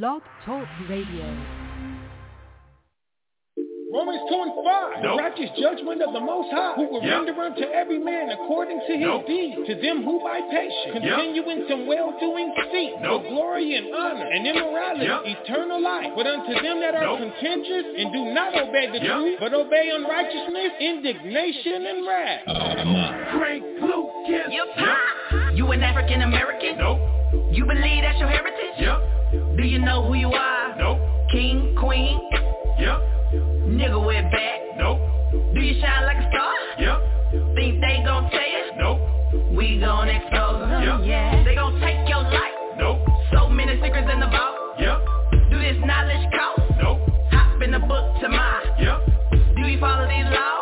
Blog Talk Radio. Romans 2 and 5. The righteous judgment of the Most High, who will Yep. render unto every man according to his Nope. deeds. To them who by patience Yep. continue in some well-doing seek Nope. for glory and honor and immorality, Yep. eternal life. But unto them that are Nope. contentious and do not obey the Yep. truth, but obey unrighteousness, indignation and wrath. Oh, my. Frank Lucas. You pop. You an African American? Nope. You believe that's your heritage? Yep. Do you know who you are? Nope. King, queen, Yep. nigga with back. Nope. Do you shine like a star? Yep. Think they gon' tell you? Nope. We gon' expose them. Yep. Yeah. They gon' take your life. Nope. So many secrets in the vault. Yep. Do this knowledge cost? Nope. Hop in the book to my. Yep. Do we follow these laws?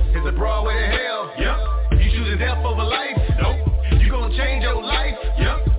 Is a broad way to hell? Yep. You choosing death over life? Nope. You gonna change your life? Yep.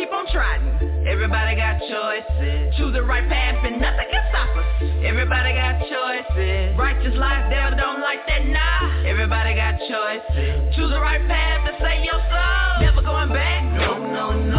Keep on trying. Everybody got choices. Choose the right path and nothing can stop us. Everybody got choices. Righteous life, devil don't like that, nah. Everybody got choices. Choose the right path and save your soul. Never going back. No, no, no.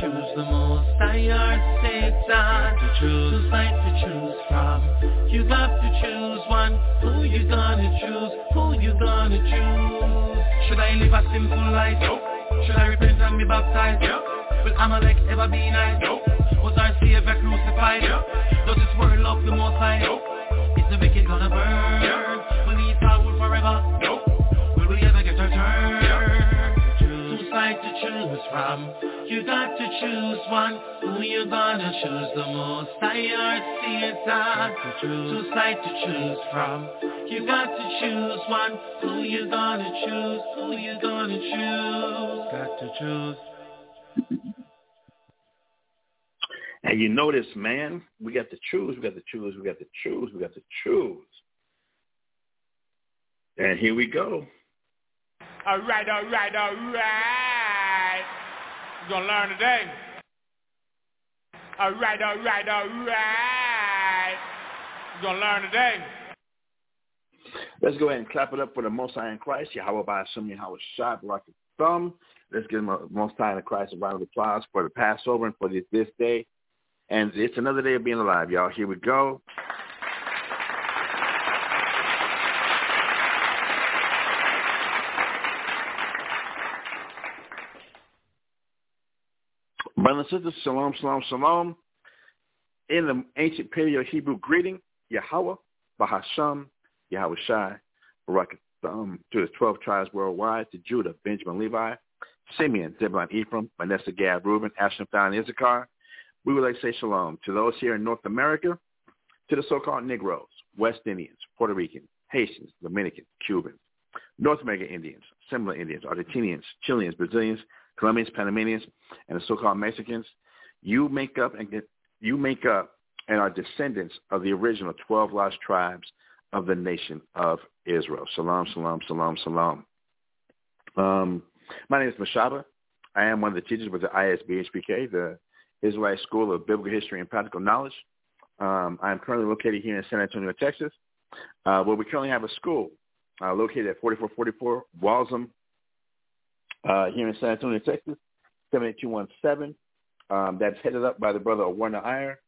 Choose the most? I heard Satan to choose. Sides to choose from. You got to choose one. Who you gonna choose? Who you gonna choose? Should I live a simple life? Nope. Should I repent and be baptized? Yep. Will Amalek ever be nice? Nope. Was our Savior crucified? Yep. Does this world love the most high? Nope. Is the wicked gonna burn? Yep. Will we fall forever? Nope. Choose from. You got to choose one. Who you gonna choose the most? I heard Satan to choose. Two sides to choose from. You got to choose one. Who you gonna choose? Who you gonna choose? Got to choose. And you notice, man, we got to choose, we got to choose, we got to choose, we got to choose. And here we go. All right, all right, all right. You're going to learn today. All right, all right, all right. You're going to learn today. Let's go ahead and clap it up for the Most High in Christ. Yahweh by Hashem, Yahweh Shad, like a thumb. Let's give the Most High in Christ a round of applause for the Passover and for this, this day. And it's another day of being alive, y'all. Here we go. Brothers and sisters, shalom, shalom, shalom. in the ancient Paleo-Hebrew greeting, Yahweh, Bahasham, Yahweh Shai, Barak um, to the 12 tribes worldwide, to Judah, Benjamin, Levi, Simeon, Zebulun, Ephraim, Manasseh, Gad, Reuben, Asher, and Issachar. We would like to say shalom to those here in North America, to the so-called Negroes, West Indians, Puerto Ricans, Haitians, Dominicans, Cubans, North American Indians, Seminole Indians, Argentinians, Chileans, Brazilians, Colombians, Panamanians, and the so-called Mexicans. You make up and get, you make up and are descendants of the original 12 lost tribes of the nation of Israel. Shalom, shalom, shalom, shalom. Um, my name is Mashaba. I am one of the teachers with the ISBHPK, the Israelite School of Biblical History and Practical Knowledge. Um, I am currently located here in San Antonio, Texas, uh, where we currently have a school uh, located at 4444 Walzem uh, here in San Antonio, Texas, 78217. Um, that's headed up by the brother Warner Iyer,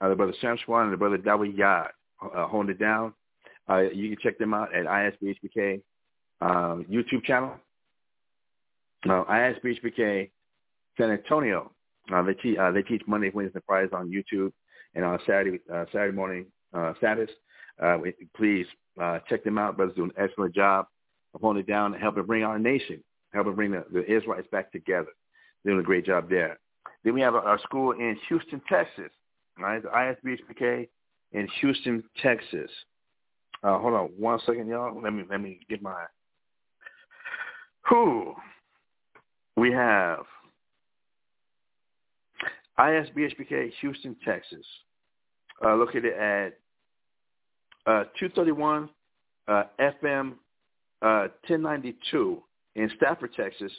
uh, the brother Sam Swan, and the brother Dawi Yad, uh, holding it down. Uh, you can check them out at ISBHPK um, YouTube channel. Uh, ISBHPK San Antonio. Uh, they, te- uh, they teach Monday, Wednesday, and Fridays on YouTube, and on Saturday uh, Saturday morning uh, Sabbath. Uh, please uh, check them out. Brothers do an excellent job of holding it down and helping bring our nation, helping bring the, the Israelites back together. Doing a great job there. Then we have our school in Houston, Texas, right? The ISBHPK in Houston, Texas. Uh, hold on one second, y'all. Let me let me get my. Who? We have ISBHPK Houston, Texas, uh, located at uh, 231 uh, FM uh, 1092 in Stafford, Texas,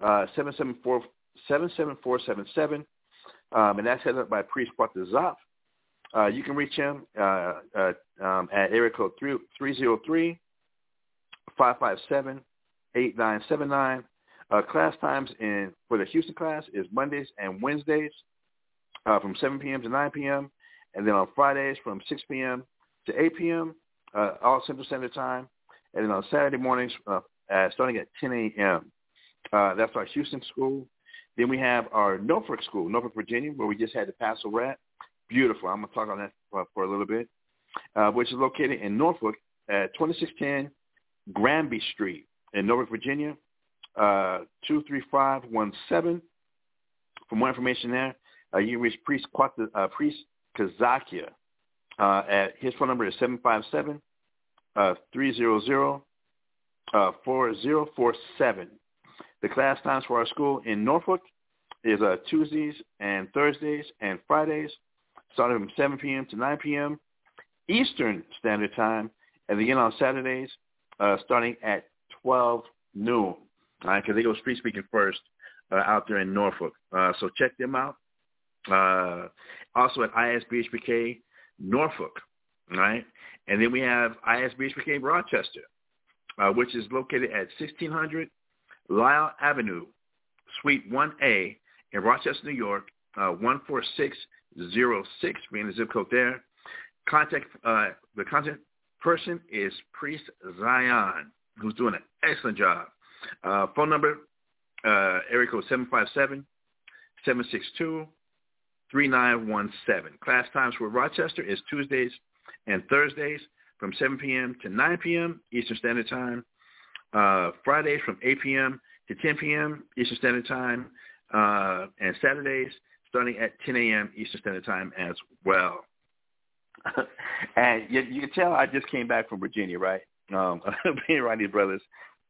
uh, 774, 77477, um, and that's headed up by Priest Partha Zoph. Uh, you can reach him uh, uh, um, at area code 303 557 8979. Uh, class times in for the Houston class is Mondays and Wednesdays uh, from 7 p.m. to 9 p.m. And then on Fridays from 6 p.m. to 8 p.m. Uh, all Central Standard Time. And then on Saturday mornings uh, starting at 10 a.m. Uh, that's our Houston school. Then we have our Norfolk school, Norfolk, Virginia, where we just had the Passover at. Beautiful. I'm going to talk on that for, for a little bit, uh, which is located in Norfolk at 2610 Granby Street in Norfolk, Virginia, uh, 23517. For more information there, uh, you can reach Priest, uh, Priest Kazakia. Uh, at his phone number is 757 uh, 300 uh, 4047. The class times for our school in Norfolk is uh, Tuesdays and Thursdays and Fridays starting from 7 p.m. to 9 p.m. Eastern Standard Time, and again on Saturdays, uh, starting at 12 noon. All right, because they go street speaking first uh, out there in Norfolk. Uh, so check them out. Uh, also at ISBHPK Norfolk, right? And then we have ISBHPK Rochester, uh, which is located at 1600 Lyell Avenue, Suite 1A in Rochester, New York, uh, 146 zero six, being the zip code there. Contact uh, the contact person is Priest Zion, who's doing an excellent job. Uh, phone number uh, area code 757 762 3917. Class times for Rochester is Tuesdays and Thursdays from 7 p.m. to 9 p.m. Eastern Standard Time. Uh, Fridays from 8 p.m. to 10 p.m. Eastern Standard Time. Uh, and Saturdays starting at 10 a.m. Eastern Standard Time as well. and you, you can tell I just came back from Virginia, right? Um, being these brothers.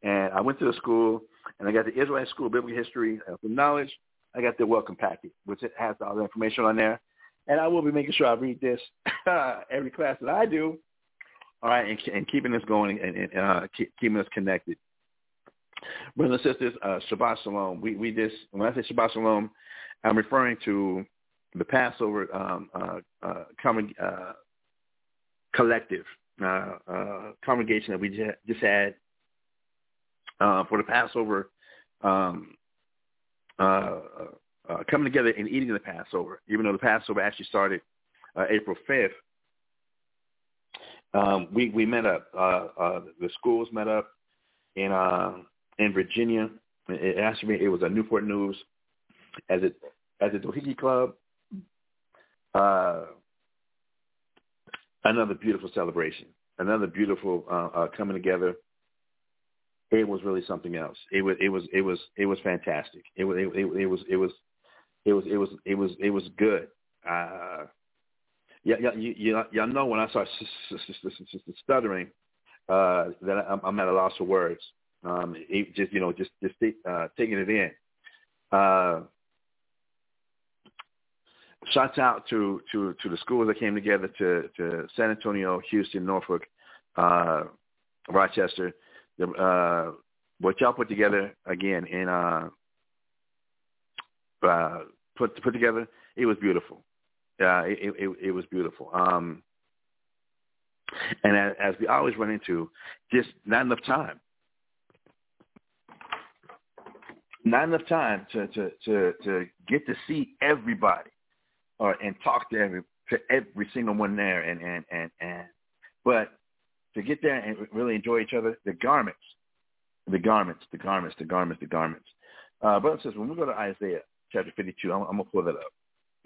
And I went to the school, and I got the Israelite School of Biblical History uh, Knowledge. I got the welcome packet, which has all the information on there. And I will be making sure I read this every class that I do, all right, and, and keeping this going and, and uh, keep, keeping us connected. Brothers and sisters, uh, Shabbat Shalom. We, we just, when I say Shabbat Shalom, I'm referring to the Passover um, uh, uh, uh, collective uh, uh, congregation that we just had uh, for the Passover um, coming together and eating the Passover, even though the Passover actually started April 5th. Um, we we met up. the schools met up in in Virginia. It actually it was a Newport News as it as a Dohiki Club. Uh, another beautiful celebration, another beautiful uh, uh, coming together. It was really something else. It was it was it was it was fantastic. It was it, it, it was it was it was it was it was it was good. Uh, yeah, yeah, you, you, know when I start stuttering uh, that I'm, I'm at a loss of words. Um, it just you know just just uh, taking it in. Uh, shouts out to to to the schools that came together to to San Antonio, Houston, Norfolk, uh, Rochester. The, uh, what y'all put together again in uh, uh, put put together, it was beautiful. Yeah, it, it, it was beautiful. Um, and as, as we always run into, just not enough time. Not enough time to, to, to, to get to see everybody or and talk to every to every single one there and, and, and, and but to get there and really enjoy each other, the garments, the garments, the garments, the garments, the garments. Uh, brothers sisters, when we go to Isaiah chapter 52, I'm, I'm going to pull that up.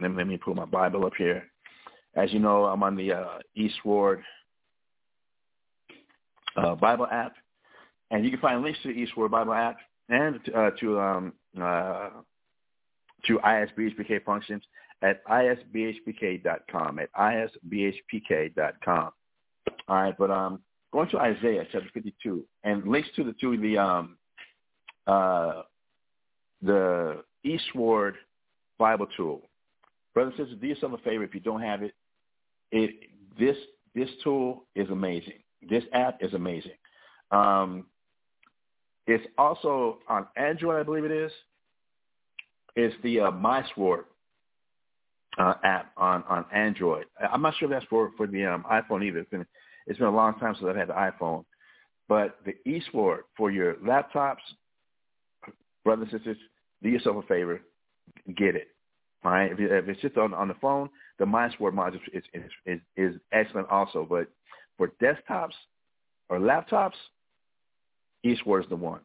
Let me, let me pull my Bible up here. As you know, I'm on the uh, eSword uh, Bible app, and you can find links to the eSword Bible app and uh, to um, uh, to ISBHPK functions at isbhpk.com at isbhpk.com. All right, but um, going to Isaiah chapter 52 and links to the to the um, uh, the eSword Bible tool. Brothers and sisters, do yourself a favor if you don't have it. It this this tool is amazing. This app is amazing. Um, it's also on Android, I believe it is. It's the uh, MySword uh, app on, on Android. I'm not sure if that's for, for the um, iPhone either. It's been, it's been a long time since I've had the iPhone. But the eSword for your laptops, brothers and sisters, do yourself a favor, get it. Right, if, if it's just on, on the phone, the MySword module is, is, is, is excellent also. But for desktops or laptops, eSword is the one.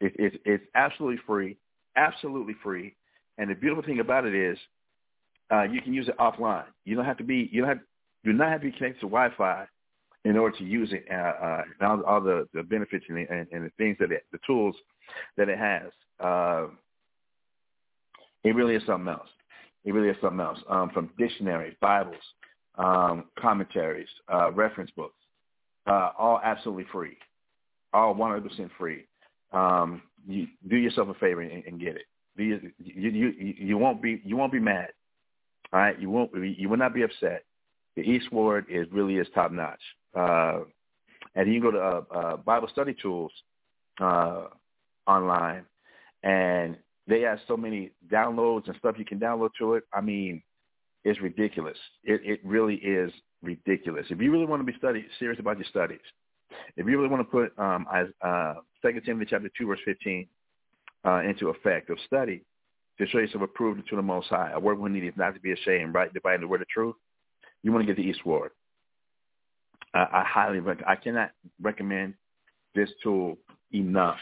It, it, it's absolutely free, absolutely free. And the beautiful thing about it is uh, you can use it offline. You don't have to be you don't have do not have to be connected to Wi-Fi in order to use it. Uh, uh, all, all the, the benefits and the, and, and the things that it, the tools that it has. Uh, it really is something else. It really is something else. Um, from dictionaries, Bibles, um, commentaries, uh, reference books, uh, all absolutely free, all 100% free. Um, you do yourself a favor and, and get it. You, you, you, you won't be you won't be mad. All right, you won't you will not be upset. The eSword is really is top notch. Uh, and you can go to uh, uh, Bible Study Tools uh, online, and they have so many downloads and stuff you can download to it. I mean, it's ridiculous. It, it really is ridiculous. If you really want to be study serious about your studies, if you really want to put um, uh, 2 Timothy chapter 2, verse 15 uh, into effect of study, to show yourself approved to the Most High. A work we need is not to be ashamed, right? Dividing the word of truth. You want to get the eSword. I, I highly recommend. I cannot recommend this tool enough.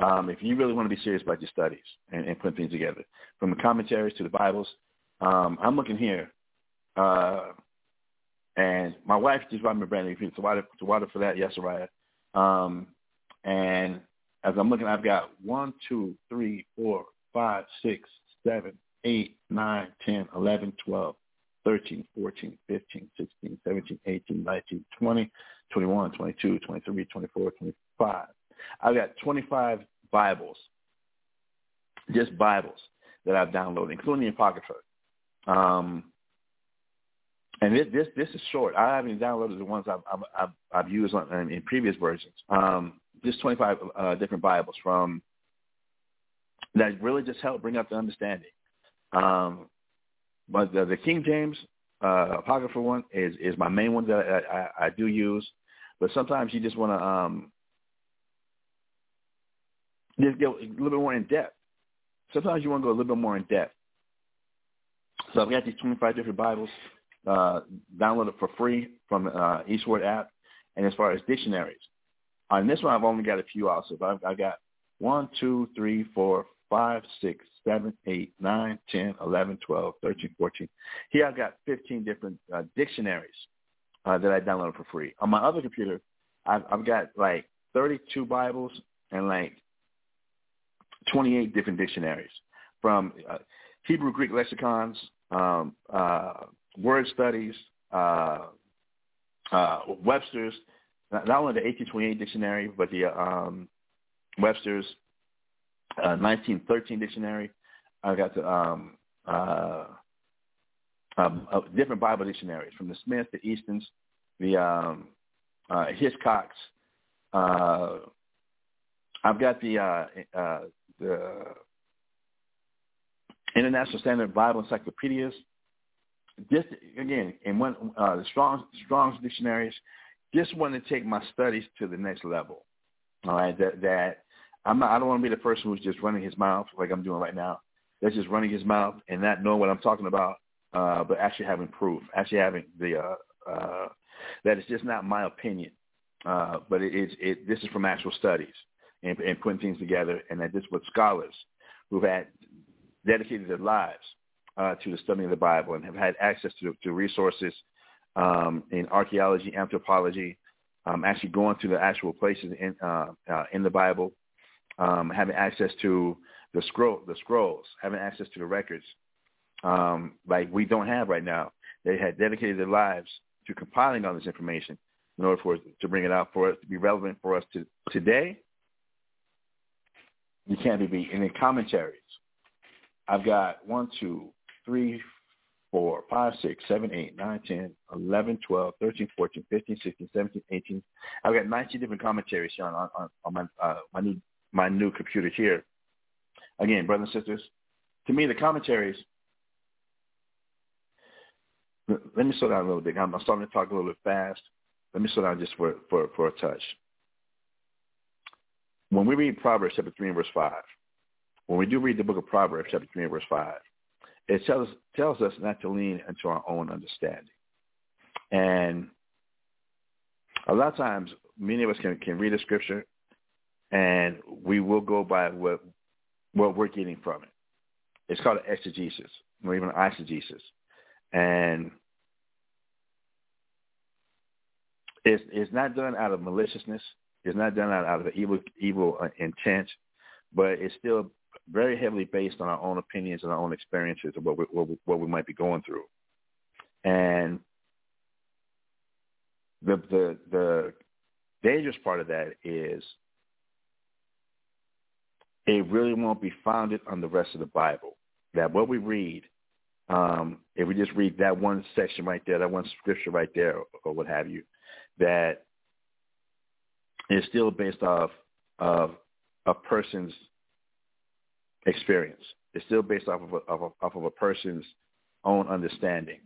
Um, if you really want to be serious about your studies and, and putting things together, from the commentaries to the Bibles, um, I'm looking here, uh, and my wife just brought me a brand new piece. So water, to water for that, yes, Raya. Um, and as I'm looking, I've got one, two, three, four, five, six, seven, eight, nine, ten, eleven, twelve, thirteen, fourteen, fifteen, sixteen, seventeen, eighteen, nineteen, twenty, twenty-one, twenty-two, twenty-three, twenty-four, twenty-five. I've got 25 Bibles, just Bibles that I've downloaded, including the Apocrypha. Um, and this, this this is short. I haven't downloaded the ones I've I've, I've, used on, in previous versions. Um, just 25 uh, different Bibles from that really just help bring up the understanding. Um, but the, the King James uh, apocryphal one is is my main one that I, I, I do use. But sometimes you just want to um, just go a little bit more in depth. Sometimes you want to go a little bit more in depth. So I've got these 25 different Bibles uh, downloaded for free from uh, eSword app. And as far as dictionaries, on this one I've only got a few also, but I've, I've got one, two, three, four, 5, 6, 7, 8, 9, 10, 11, 12, 13, 14. Here I've got 15 different uh, dictionaries uh, that I downloaded for free. On my other computer, I've, I've got like 32 Bibles and like 28 different dictionaries from uh, Hebrew Greek lexicons, um, uh, word studies, uh, uh, Webster's, not, only the 1828 dictionary, but the um, Webster's uh, 1913 dictionary. I've got um, uh, um, uh, different Bible dictionaries from the Smith, the Easton's, the um, uh, Hitchcock's. Uh, I've got the uh, uh, the International Standard Bible Encyclopedias. Just again, in one uh, the Strong's Strong's dictionaries. Just want to take my studies to the next level. All right, that that I'm not. I don't want to be the person who's just running his mouth like I'm doing right now. That's just running his mouth and not knowing what I'm talking about, uh, but actually having proof, actually having the uh, uh, that it's just not my opinion, uh, but it is. It, this is from actual studies and, and putting things together, and that this is what scholars who've had dedicated their lives uh, to the study of the Bible and have had access to, to resources um, in archaeology, anthropology, um, actually going to the actual places in, uh, uh, in the Bible, um, having access to the scroll, the scrolls, having access to the records, um, like we don't have right now. They had dedicated their lives to compiling all this information in order for us to bring it out for us to be relevant for us to today. You can't be. And in commentaries, I've got one, two, three, four, five, six, seven, eight, nine, ten, eleven, twelve, thirteen, fourteen, fifteen, sixteen, seventeen, eighteen. I've got 19 different commentaries on, on, on my, uh, my new my new computer here. Again, brothers and sisters, to me the commentaries. Let me slow down a little bit. I'm starting to talk a little bit fast. Let me slow down just for, for, for a touch. When we read Proverbs chapter 3 and verse 5, when we do read the book of Proverbs chapter 3 and verse 5, it tells, tells us not to lean into our own understanding. And a lot of times, many of us can, can read a scripture and we will go by what what we're getting from it. It's called an exegesis or even an eisegesis, and it's it's not done out of maliciousness. It's not done out, out of evil evil uh, intent, but it's still very heavily based on our own opinions and our own experiences of what we, what we, what we might be going through, and the the the dangerous part of that is it really won't be founded on the rest of the Bible. That what we read, um, if we just read that one section right there, that one scripture right there, or, or what have you, that is still based off of a person's experience. It's still based off of a, of off of a person's own understanding.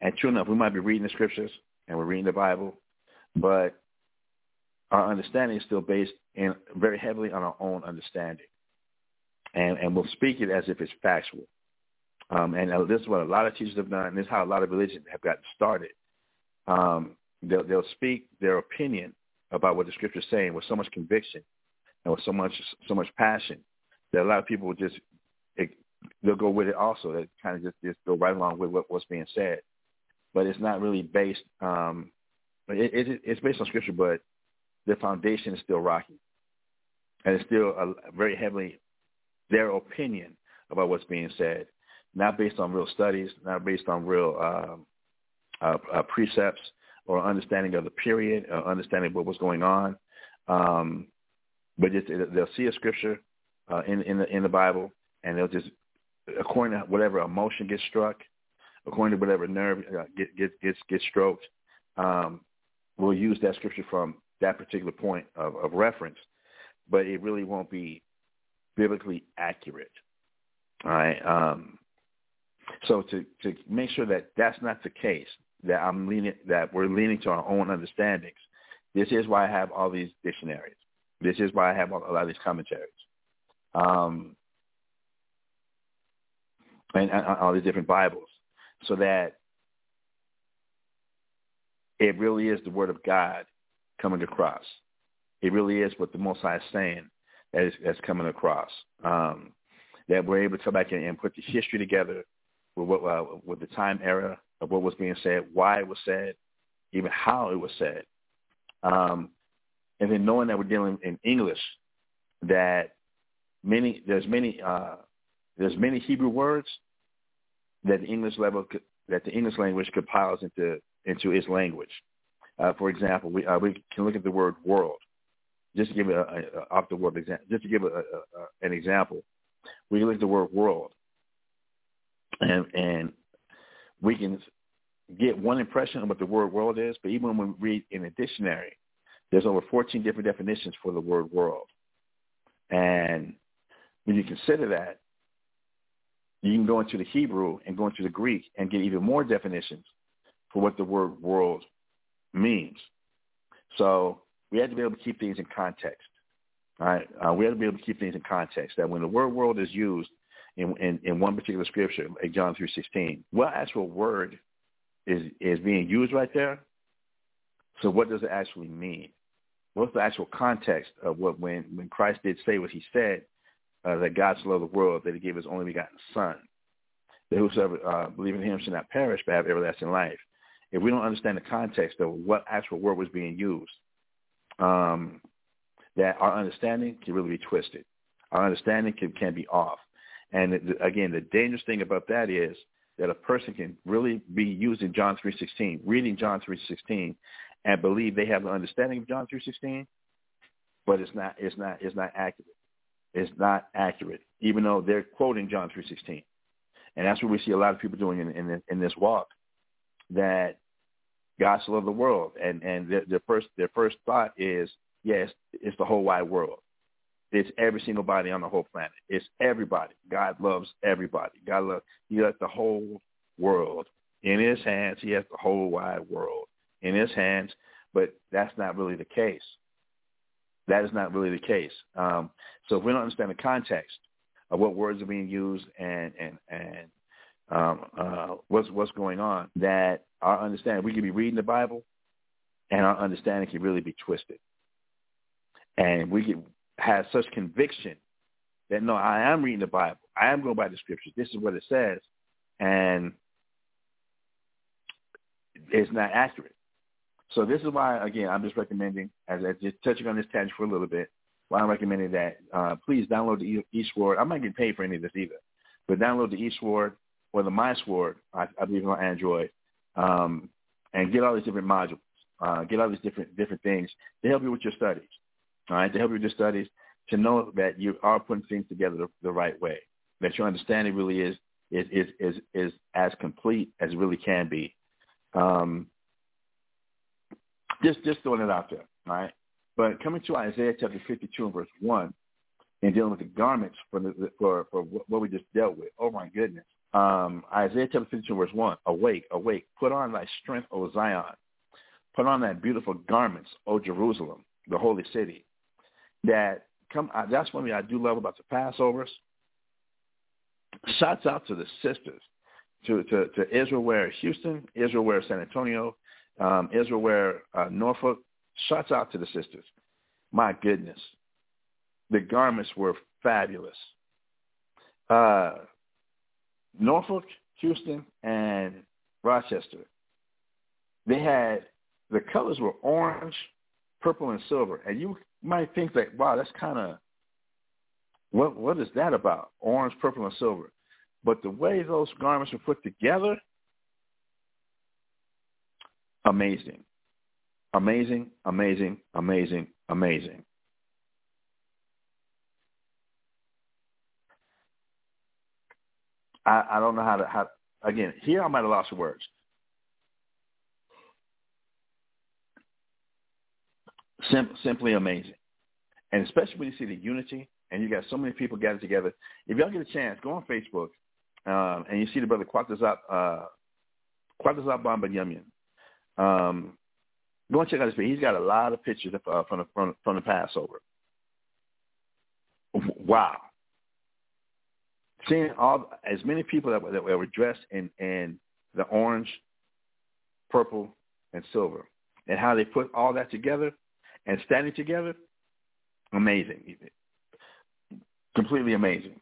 And true enough, we might be reading the scriptures and we're reading the Bible, but our understanding is still based in very heavily on our own understanding and, and we'll speak it as if it's factual. Um, and this is what a lot of teachers have done, and this is how a lot of religions have gotten started. Um, they'll, they'll speak their opinion about what the scripture is saying with so much conviction and with so much so much passion that a lot of people just it, they'll go with it also. They kind of just, just go right along with what, what's being said, but it's not really based. Um, it, it, it's based on scripture, but the foundation is still rocky, and it's still a, very heavily their opinion about what's being said, not based on real studies, not based on real um, uh, uh, precepts or understanding of the period, or understanding what was going on. Um, but just they'll see a scripture uh, in in the in the Bible, and they'll just according to whatever emotion gets struck, according to whatever nerve uh, get, get, gets gets stroked, um, we'll use that scripture from that particular point of, of reference. But it really won't be biblically accurate. All right. Um, so to, to make sure that that's not the case, that I'm leaning, that we're leaning to our own understandings, this is why I have all these dictionaries. This is why I have a lot of these commentaries. Um, and, and all these different Bibles, so that it really is the Word of God coming across. It really is what the Most High is saying that is, that's coming across. Um, that we're able to come back and, and put the history together with what uh, with the time era of what was being said, why it was said, even how it was said. Um, and then knowing that we're dealing in English, that many there's many uh, there's many Hebrew words that the English level could, that the English language compiles into into its language. Uh, for example, we uh, we can look at the word world. Just to give a, a, a off the word example, just to give a, a, an example, we look at the word world, and and we can get one impression of what the word world is. But even when we read in a dictionary, there's over 14 different definitions for the word world. And when you consider that, you can go into the Hebrew and go into the Greek and get even more definitions for what the word world means. So we have to be able to keep things in context. All right, uh, we have to be able to keep things in context. That when the word world is used in, in, in one particular scripture, like John three sixteen, what actual word is is being used right there? So what does it actually mean? What's the actual context of what when when Christ did say what he said uh, that God so loved the world that he gave his only begotten Son, that whosoever uh, believe in him shall not perish but have everlasting life. If we don't understand the context of what actual word was being used, um, that our understanding can really be twisted. Our understanding can, can be off. And again, the dangerous thing about that is that a person can really be using John 3.16, reading John 3.16, and believe they have an understanding of John 3.16, but it's not, it's not, it's not accurate is not accurate, even though they're quoting John 3.16. And that's what we see a lot of people doing in, in, in this walk, that God so loved the world. And, and their, their, first, their first thought is, yes, it's the whole wide world. It's every single body on the whole planet. It's everybody. God loves everybody. God loves, he has the whole world. In his hands, he has the whole wide world in his hands, but that's not really the case. That is not really the case. Um, so if we don't understand the context of what words are being used and and and um, uh, what's what's going on, that our understanding we can be reading the Bible, and our understanding can really be twisted, and we can have such conviction that no, I am reading the Bible, I am going by the Scriptures. This is what it says, and it's not accurate. So this is why, again, I'm just recommending, as just touching on this tangent for a little bit, why I'm recommending that uh, please download the eSword. I'm not getting paid for any of this either, but download the eSword or the MySword, I, I believe on Android, um, and get all these different modules, uh, get all these different different things to help you with your studies. All right, to help you with your studies, to know that you are putting things together the, the right way, that your understanding really is is is is, is as complete as it really can be. Um, just just throwing it out there, all right? But coming to Isaiah chapter 52 and verse 1 and dealing with the garments for, the, for, for what we just dealt with, oh my goodness. Um, Isaiah chapter 52 verse 1, awake, awake, put on thy strength, O Zion. Put on thy beautiful garments, O Jerusalem, the holy city. That come, that's one thing I do love about the Passovers. Shouts out to the sisters, to, to, to Israel Ware Houston, Israel Ware San Antonio, um, Israel Ware uh, Norfolk. Shouts out to the sisters. My goodness. The garments were fabulous. Uh, Norfolk, Houston, and Rochester. They had, the colors were orange, purple, and silver. And you might think that, wow, that's kind of, what what is that about? Orange, purple, and silver. But the way those garments were put together, amazing. Amazing, amazing, amazing, amazing. I, I don't know how to how again, here I might have lost the words. Sim- simply amazing. And especially when you see the unity and you got so many people gathered together. If y'all get a chance, go on Facebook um, and you see the brother Quatazap uh Quatazap Bamba Yumyan. Um, go and check out his page. He's got a lot of pictures uh, from the from, from the Passover. Wow. Seeing all as many people that, that were dressed in, in the orange, purple, and silver, and how they put all that together and standing together, amazing, completely amazing.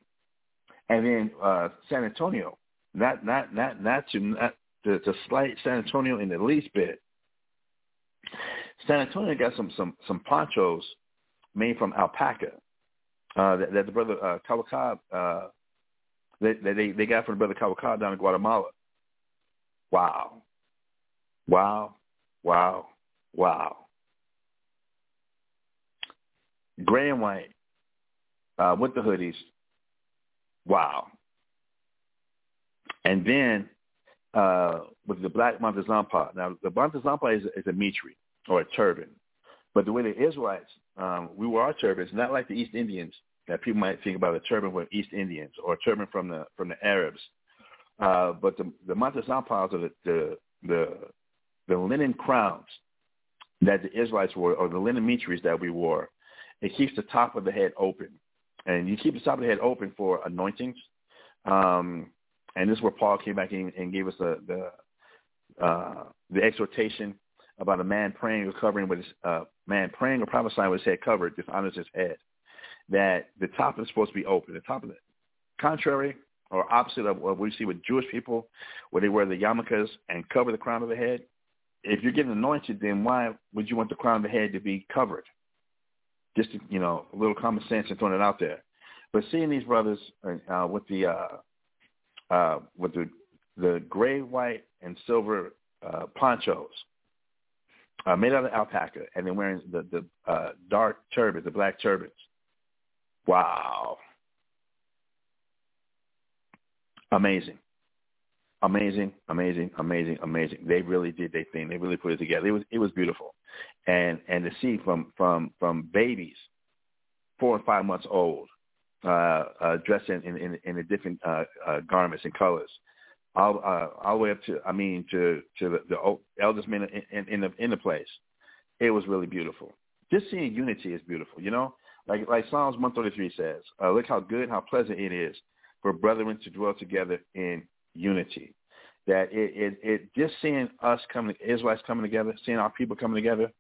And then uh, San Antonio, not not not not to not to, to slight San Antonio in the least bit, San Antonio got some some some ponchos made from alpaca uh, that, that the brother uh, Kawakab, uh, that, that they they got from the brother Kawakab down in Guatemala. Wow, wow, wow, wow. Gray and white uh, with the hoodies. Wow. And then uh, with the black Montezampa. Now, the Montezampa is, is a mitri or a turban. But the way the Israelites, um, we wore our turbans, not like the East Indians that people might think about a turban with East Indians or a turban from the from the Arabs. Uh, but the the Montezampas are the, the the the linen crowns that the Israelites wore, or the linen mitris that we wore. It keeps the top of the head open, and you keep the top of the head open for anointings. Um, and this is where Paul came back in and gave us the the, uh, the exhortation about a man praying or covering with his uh, man praying or prophesying with his head covered dishonors his head. That the top is supposed to be open. The top of it, contrary or opposite of what we see with Jewish people, where they wear the yarmulkes and cover the crown of the head. If you're getting anointed, then why would you want the crown of the head to be covered? Just you know, a little common sense and throwing it out there. But seeing these brothers uh, with the uh, uh, with the the gray, white, and silver uh, ponchos uh, made out of alpaca, and then wearing the the uh, dark turbans, the black turbans. Wow, amazing, amazing, amazing, amazing, amazing. They really did their thing. They really put it together. It was it was beautiful, and and to see from from from babies, four and five months old, uh, uh, dressed in in, in, in different uh, uh, garments and colors, all uh, all the way up to I mean to to the, the eldest men in, in, in the in the place. It was really beautiful. Just seeing unity is beautiful, you know. Like like Psalms 133 says, uh, look how good, how pleasant it is for brethren to dwell together in unity. That it it, it just seeing us coming, Israelites coming together, seeing our people coming together,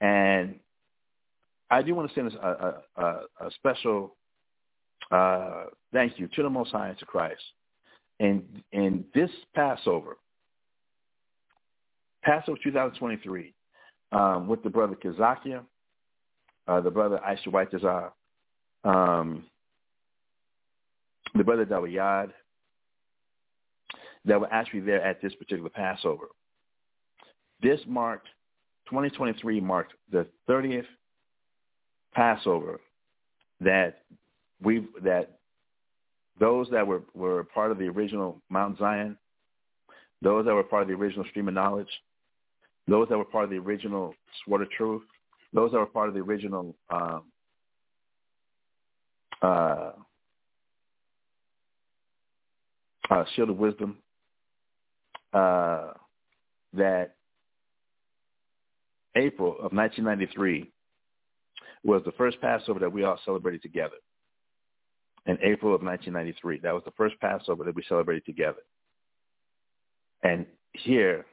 and I do want to send a, a, a, special uh, thank you to the Most High and to Christ. And in this Passover, Passover 2023, um, with the brother Kazakia, uh, the brother Aisha Whitezar, um, the brother Dawiyad, that were actually there at this particular Passover. This marked, 2023 marked the 30th Passover that we that those that were, were part of the original Mount Zion, those that were part of the original Stream of Knowledge, those that were part of the original Sword of Truth, those that were part of the original um, uh, uh, Shield of Wisdom, uh, that April of 1993 was the first Passover that we all celebrated together in April of 1993. That was the first Passover that we celebrated together. And here,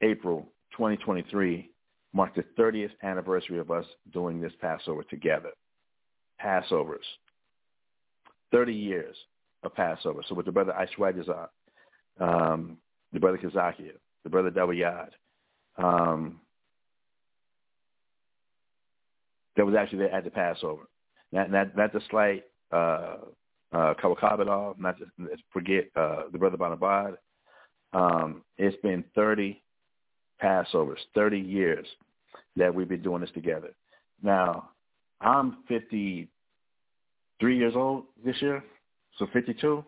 April 2023 marked the 30th anniversary of us doing this Passover together. Passovers. 30 years of Passover. So with the brother Aishwadazar, um, the brother Kazakia, the brother Dawiyad, um, that was actually there at the Passover. Not, not, not the slight uh, uh, Kawakabadov, not to forget uh, the brother Banabad. Um, it's been 30 Passovers, 30 years that we've been doing this together. Now, I'm 53 years old this year, so 52.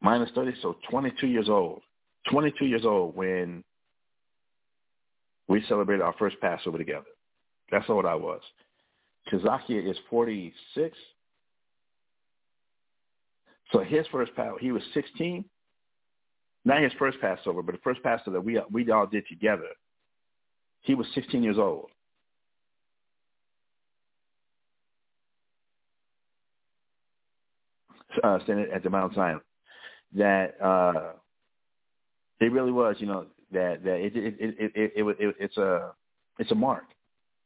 Minus 30, so 22 years old. 22 years old when we celebrated our first Passover together. That's old I was. Kazakia is 46. So his first Passover, he was 16. Not his first Passover, but the first Passover that we we all did together. He was 16 years old. Uh, standing at the Mount Zion, that uh, it really was, you know, that that it it it it, it, it, it it's a it's a mark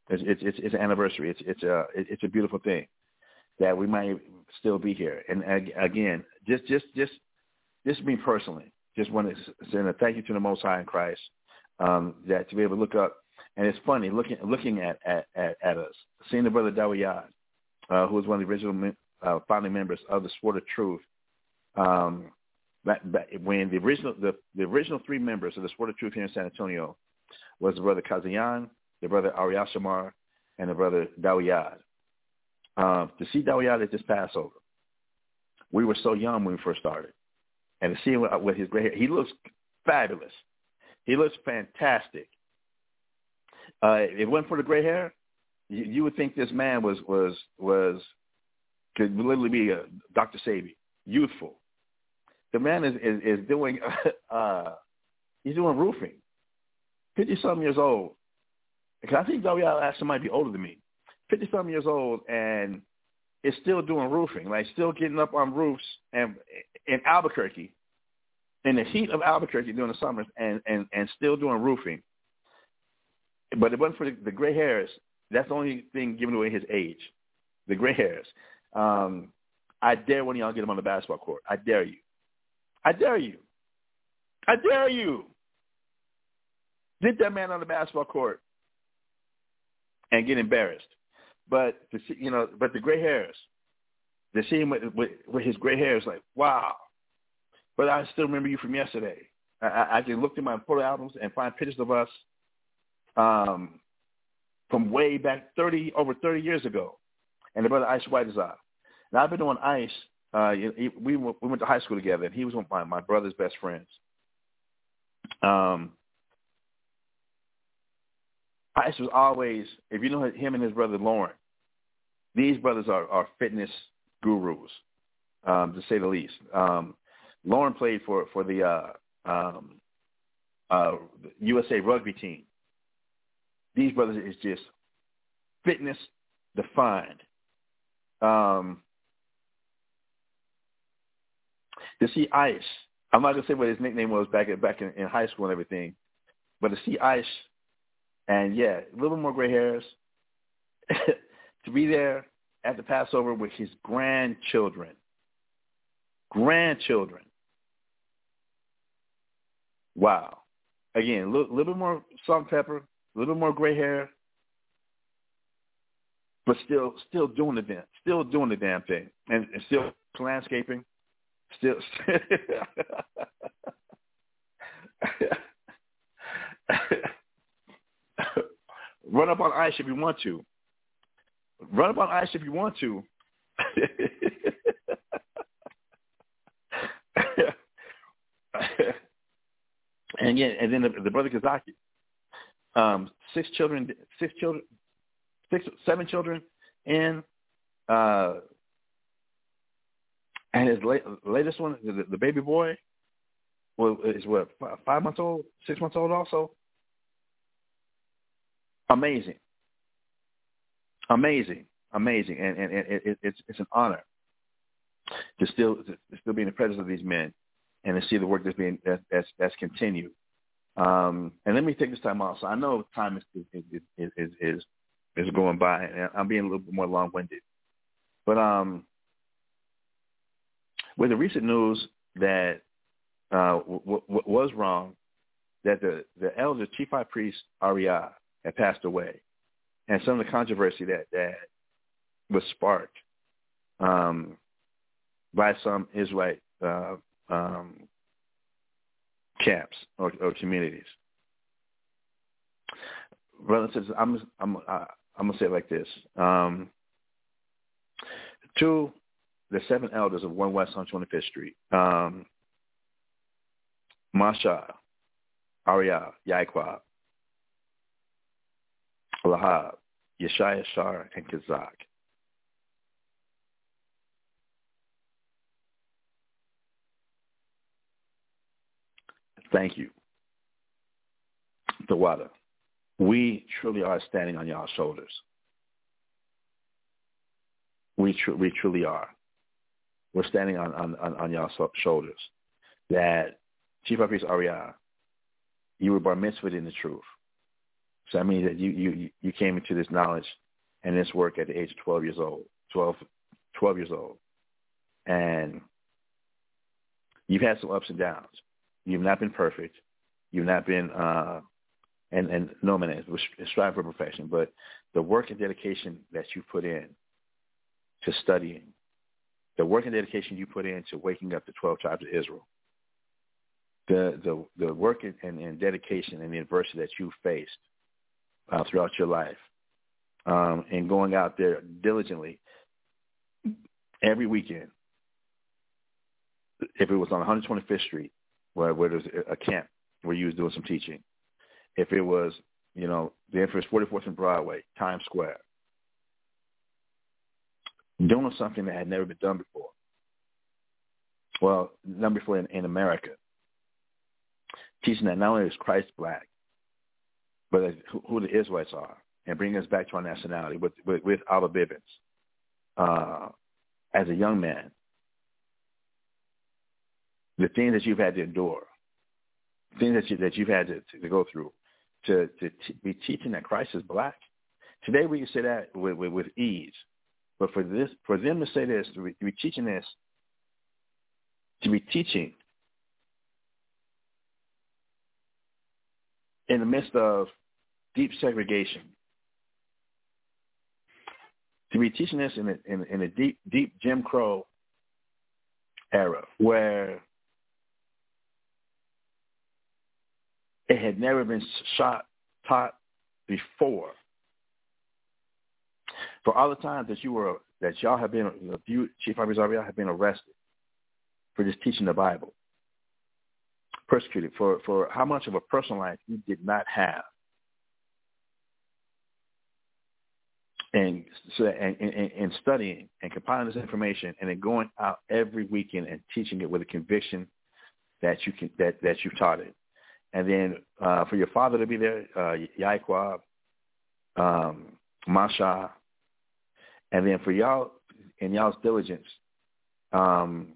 it's it's it's, it's an anniversary. It's it's a it's a beautiful thing that we might still be here. And again, just just just just me personally, just want to send a thank you to the Most High in Christ um, that to be able to look up. And it's funny looking looking at at, at, at us, seeing the brother Dawiyad, uh, who was one of the original uh, founding members of the Sword of Truth. Um, back, when the original the, the original three members of the Sword of Truth here in San Antonio was the brother Kazayan, the brother Ariel Shamar, and the brother Dawiyad. Um, to see Dawiyad at this Passover, we were so young when we first started, and to see him with, with his gray hair, he looks fabulous. He looks fantastic. Uh, if it wasn't for the gray hair, you, you would think this man was was was could literally be a Dr. Sebi, youthful. The man is is, is doing uh, he's doing roofing, fifty something years old. Because I think W.L. actually might be older than me, fifty something years old, and is still doing roofing, like still getting up on roofs and in Albuquerque, in the heat of Albuquerque during the summers, and and and still doing roofing. But it wasn't for the, the gray hairs. That's the only thing giving away his age, the gray hairs. Um, I dare one of y'all get him on the basketball court. I dare you. I dare you. I dare you. Get that man on the basketball court and get embarrassed. But to see, you know, but the gray hairs, to see him with, with, with his gray hairs, like wow. But I still remember you from yesterday. I, I can look through my photo albums and find pictures of us um, from way back thirty over thirty years ago, and the brother Ice White is out. Now I've been on Ice. Uh, we we went to high school together, and he was one of my my brother's best friends. Um, Ice was always, if you know him and his brother Lauren, these brothers are, are fitness gurus, um, to say the least. Um, Lauren played for for the uh, um, uh, USA rugby team. These brothers is just fitness defined. Um, to see Ice, I'm not gonna say what his nickname was back in, back in, in high school and everything, but to see Ice, and yeah, a little bit more gray hairs, to be there at the Passover with his grandchildren, grandchildren. Wow. Again, a little, little bit more salt and pepper, a little more gray hair, but still, still doing the damn, still doing the damn thing, and, and still landscaping, still. Run up on ice if you want to. Run up on ice if you want to. and yeah, and then the, the brother Kazaki, um, six children, six children, six, seven children, and uh, and his late, latest one, the, the baby boy, well, is what five months old, six months old, also. Amazing, amazing, amazing, and and, and it, it's it's an honor to still to still be in the presence of these men and to see the work that's being that, that's that's continued. Um, and let me take this time also. I know time is is is is, is, going by, and I'm being a little bit more long-winded. But um, with the recent news that uh, w- w- was wrong, that the the elder chief high priest Ariah had passed away, and some of the controversy that that was sparked um, by some Israelite uh, um, camps or, or communities. Sisters, I'm I'm I'm gonna say it like this: um, to the seven elders of One West on 25th Street, um, Masha, Arya, Yaiqua, Lahab, Yeshaya Shar, and Kazak. Thank you. Tawada, we truly are standing on y'all's shoulders. We, tr- we truly are. We're standing on, on, on, on y'all's shoulders. That Chief of Priest Ariah, you were bar mitzvah in the truth. So that means that you, you, you came into this knowledge and this work at the age of 12 years old, 12, 12 years old. And you've had some ups and downs. You've not been perfect. You've not been, uh, and and no man is strive for perfection. But the work and dedication that you put in to studying, the work and dedication you put in to waking up the twelve tribes of Israel, the the the work and, and, and dedication and the adversity that you faced uh, throughout your life, um, and going out there diligently every weekend. If it was on 125th Street, where, where there's a camp where you was doing some teaching, if it was, you know, the infamous 44th and Broadway, Times Square, doing something that had never been done before. Well, done before in, in America. Teaching that not only is Christ black, but who, who the Israelites are, and bringing us back to our nationality with with, with Abba Bivens. Uh, as a young man, the things that you've had to endure, things that you that you've had to, to, to go through, to to t- be teaching that Christ is black. Today we can say that with, with, with ease, but for this for them to say this, to be, teaching this, to be teaching in the midst of deep segregation, to be teaching this in a, in, in a deep deep Jim Crow era where it had never been shot taught before. For all the times that you were that y'all have been you Chief y'all have been arrested for just teaching the Bible. Persecuted for, for how much of a personal life you did not have. And and, and, and studying and compiling this information and then going out every weekend and teaching it with a conviction that you can that, that you taught it and then uh, for your father to be there, uh, Yaiquab, um, Masha, and then for y'all in y'all's diligence, um,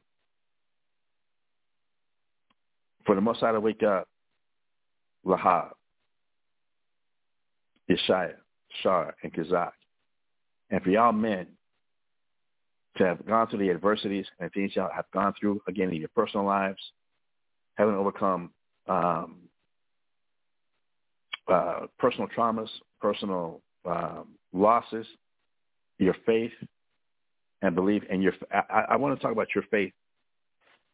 for the Most High to wake up, Lahab, Yeshaya, Shar, and Kazak, and for y'all men to have gone through the adversities and things y'all have gone through again in your personal lives, having overcome um, uh, personal traumas, personal um, losses, your faith and belief, and your. I, I want to talk about your faith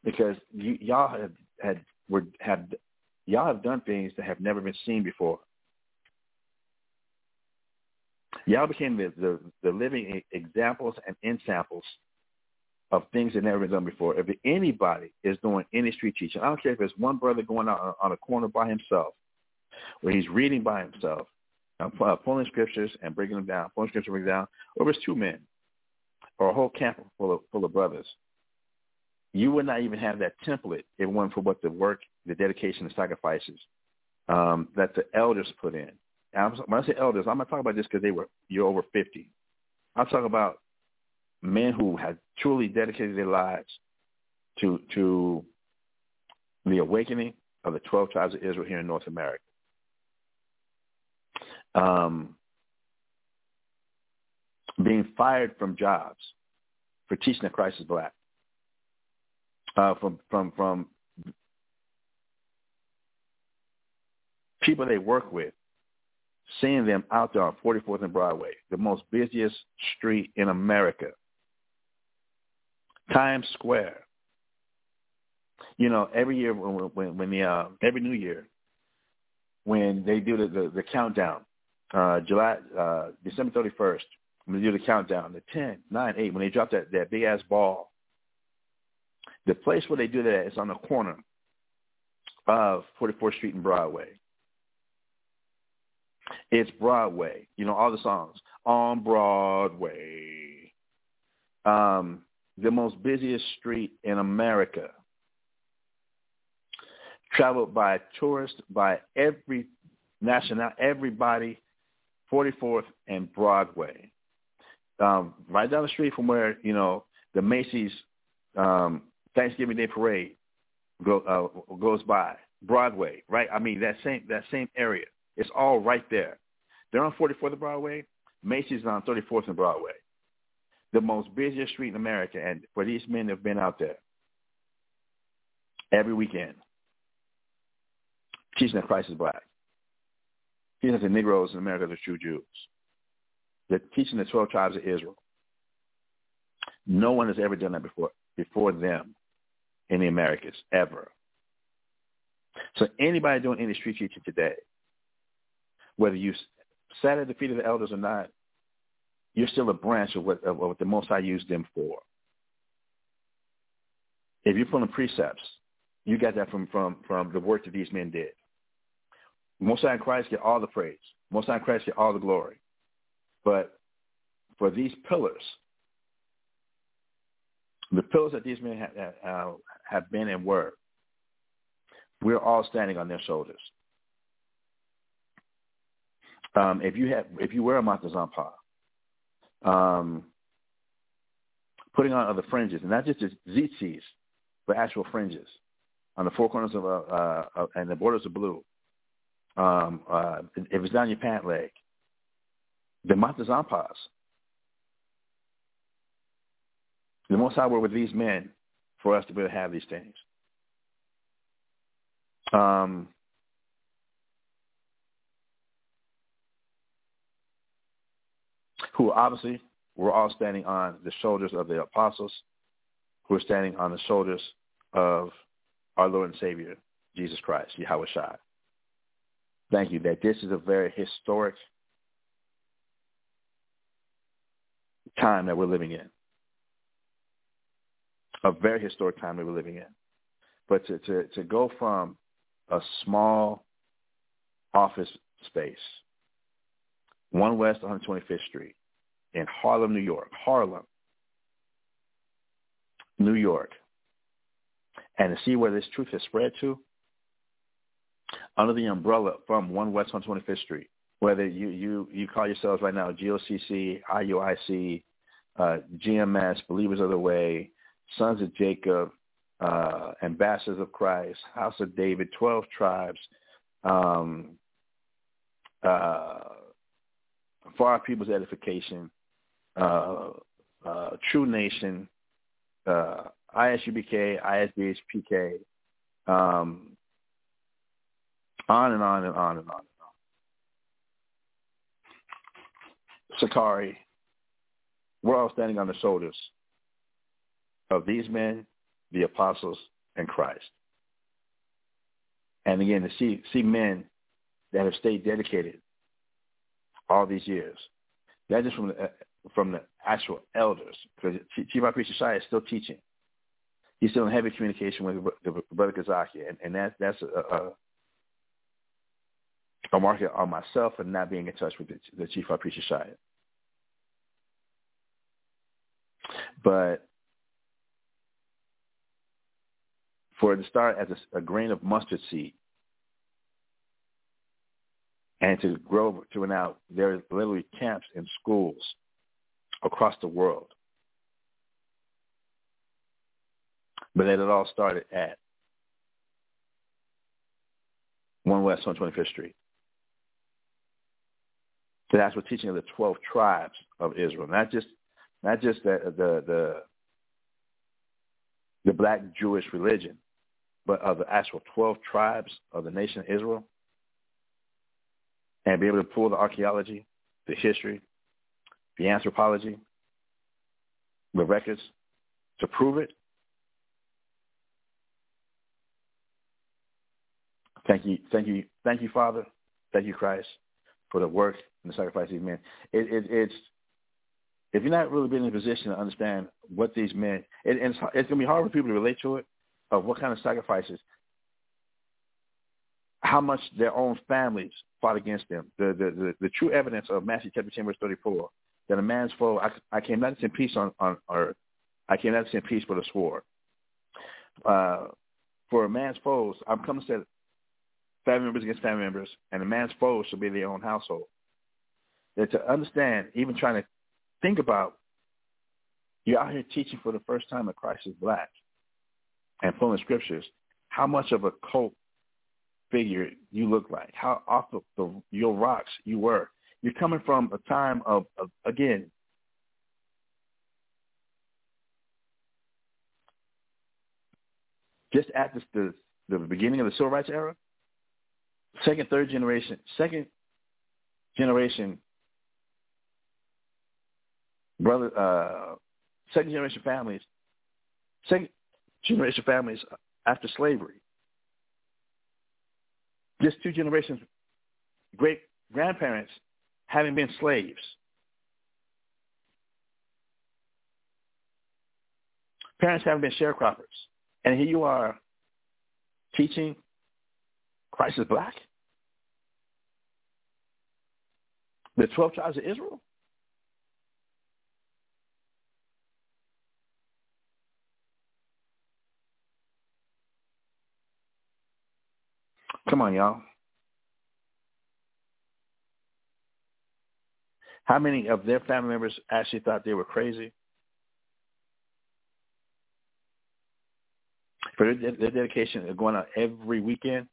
because you, y'all have had were have y'all have done things that have never been seen before. Y'all became the, the, the living examples and ensamples of things that never been done before. If anybody is doing any street teaching, I don't care if it's one brother going out on a corner by himself where he's reading by himself, uh, pulling scriptures and breaking them down, pulling scriptures and breaking down, or it's two men or a whole camp full of, full of brothers. You would not even have that template if it wasn't for what the work, the dedication, the sacrifices um, that the elders put in. And when I say elders, I'm not talking about just because they were you're over 50. I'm talking about men who had truly dedicated their lives to to the awakening of the 12 tribes of Israel here in North America um, being fired from jobs for teaching that Christ is black. Uh, from from from people they work with, seeing them out there on 44th and Broadway, the most busiest street in America, Times Square. You know, every year when when, when the uh, every New Year, when they do the, the, the countdown uh, July, uh, December 31st, when they do the countdown, the 10, 9, 8, when they drop that, that big-ass ball, the place where they do that is on the corner of 44th Street and Broadway. It's Broadway. You know, all the songs. On Broadway. Um, the most busiest street in America. Traveled by tourists, by every national, everybody 44th and Broadway, um, right down the street from where you know the Macy's um, Thanksgiving Day Parade go, uh, goes by. Broadway, right? I mean that same that same area. It's all right there. They're on 44th and Broadway. Macy's is on 34th and Broadway. The most busiest street in America, and for these men have been out there every weekend, teaching that Christ is black. That the Negroes in America are the true Jews. They're teaching the 12 tribes of Israel. No one has ever done that before before them in the Americas, ever. So anybody doing any street teaching today, whether you sat at the feet of the elders or not, you're still a branch of what, of what the Most High used them for. If you're pulling precepts, you got that from, from, from the work that these men did. Most High Christ get all the praise. Most High Christ get all the glory. But for these pillars, the pillars that these men have, have, been and were, we're all standing on their shoulders. Um, if you have, if you wear a matazampa, um, putting on other fringes, and not just the tzitzis, but actual fringes on the four corners of, uh, uh, and the borders of blue. Um, uh, if it's down your pant leg, the matazampas. The Most I were with these men for us to be able to have these things. Um, who obviously were all standing on the shoulders of the apostles, who are standing on the shoulders of our Lord and Savior, Jesus Christ, Yahawashi. Thank you that this is a very historic time that we're living in. A very historic time that we're living in. But to, to, to go from a small office space, one West 125th Street in Harlem, New York, Harlem, New York, and to see where this truth has spread to, under the umbrella from One West 125th Street, whether you, you, you call yourselves right now GOCC, IUIC, uh, GMS, Believers of the Way, Sons of Jacob, uh, Ambassadors of Christ, House of David, 12 Tribes, um, uh, For Our People's Edification, uh, uh, True Nation, uh, ISUPK, ISBHPK, um, on and on and on and on. Sakari, we're all standing on the shoulders of these men, the apostles, and Christ. And again, to see, see men that have stayed dedicated all these years, not just from the, from the actual elders, because Chief Priest Shai is still teaching. He's still in heavy communication with Brother Kazaki, and, and that, that's a, a, a marker on myself and not being in touch with the, the Chief High Priest Shai. But for it to start as a, a grain of mustard seed and to grow to now there are literally camps in schools across the world. But then it all started at 1 West 125th Street. That's what teaching of the 12 tribes of Israel, not just not just the the the, the black Jewish religion, but of the actual 12 tribes of the nation of Israel and be able to pull the archaeology, the history, the anthropology, the records to prove it. Thank you, thank you, thank you, Father. Thank you, Christ, for the work and the sacrifice these men. It, it, it's if you're not really being in a position to understand what these men, it, it's, it's going to be hard for people to relate to it of what kind of sacrifices, how much their own families fought against them. The the the, the true evidence of Matthew chapter ten verse thirty four that a man's foe, I, I came not to send peace on on earth, I came not to send peace but a sword. Uh, for a man's foes, I'm coming to set family members against family members, and a man's foes should be their own household. That to understand, even trying to think about, you're out here teaching for the first time that Christ is black and pulling scriptures, how much of a cult figure you look like, how off of the your rocks you were. You're coming from a time of, of again, just at the the beginning of the civil rights era, second, third generation, second generation brother, uh, second generation families, second generation families after slavery. Just two generations, great grandparents having been slaves. Parents having been sharecroppers. And here you are teaching Christ is black? The 12 tribes of Israel? Come on, y'all. How many of their family members actually thought they were crazy? For their, their dedication of going out every weekend?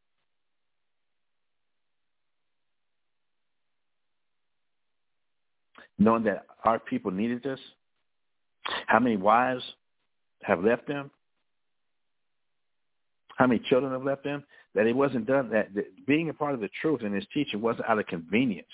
Knowing that our people needed this? How many wives have left them? How many children have left them? That it wasn't done, that, that being a part of the truth in his teaching wasn't out of convenience.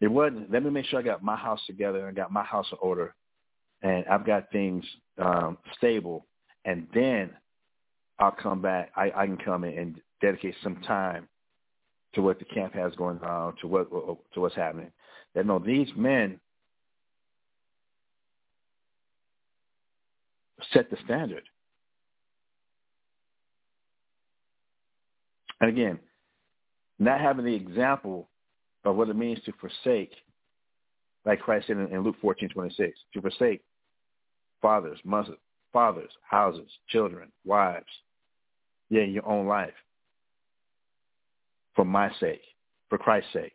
It wasn't. Let me make sure I got my house together and got my house in order, and I've got things um, stable, and then I'll come back. I, I can come in and dedicate some time to what the camp has going on, to what to what's happening. That no, these men set the standard. And again, not having the example of what it means to forsake, like Christ said in, in Luke fourteen twenty six, to forsake fathers, mothers, fathers, houses, children, wives, yeah, your own life, for my sake, for Christ's sake.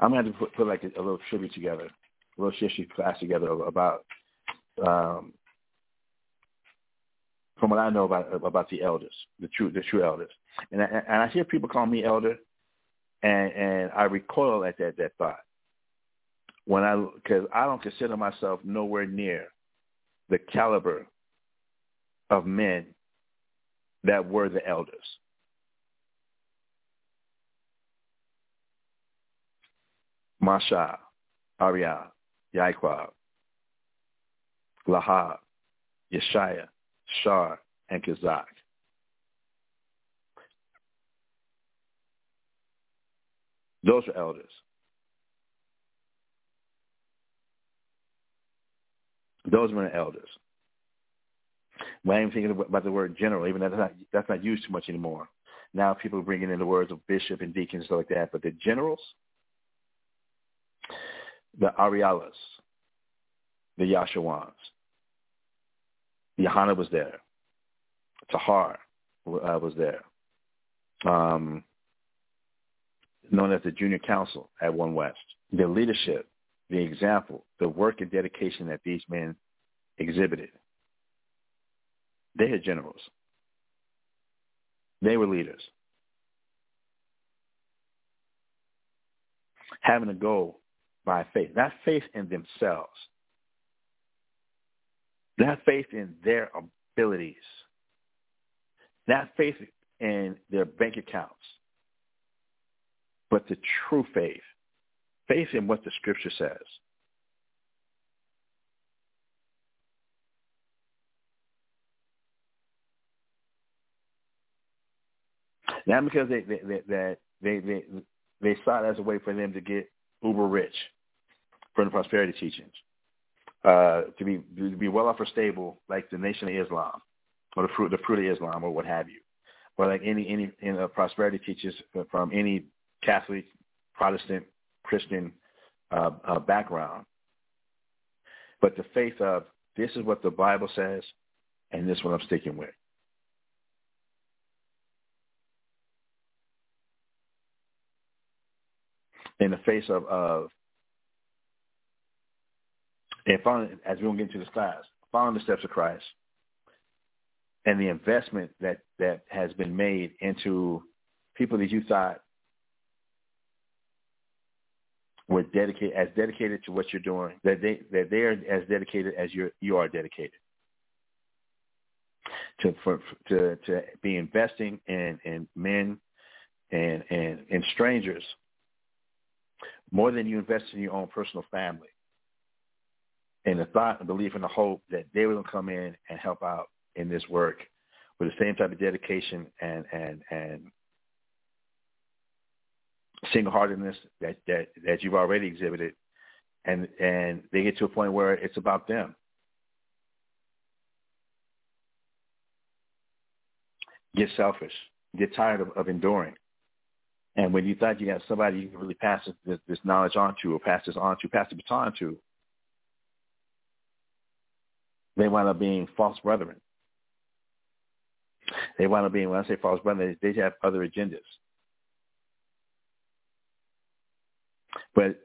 I'm going to put, put like a, a little tribute together, a little history class together about um, from what I know about about the elders, the true the true elders. And I, and I hear people call me elder, and and I recoil at that that thought when I because I don't consider myself nowhere near the caliber of men that were the elders. Masha, Ariah, Yaquab, Lahab, Yeshaya, Shar, and Kazak. Those are elders. Those were the elders. I'm thinking about the word general, even that's not that's not used too much anymore. Now people are bringing in the words of bishop and deacon and stuff like that. But the generals, the Arialas, the Yashawans, Yohana was there. Tahar uh, was there. Um, known as the Junior Council at One West. The leadership, the example, the work and dedication that these men exhibited. They had generals. They were leaders. Having a goal by faith, not faith in themselves, not faith in their abilities, not faith in their bank accounts, but the true faith, faith in what the scripture says. Not because they they they they they, they saw it as a way for them to get uber rich from the prosperity teachings, uh, to be to be well off or stable like the Nation of Islam or the fruit the fruit of Islam or what have you, or like any any in, uh, prosperity teachers from any Catholic, Protestant, Christian uh, uh, background. But the faith of this is what the Bible says, and this is what I'm sticking with. In the face of, of and following, as we will get into this class, following the steps of Christ and the investment that, that has been made into people that you thought were dedicated as dedicated to what you're doing, that they that they are as dedicated as you you are dedicated. To for to to be investing in in men and and and strangers more than you invest in your own personal family. And the thought and belief and the hope that they will come in and help out in this work with the same type of dedication and and and single-heartedness that that that you've already exhibited, and and they get to a point where it's about them. Get selfish. Get tired of, of enduring. And when you thought you had somebody you could really pass this, this knowledge on to or pass this on to, pass the baton to, they wind up being false brethren. They wind up being, when I say false brethren, they, they have other agendas. But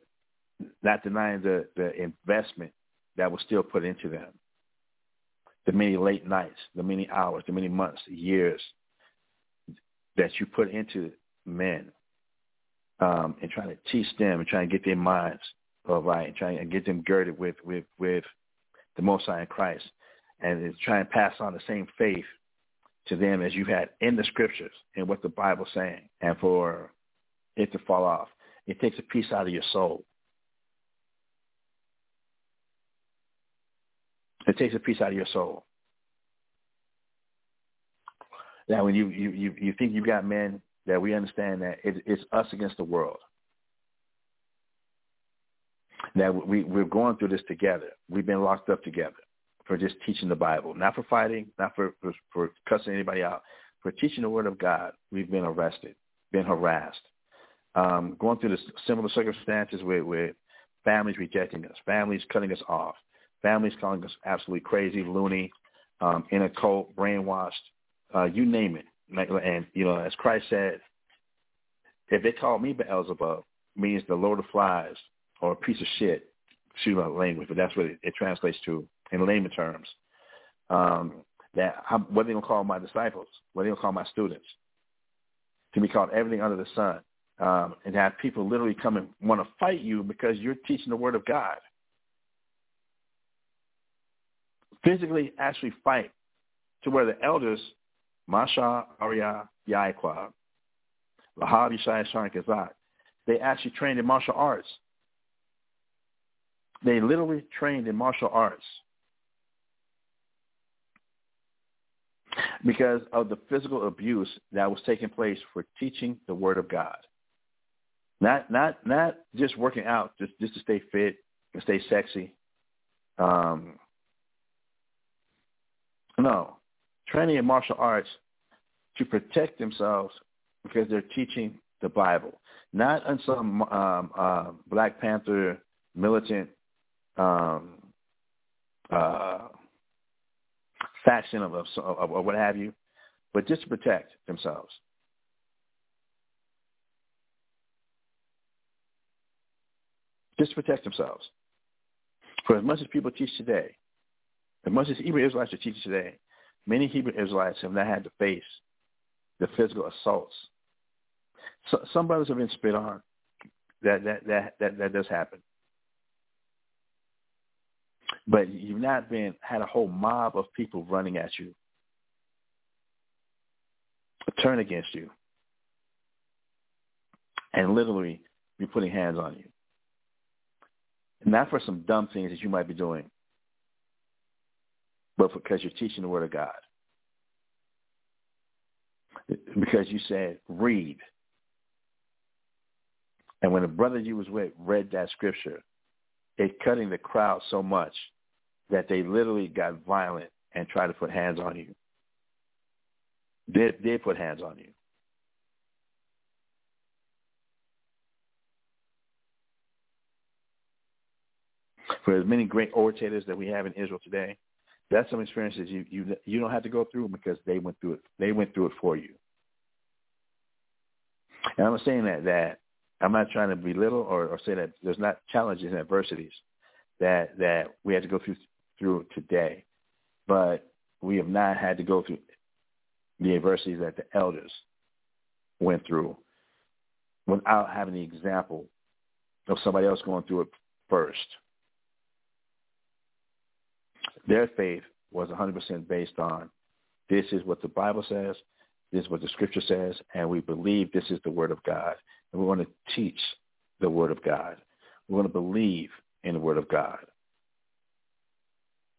not denying the, the investment that was still put into them. The many late nights, the many hours, the many months, years that you put into men um, and trying to teach them and trying to get their minds all right and trying to get them girded with, with, with the Most High in Christ and trying to pass on the same faith to them as you had in the scriptures and what the Bible's saying and for it to fall off. It takes a piece out of your soul. It takes a piece out of your soul. Now, when you, you, you, you think you've got men that we understand that it, it's us against the world. That we, we're going through this together. We've been locked up together for just teaching the Bible, not for fighting, not for, for, for cussing anybody out, for teaching the Word of God. We've been arrested, been harassed, um, going through the similar circumstances with, with families rejecting us, families cutting us off, families calling us absolutely crazy, loony, um, in a cult, brainwashed, uh, you name it. And, you know, as Christ said, if they call me Beelzebub, means the Lord of Flies or a piece of shit, excuse my language, but that's what it, it translates to in layman terms. Um, that how, what are they to call my disciples? What are they to call my students? To be called everything under the sun. Um, and have people literally come and want to fight you because you're teaching the word of God. Physically actually fight to where the elders Masha Arya Yaikwa, Lahab Yishai Sharon Kazak, they actually trained in martial arts. They literally trained in martial arts because of the physical abuse that was taking place for teaching the word of God. Not not not just working out just just to stay fit and stay sexy. Um, no, training in martial arts to protect themselves because they're teaching the Bible, not on some um, uh, Black Panther militant um, uh, faction of, of, of, of what have you, but just to protect themselves. Just to protect themselves. For as much as people teach today, as much as Hebrew Israelites are teaching today, Many Hebrew Israelites have not had to face the physical assaults. So, some brothers have been spit on. That that that that, that does happen. But you've not been had a whole mob of people running at you, turn against you, and literally be putting hands on you. Not for some dumb things that you might be doing, but because you're teaching the Word of God. Because you said, read. And when the brother you was with read that scripture, it cutting the crowd so much that they literally got violent and tried to put hands on you. They, they put hands on you. For as many great orators that we have in Israel today, that's some experiences you you you don't have to go through because they went through it. They went through it for you. And I'm saying that that I'm not trying to belittle or, or say that there's not challenges and adversities that that we had to go through through today, but we have not had to go through the adversities that the elders went through without having the example of somebody else going through it first. Their faith was 100% based on this is what the Bible says, this is what the scripture says, and we believe this is the word of God. And we want to teach the word of God. We want to believe in the word of God.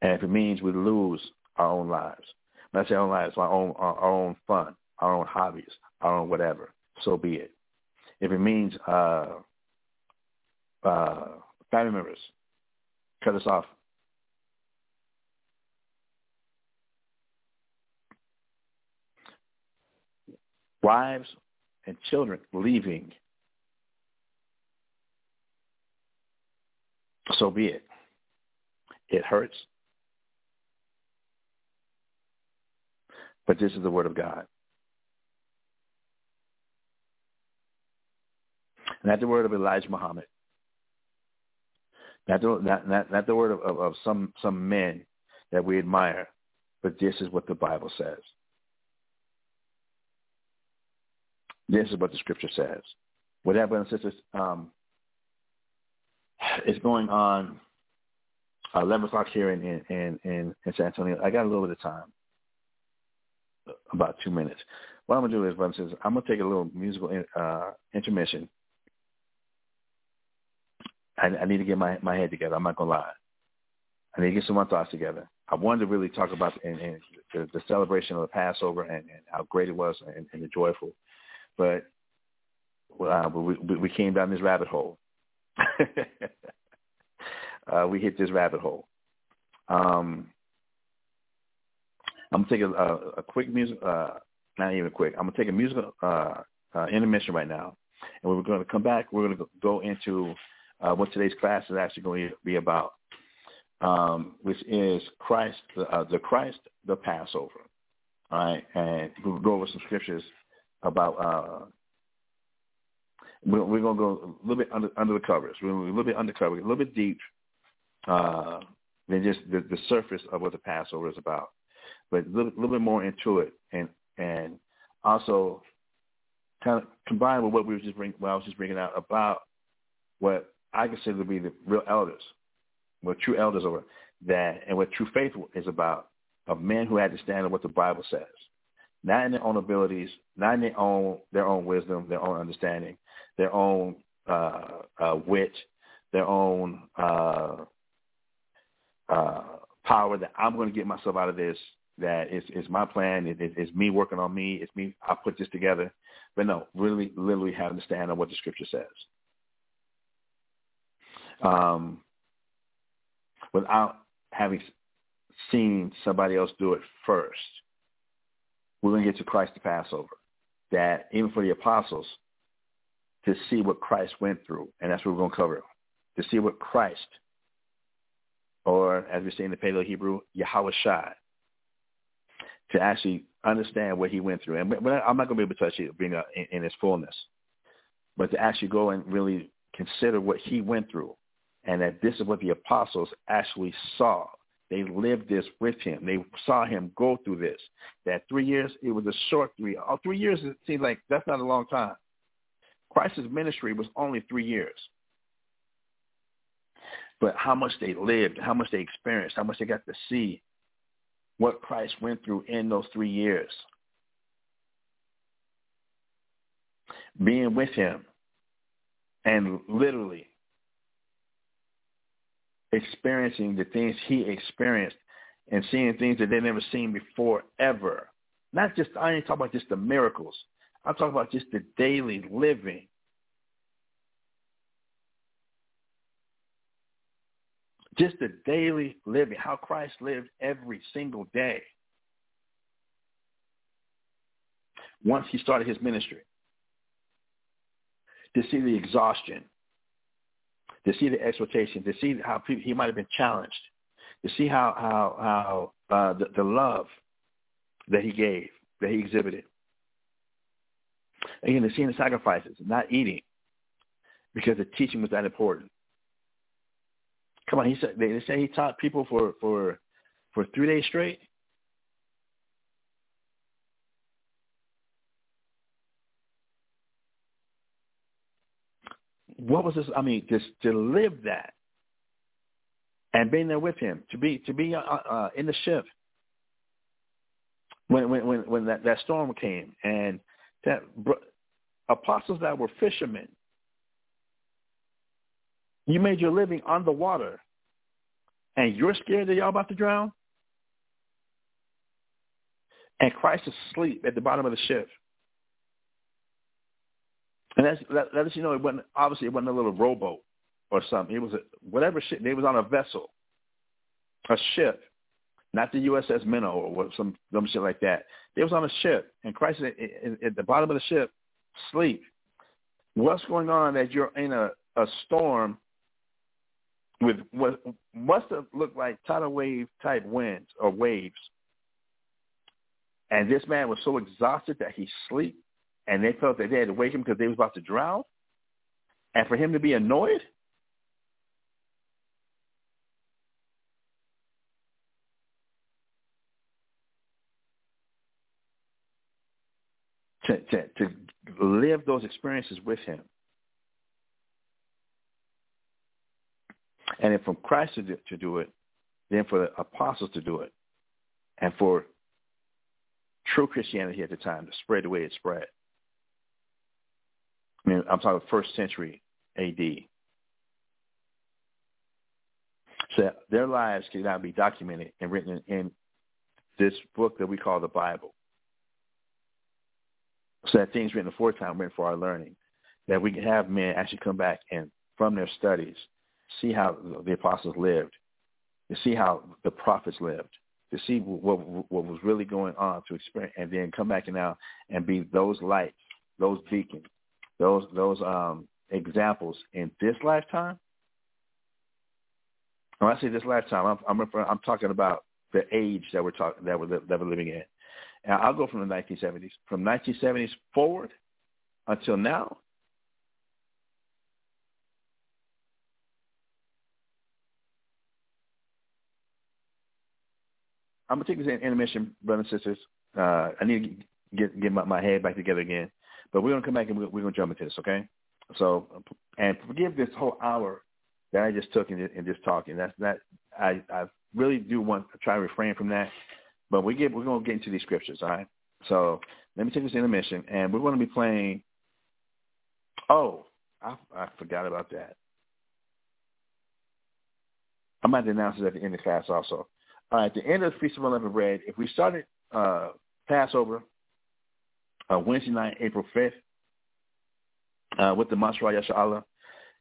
And if it means we lose our own lives, say our own lives, our own, our, our own fun, our own hobbies, our own whatever, so be it. If it means uh, uh, family members cut us off wives and children leaving, so be it. It hurts. But this is the word of God. Not the word of Elijah Muhammad. Not the, not, not, not the word of, of, of some, some men that we admire, but this is what the Bible says. This is what the scripture says. Whatever, and sisters, um, it's going on uh, 11 o'clock here in, in, in, in San Antonio. I got a little bit of time, about two minutes. What I'm going to do is, brothers and sisters, I'm going to take a little musical uh, intermission. I, I need to get my, my head together. I'm not going to lie. I need to get some of my thoughts together. I wanted to really talk about in, in the, the celebration of the Passover and, and how great it was and, and the joyful but uh, we, we came down this rabbit hole. uh, we hit this rabbit hole. Um, I'm gonna take a, a, a quick music, uh, not even quick. I'm gonna take a musical uh, uh, intermission right now, and we're going to come back. We're going to go into uh, what today's class is actually going to be about, um, which is Christ, uh, the Christ, the Passover. All right, and we'll go over some scriptures about uh, we're, we're going to go a little bit under, under the covers. We're going to a little bit undercover, a little bit deep uh, than just the, the surface of what the Passover is about, but a little, little bit more into it, and and also kind of combined with what we were just bring, what I was just bringing out about what I consider to be the real elders, what true elders are, that and what true faith is about, of men who had to stand on what the Bible says not in their own abilities, not in their own their own wisdom, their own understanding, their own uh, uh, wit, their own uh, uh, power. That I'm going to get myself out of this. That is is my plan. It, it, it's me working on me. It's me. I put this together. But no, really, literally having to stand on what the scripture says. Um, without having seen somebody else do it first we're going to get to Christ the Passover. That even for the apostles, to see what Christ went through, and that's what we're going to cover, to see what Christ, or as we say in the Paleo Hebrew, Yahweh Shai, to actually understand what he went through. And I'm not going to be able to touch it being uh, in, in its fullness, but to actually go and really consider what he went through, and that this is what the apostles actually saw they lived this with him. They saw him go through this. That three years, it was a short three. Oh, three years, it seems like that's not a long time. Christ's ministry was only three years. But how much they lived, how much they experienced, how much they got to see what Christ went through in those three years. Being with him and literally experiencing the things he experienced and seeing things that they never seen before ever. Not just, I ain't talking about just the miracles. I'm talking about just the daily living. Just the daily living, how Christ lived every single day. Once he started his ministry. To see the exhaustion, to see the exhortation, to see how people, he might have been challenged, to see how how how uh, the, the love that he gave, that he exhibited. Again, to see the sacrifices, not eating, because the teaching was that important. Come on, he said they say he taught people for for for three days straight. What was this? I mean, just to live that and being there with him, to be to be uh, uh, in the ship when when when, when that, that storm came, and that apostles that were fishermen, you made your living on the water, and you're scared that y'all about to drown, and Christ is asleep at the bottom of the ship. And that's, that, you know it wasn't obviously it wasn't a little rowboat or something. It was a, whatever ship. They was on a vessel, a ship, not the USS Minnow or some some shit like that. They was on a ship, and Christ at the bottom of the ship, sleep. What's going on that you're in a, a storm with what must have looked like tidal wave type winds or waves, and this man was so exhausted that he sleep, and they felt that they had to wake him because they was about to drown, and for him to be annoyed to, to, to live those experiences with him. And then from Christ to do, to do it, then for the apostles to do it, and for true Christianity at the time to spread the way it spread. I mean, I'm talking first century A.D. So their lives can now be documented and written in this book that we call the Bible. So that things written before time written for our learning. That we can have men actually come back and from their studies see how the apostles lived, to see how the prophets lived, to see what what was really going on to experience, and then come back and now and be those lights, those beacons, those those um, examples in this lifetime. When I say this lifetime, I'm I'm, referring, I'm talking about the age that we're talking that we're that we're living in. And I'll go from the 1970s. From 1970s forward until now, I'm gonna take this intermission, brothers and sisters. Uh, I need to get get my, my head back together again, but we're gonna come back and we're, we're gonna jump into this, okay? So, and forgive this whole hour that I just took in, in just talking. That's that I I really do want to try to refrain from that but we get we're gonna get into these scriptures, all right? So let me take this intermission, and we're going to be playing. Oh, I, I forgot about that. I might announce it at the end of class also. All right, at the end of the Feast of Unleavened Bread, if we started uh, Passover uh, Wednesday night, April 5th, uh, with the Masra Yasha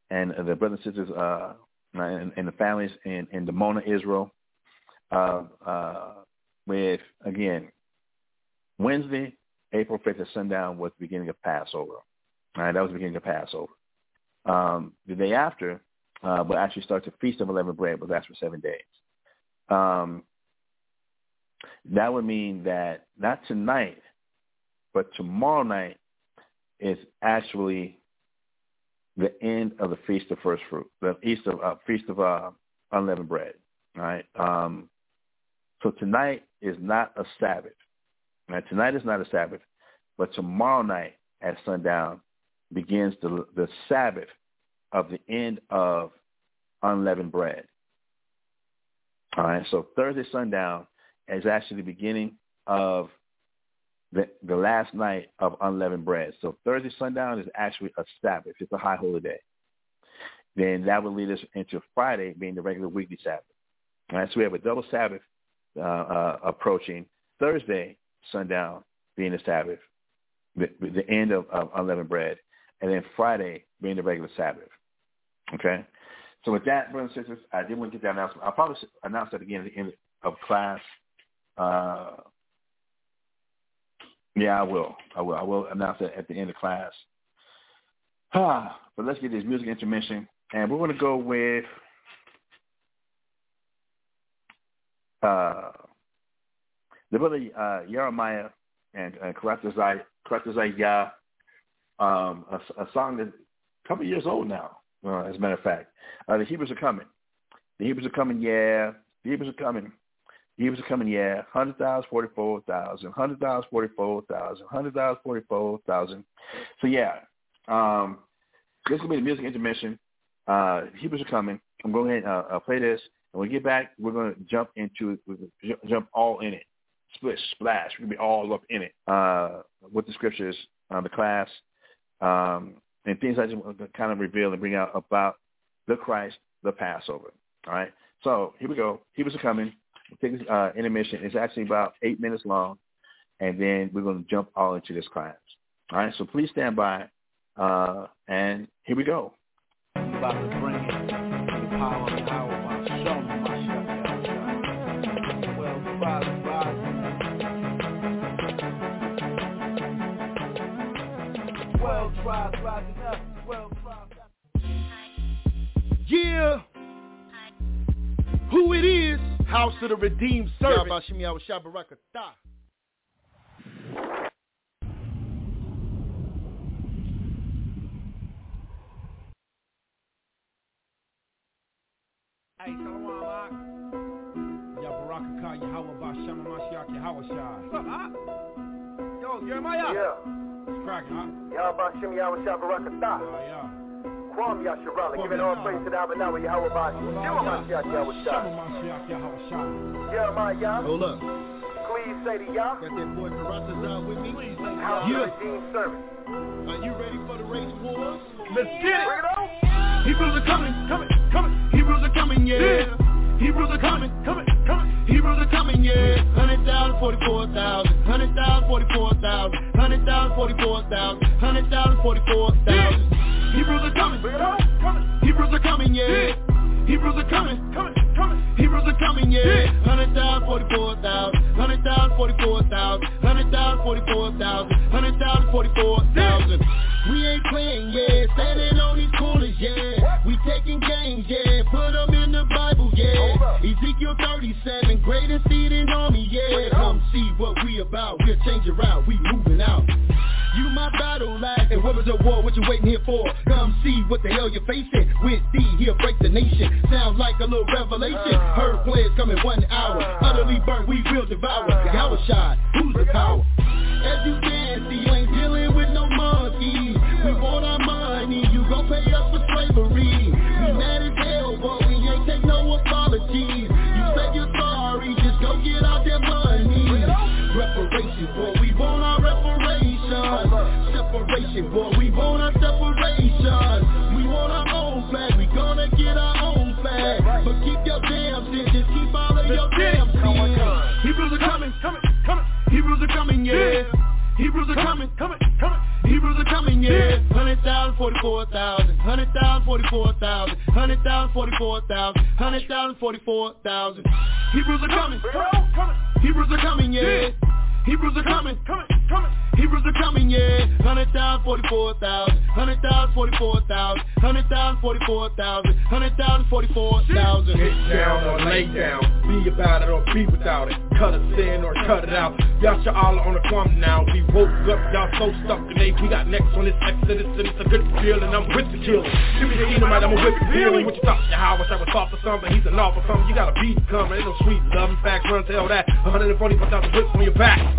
and uh, the brothers and sisters uh, and, and, the families in, in Dimona, Israel, uh, uh, with, again, Wednesday, April 5th at sundown was the beginning of Passover. All right, that was the beginning of Passover. Um, the day after, uh, will actually start the Feast of Unleavened Bread, but that's for seven days. Um, that would mean that not tonight, but tomorrow night is actually the end of the Feast of First Fruit, the Feast of uh, Feast of uh, Unleavened Bread. All right. Um, so tonight is not a Sabbath. Now, tonight is not a Sabbath, but tomorrow night at sundown begins the, the Sabbath of the end of unleavened bread. All right, so Thursday sundown is actually the beginning of the, the last night of unleavened bread. So Thursday sundown is actually a Sabbath. It's a high holy day. Then that would lead us into Friday being the regular weekly Sabbath. All right, so we have a double Sabbath uh, uh, approaching Thursday sundown being the Sabbath, the, the end of, of unleavened bread, and then Friday being the regular Sabbath. Okay? So with that, brothers and sisters, I did want to get that announcement. I'll probably announce that again at the end of class. Uh, yeah, I will. I will. I will announce that at the end of class. Ah, but let's get this music intermission, and we're going to go with uh, the brother uh, Jeremiah and uh, Karatazai um, a, a song that's a couple years old now, uh, as a matter of fact. Uh, the Hebrews are coming. The Hebrews are coming, yeah. The Hebrews are coming. Hebrews are coming, yeah. 100,000, 44,000, 100,000, 44,000, 100,000, 44,000. So, yeah. Um, this is gonna be the music intermission. Uh, Hebrews are coming. I'm going to go ahead and uh, uh, play this, and when we get back, we're going to jump into it. Jump all in it, split, splash. We're gonna be all up in it uh, with the scriptures, uh, the class, um, and things I just want to kind of reveal and bring out about the Christ, the Passover. All right. So here we go. Hebrews are coming. We'll take this uh, intermission. It's actually about eight minutes long, and then we're going to jump all into this class. All right. So please stand by, uh, and here we go. about House of the Redeemed Servant. Yabashimi Awashabarakata. Hey, Shalom, Mark. Yabarakaka Yahweh Bashama Mashiach Yahweh Shai. What's up, Mark? Yo, Jeremiah. Yeah. It's cracking, huh? Yahbashim Yahweh Shabarakatah. Oh, yeah. Shalom, Yasharala. Giving all praise to the Abanawa Yahweh Jeremiah Yah. Hold up. Please say to Yah. Got that boy Paratazar with me. Please say to Yah. Are you ready for the race wars? Let's get it. Bring it on. Hebrews are coming, coming, coming. Hebrews are coming, yeah. Hebrews are coming, coming, coming. Hebrews are coming, yeah. Hundred thousand, forty four thousand. Hundred thousand, forty four thousand. Hundred thousand, forty four thousand. Hundred thousand, forty four thousand. Hebrews are coming. Hebrews are coming, yeah. Hebrews are coming. Hebrews are coming, yeah. Hundred thousand, forty-four thousand. Hundred thousand, forty-four thousand. Hundred thousand, forty-four thousand. Hundred thousand, forty-four thousand. We ain't playing, yeah. Standing on these corners, yeah. We taking games, yeah. Put them in the Bible, yeah. Ezekiel 37, greatest seed in army, yeah. Come see what we about. We'll change it out. We moving out. My battle lad, and what was the war? What you waiting here for? Come see what the hell you're facing. With D, he'll break the nation. Sounds like a little revelation. Heard uh. players coming one hour. Uh. Utterly burnt, we will devour. Uh. Yahweh shot, who's the power? As you can see, you ain't dealing with no monkeys. We want our money, you gon' pay us for slavery. Separation, boy, we want our separation. We want our own flag, we gonna get our own flag. But keep your damn sins, just keep all of your damn sins. Hebrews are coming, coming, coming. Hebrews are coming, yeah. Hebrews are coming, coming, coming. Hebrews are coming, yeah. Hundred thousand, forty-four thousand. Hundred thousand, forty-four thousand. Hundred thousand, forty-four thousand. Hundred thousand, forty-four thousand. Hebrews are coming. Hebrews are coming, yeah. Hebrews are coming, coming, coming. Hebrews are coming, yeah. Hundred thousand, forty-four thousand. Hundred thousand, forty-four thousand. Hundred thousand, forty-four thousand. Hundred thousand, forty-four thousand. Get down or lay down, be about it or be without it. Cut a sin or cut it out. Y'all should all on the crumb now. We woke up, y'all so stuck in they. We got next on this exodus and it's a good feeling. I'm with the killer. Give me the Edomite, I'm a with the feeling. What you thought? Your how? Wish I was soft for something. He's an awful something. You got a beat coming. Ain't no sweet love. In fact, run tell that. 144,000 whips on your back.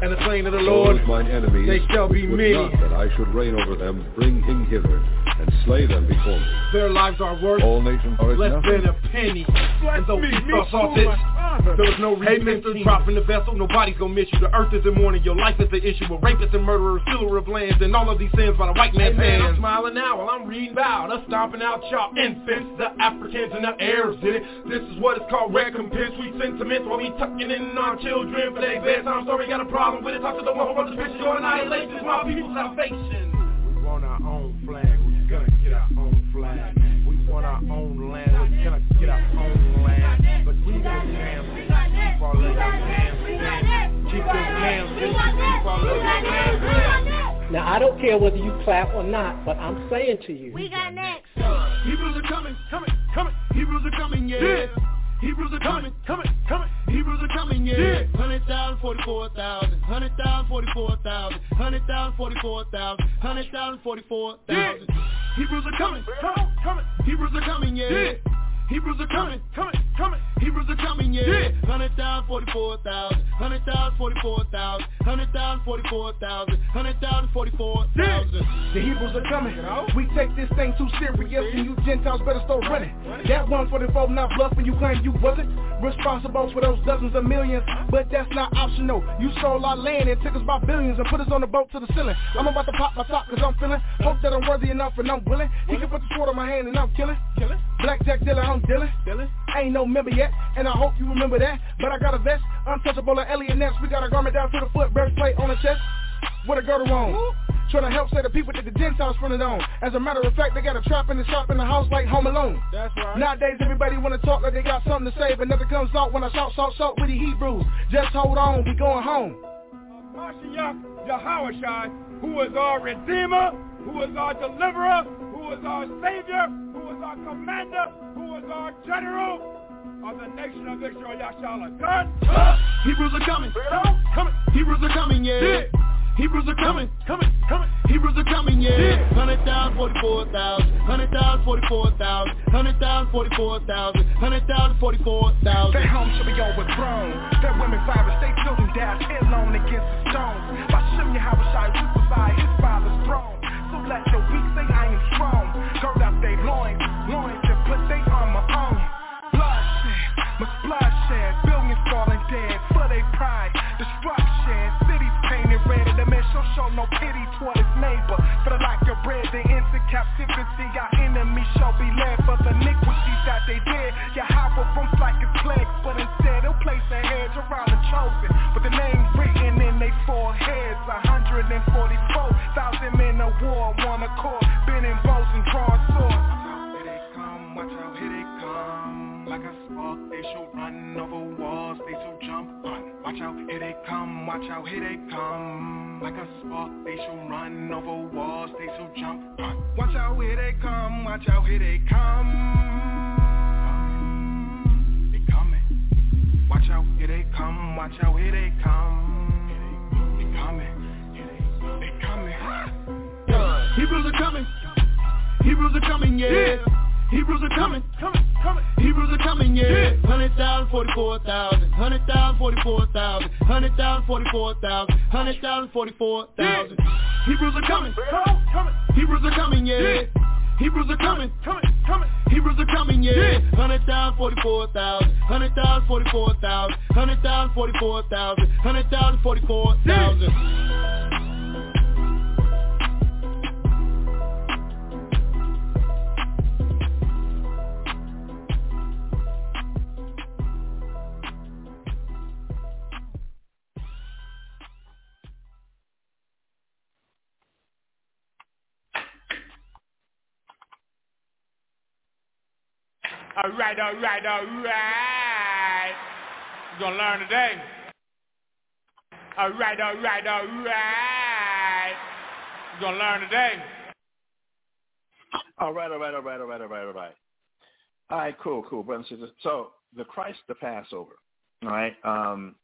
And the slain of the Lord, Those mine enemies they shall be would many. not that I should reign over them, bring him hither, and slay them before me. Their lives are worth All nations are as less nothing. than a penny. And though we thought off this, there was no reason to drop in the vessel. Nobody's gonna miss you. The earth is in mourning. Your life is the issue. A rapist and murderer, stealer of lands, and all of these sins by the white man's Hey, man, hands. I'm smiling now while I'm reading about us stomping out y'all infants, the Africans and the Arabs in it. This is what it's called recompense. We sentiments while we tucking in our children for their bedtime story. Got a problem with it? Talk to the one who wrote this picture. Your annihilation is my people's salvation. We want our own flag. We're gonna get our own flag. We want our own land. We're gonna get our own land. But keep your damn sins. Keep all of your damn sins. Keep your damn. Keep all of your damn. Now I don't care whether you clap or not, but I'm saying to you. We got next. Hebrews are coming, coming, coming. Hebrews are coming, yeah. Hebrews are coming, coming, coming. Hebrews are coming, yeah. Hundred thousand, forty-four thousand. Hundred thousand, forty-four thousand. Hundred thousand, forty-four thousand. Hundred thousand, forty-four thousand. Hebrews are coming, coming, coming. Hebrews are coming, yeah. Hebrews are coming, coming, coming. Hebrews are coming, yeah. Hundred thousand, forty-four thousand. Hundred thousand, forty-four thousand. Hundred thousand, forty-four thousand. Hundred thousand, forty-four thousand. The Hebrews are coming. We take this thing too serious and you Gentiles better start running. That 144 not bluffing, you claim you wasn't responsible for those dozens of millions. But that's not optional. You sold our land and took us by billions and put us on the boat to the ceiling. I'm about to pop my top cause I'm feeling. Hope that I'm worthy enough and I'm willing. He can put the sword on my hand and I'm killing. Blackjack dealer, I'm dealing. I ain't no member yet, and I hope you remember that. But I got a vest, untouchable like Eliot Ness. We got a garment down to the foot, breastplate on the chest. With a girdle on. Trying to help say the people that the Gentiles fronted on. As a matter of fact, they got a trap in the shop in the house like Home Alone. That's right. Nowadays, everybody wanna talk like they got something to say, but nothing comes out when I shout, shout, shout with the Hebrews. Just hold on, we going home. Mashiach who is our Redeemer, who is our Deliverer, who is our Savior, who is our Commander, our General of the nation of Israel, Yashala. God, Hebrews are coming, coming. Hebrews are coming, yeah. Hebrews are coming, coming, coming. Hebrews are coming, yeah. Hundred thousand, forty-four thousand. Hundred thousand, forty-four thousand. Hundred thousand, forty-four thousand. Hundred thousand, forty-four thousand. Their home shall be overthrown. Their women violence, they children dash headlong against the stones. By Shem Yahushai, we beside his father's throne. So let your weak say I am strong. Plagues, but instead he'll place a hedge around the chosen. But the name written in their foreheads, 144,000 men of war, one accord, bending bows and drawing swords. Watch out, Here they come, watch out, here they come. Like a spark, they shall run over walls, they shall jump on. Watch out, here they come, watch out, here they come. Like a spark, they shall run over walls, they shall jump on. Watch out, here they come, watch out, here they come. Watch out, here they come, watch out, here they come. They coming. They coming. Hebrews are coming. Hebrews are coming, yeah. Hebrews are coming, coming, coming. Hebrews are coming, yeah. Hundred thousand, forty-four thousand. Hundred thousand, forty-four thousand. Hundred thousand, forty-four thousand. Hundred thousand, forty-four thousand. Hebrews are coming, coming. Hebrews are coming, yeah. Hebrews are coming, coming, coming. Hebrews are coming, yeah. Hundred thousand, forty-four thousand. Hundred thousand, forty-four thousand. Hundred thousand, forty-four thousand. Hundred thousand, forty-four thousand. All right, all right, all right. You're gonna learn today. All right, all right, all right. You're gonna learn today. All right, all right, all right, all right, all right, all right. All right, cool, cool, brothers and sisters. So the Christ, the Passover. All right. Um,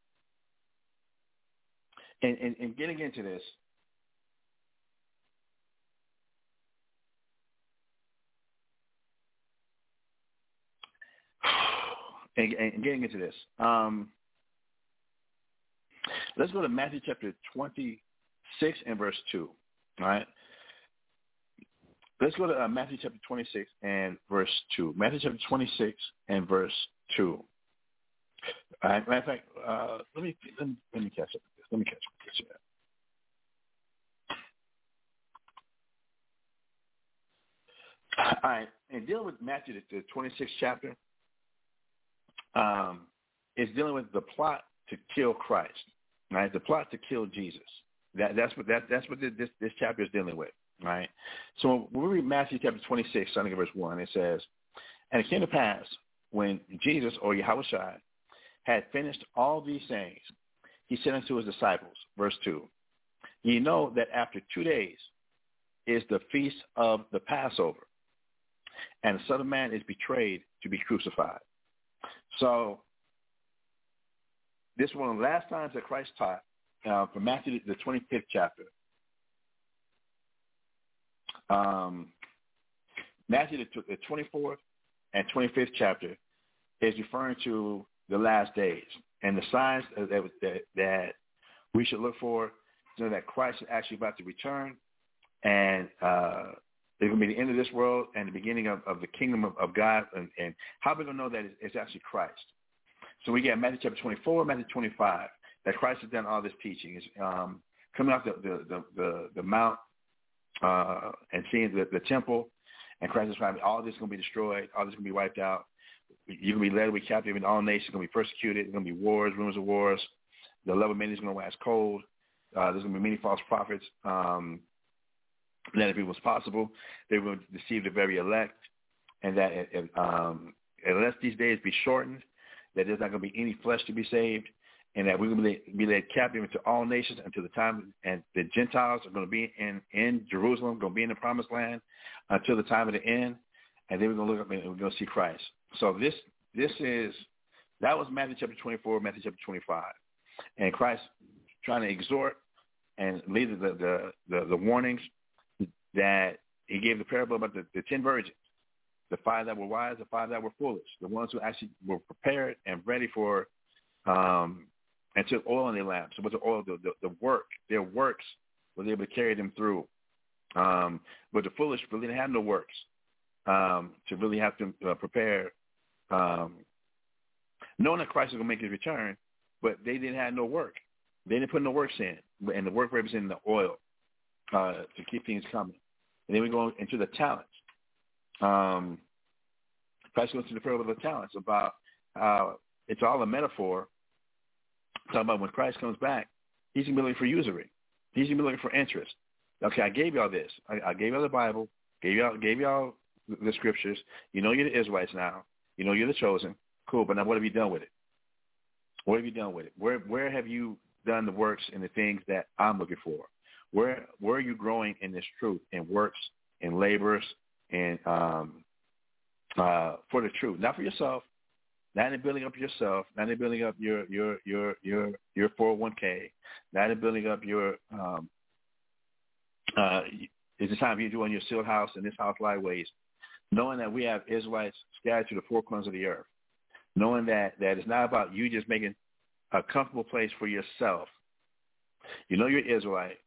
and, and, and getting into this, and, and getting into this, um, let's go to Matthew chapter 26 and verse 2. All right. Let's go to uh, Matthew chapter 26 and verse 2. Matthew chapter 26 and verse 2. All right, matter of fact, uh, let me let me let me catch up with this. Let me catch up with this. Yeah. All right, and dealing with Matthew, the, the 26th chapter, um, is dealing with the plot to kill Christ. Right, the plot to kill Jesus. That that's what that that's what this this chapter is dealing with. Right. So when we read Matthew chapter 26, starting at verse one, it says, "And it came to pass when Jesus or Yahushua had finished all these things, he said unto his disciples, verse 2, Ye know that after two days is the feast of the Passover, and the Son of Man is betrayed to be crucified. So this is one of the last times that Christ taught uh, from Matthew, the 25th chapter. Um, Matthew, the, the 24th and 25th chapter is referring to the last days and the signs that, that, that we should look for, know, that Christ is actually about to return and uh, it's going to be the end of this world and the beginning of, of the kingdom of, of God. And, and how are we going to know that it's, it's actually Christ? So we get Matthew chapter 24, Matthew 25, that Christ has done all this teaching. It's, um, coming off the, the, the, the, the mount uh, and seeing the, the temple, and Christ is trying, all this is going to be destroyed, all this is going to be wiped out. You're going to be led away captive in all nations, going to be persecuted, there's going to be wars, rumors of wars. The love of many is going to wax cold. Uh, there's going to be many false prophets. Um, that if it was possible, they would deceive the very elect, and that um, unless these days be shortened, that there's not going to be any flesh to be saved, and that we're going to be led captive into all nations until the time, and the Gentiles are going to be in, in Jerusalem, going to be in the promised land until the time of the end, and then we're going to look up and we're going to see Christ. So this this is that was Matthew chapter 24, Matthew chapter 25, and Christ trying to exhort and lead the the the, the warnings that he gave the parable about the, the ten virgins, the five that were wise, the five that were foolish, the ones who actually were prepared and ready for um, and took oil in their lamps. So with the oil, the, the, the work, their works was able to carry them through. Um, but the foolish really didn't have no works um, to really have to uh, prepare, um, knowing that Christ was going to make his return, but they didn't have no work. They didn't put no works in, and the work represented the oil uh, to keep things coming. And then we go into the talents. Um, Christ goes into the parable of the talents about how it's all a metaphor talking about when Christ comes back, he's going to be looking for usury. He's going to be looking for interest. Okay, I gave y'all this. I, I gave y'all the Bible, gave y'all, gave y'all the scriptures. You know you're the Israelites now. You know you're the chosen. Cool, but now what have you done with it? What have you done with it? Where where have you done the works and the things that I'm looking for? Where where are you growing in this truth in works in labors and um, uh, for the truth, not for yourself, not in building up yourself, not in building up your your your your your 401k, not in building up your um, uh, it's the time you're doing your sealed house and this house lie waste, knowing that we have Israelites scattered to the four corners of the earth, knowing that that it's not about you just making a comfortable place for yourself. You know you're Israelite.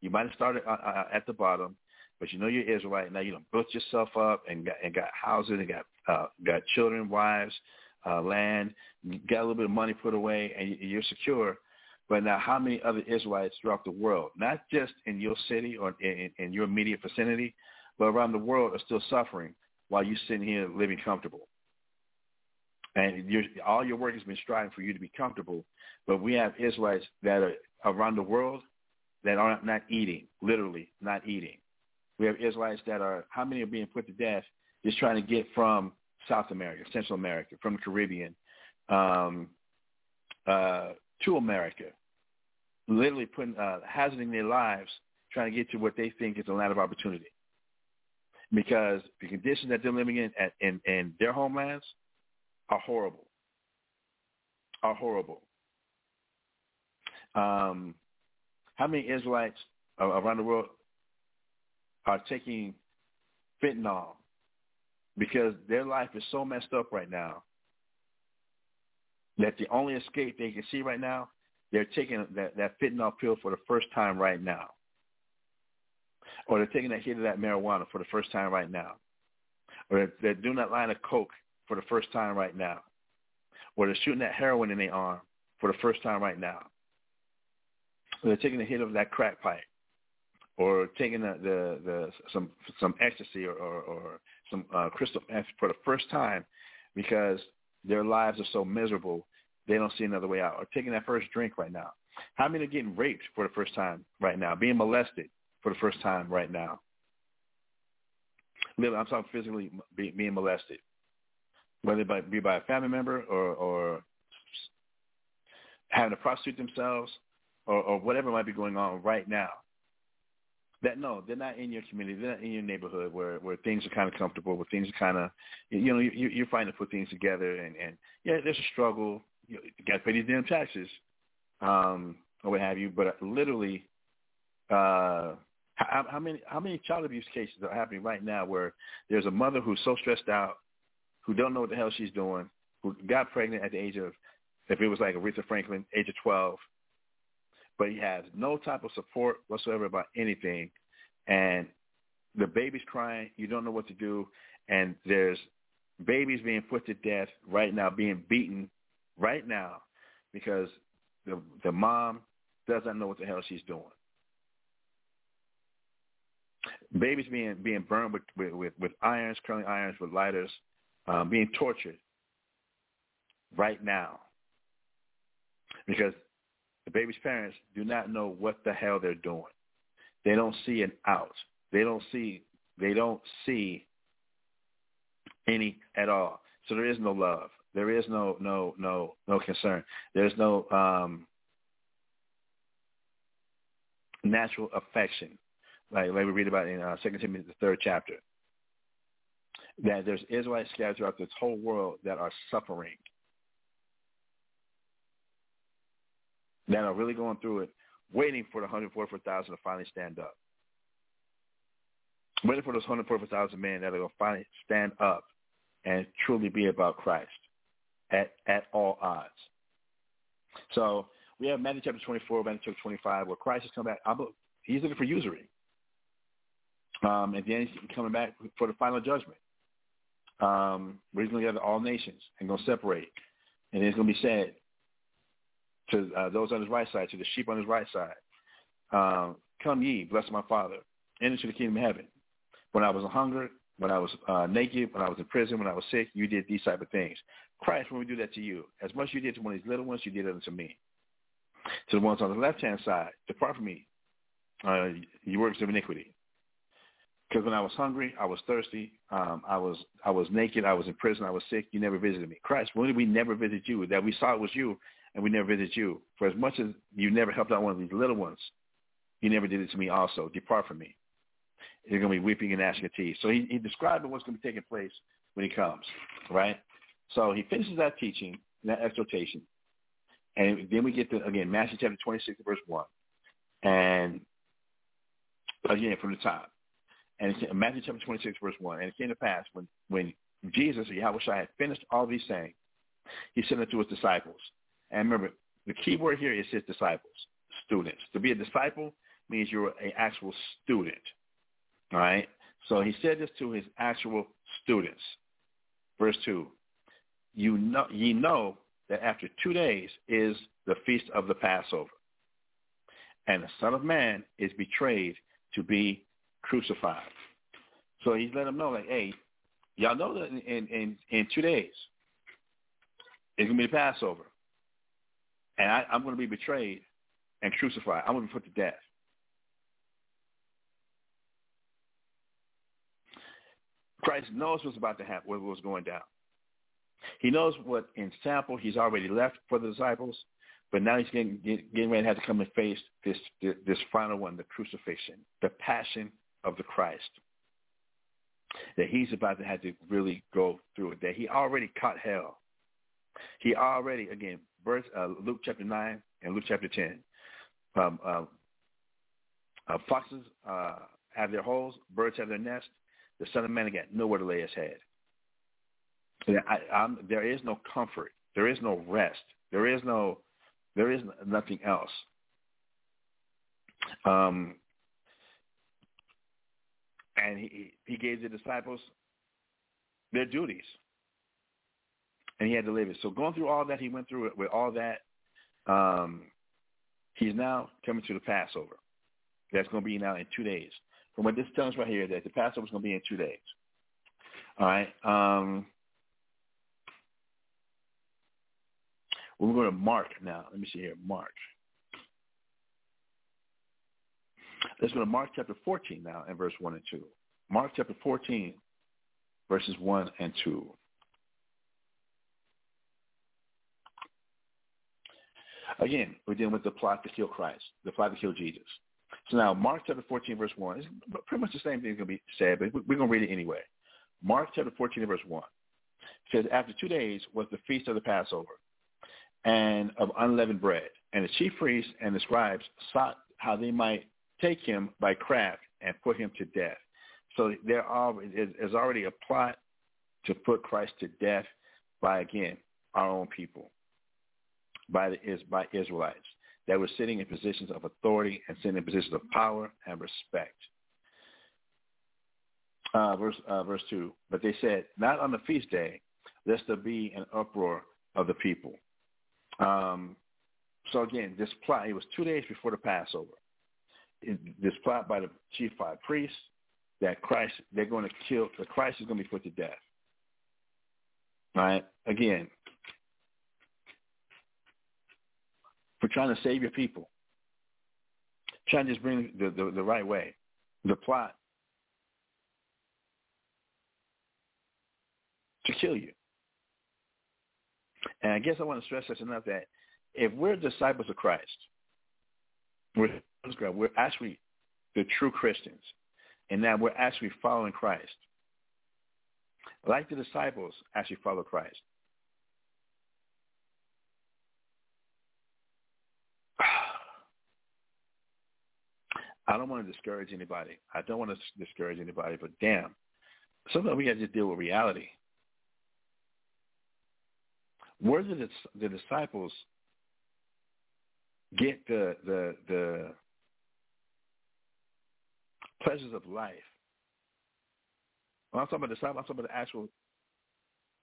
You might have started uh, uh, at the bottom, but you know you're Israelite. Now you know built yourself up and got and got houses and got uh, got children, wives, uh, land, got a little bit of money put away, and you're secure. But now, how many other Israelites throughout the world, not just in your city or in, in your immediate vicinity, but around the world, are still suffering while you're sitting here living comfortable? And all your work has been striving for you to be comfortable, but we have Israelites that are around the world that are not eating, literally not eating. We have Israelites that are, how many are being put to death just trying to get from South America, Central America, from the Caribbean um, uh, to America, literally putting uh, hazarding their lives trying to get to what they think is a land of opportunity. Because the conditions that they're living in at, in, in their homelands are horrible, are horrible. Um, how many Israelites uh, around the world are taking fentanyl because their life is so messed up right now that the only escape they can see right now, they're taking that, that fentanyl pill for the first time right now. Or they're taking that hit of that marijuana for the first time right now. Or they're, they're doing that line of coke for the first time right now. Or they're shooting that heroin in their arm for the first time right now. Or they're taking a hit of that crack pipe or taking the, the, the some some ecstasy or, or, or some uh, crystal meth for the first time because their lives are so miserable they don't see another way out. Or taking that first drink right now. How many are getting raped for the first time right now? Being molested for the first time right now. I'm talking physically being molested, whether it be by a family member or, or having to prostitute themselves or, or whatever might be going on right now that no, they're not in your community, they're not in your neighborhood where where things are kind of comfortable, where things are kind of, you know, you, you're fighting to put things together, and and yeah, there's a struggle. You, got to pay these damn taxes, um, or what have you. But literally, uh, how, how many how many child abuse cases are happening right now where there's a mother who's so stressed out, who don't know what the hell she's doing, who got pregnant at the age of, if it was like Aretha Franklin, age of 12, but he has no type of support whatsoever about anything. and the baby's crying. You don't know what to do, and there's babies being put to death right now, being beaten right now because the the mom doesn't know what the hell she's doing. Babies being being burned with with with with irons, curling irons, with lighters, um, being tortured right now because the baby's parents do not know what the hell they're doing. They don't see an out. They don't see they don't see any at all. So there is no love. There is no no no no concern. There's no um natural affection. Like, like we read about in uh, Second Timothy, the third chapter, that there's Israelites scattered throughout this whole world that are suffering, that are really going through it, waiting for the 144,000 to finally stand up. Waiting for those 144,000 men that are going to finally stand up and truly be about Christ at, at all odds. So we have Matthew chapter 24, Matthew chapter 25, where Christ has come back. He's looking for usury. Um, and then he's coming back for the final judgment. Um, where he's going to gather all nations and going to separate. And it's going to be said to uh, those on his right side, to the sheep on his right side, um, come ye, bless my Father, enter the kingdom of heaven. When I was a hunger, when I was uh, naked, when I was in prison, when I was sick, you did these type of things. Christ, when we do that to you, as much as you did to one of these little ones, you did it unto me. To the ones on the left-hand side, depart from me, uh, you works of iniquity. Because when I was hungry, I was thirsty, um, I was I was naked, I was in prison, I was sick. You never visited me. Christ, when did we never visit you? That we saw it was you, and we never visited you. For as much as you never helped out one of these little ones, you never did it to me also. Depart from me. You're going to be weeping and gnashing of teeth. So he, he described what's going to be taking place when he comes, right? So he finishes that teaching, that exhortation, and then we get to, again, Matthew chapter 26, verse 1. And again, from the top. And it's Matthew chapter 26, verse 1. And it came to pass when, when Jesus, Yahweh had finished all these sayings, he sent it to his disciples. And remember, the key word here is his disciples, students. To be a disciple means you're an actual student. All right? So he said this to his actual students. Verse 2. You know, ye know that after two days is the feast of the Passover. And the Son of Man is betrayed to be crucified. So he's let them know, like, hey, y'all know that in, in, in two days, it's going to be the Passover. And I, I'm going to be betrayed and crucified. I'm going to be put to death. Christ knows what's about to happen, what was going down. He knows what in sample he's already left for the disciples, but now he's getting, getting ready to have to come and face this, this final one, the crucifixion, the passion of the Christ. That he's about to have to really go through it. That he already caught hell. He already, again, verse, uh, Luke chapter 9 and Luke chapter 10. Um, uh, uh, foxes uh, have their holes, birds have their nest. The Son of Man got nowhere to lay his head. I, there is no comfort. There is no rest. There is no, there is nothing else. Um, and he he gave the disciples their duties, and he had to live it. So going through all that, he went through it with all that. Um, he's now coming to the Passover. That's going to be now in two days. From what this tells us right here, that the Passover is going to be in two days. All right. Um, we're going to Mark now. Let me see here. Mark. Let's go to Mark chapter 14 now and verse 1 and 2. Mark chapter 14, verses 1 and 2. Again, we're dealing with the plot to kill Christ, the plot to kill Jesus. So now, Mark chapter 14, verse 1, is pretty much the same thing is going to be said, but we're going to read it anyway. Mark chapter 14, verse 1 says, After two days was the feast of the Passover and of unleavened bread. And the chief priests and the scribes sought how they might take him by craft and put him to death. So there is already a plot to put Christ to death by, again, our own people, by, the, is, by Israelites that were sitting in positions of authority and sitting in positions of power and respect. uh, verse uh, verse two. But they said, not on the feast day, lest there be an uproar of the people. Um, so again, this plot. It was two days before the Passover. It, this plot by the chief high priest that Christ they're going to kill. The Christ is going to be put to death. Right. Again, for trying to save your people, trying to just bring the, the, the right way. The plot to kill you. And I guess I want to stress this enough that if we're disciples of Christ, we're, we're actually the true Christians, and that we're actually following Christ. Like the disciples actually follow Christ. I don't want to discourage anybody. I don't want to discourage anybody, but damn, sometimes we got to just deal with reality. Where did the, the disciples get the the the pleasures of life? When I'm talking about disciples, I'm talking about the actual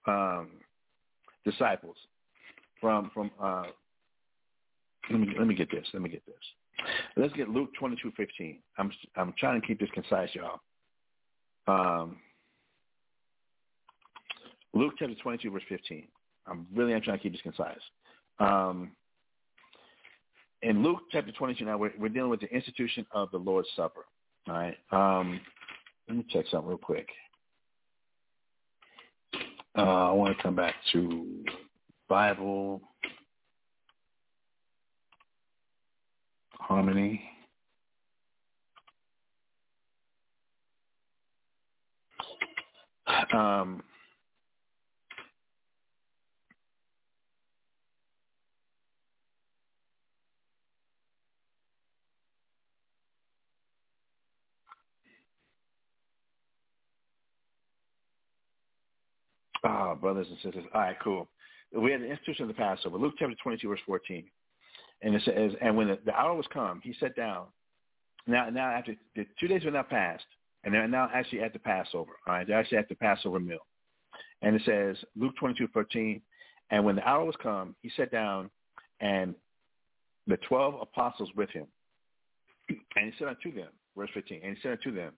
um, disciples from from. Uh, let me let me get this. Let me get this. Let's get Luke twenty two fifteen. I'm I'm trying to keep this concise, y'all. Um, Luke chapter twenty two verse fifteen. I'm really I'm trying to keep this concise. Um, in Luke chapter 22 now, we're, we're, dealing with the institution of the Lord's Supper. All right. Um, let me check something real quick. Uh, I want to come back to Bible harmony. Um, Ah, brothers and sisters. All right, cool. We had an institution of the Passover. Luke chapter 22, verse 14. And it says, and when the, the hour was come, he sat down. Now, now after the two days were now passed, and they're now actually at the Passover. All right, they're actually at the Passover meal. And it says, Luke 22, 13, and when the hour was come, he sat down, and the twelve apostles with him. And he said unto them, verse 15, and he said unto them,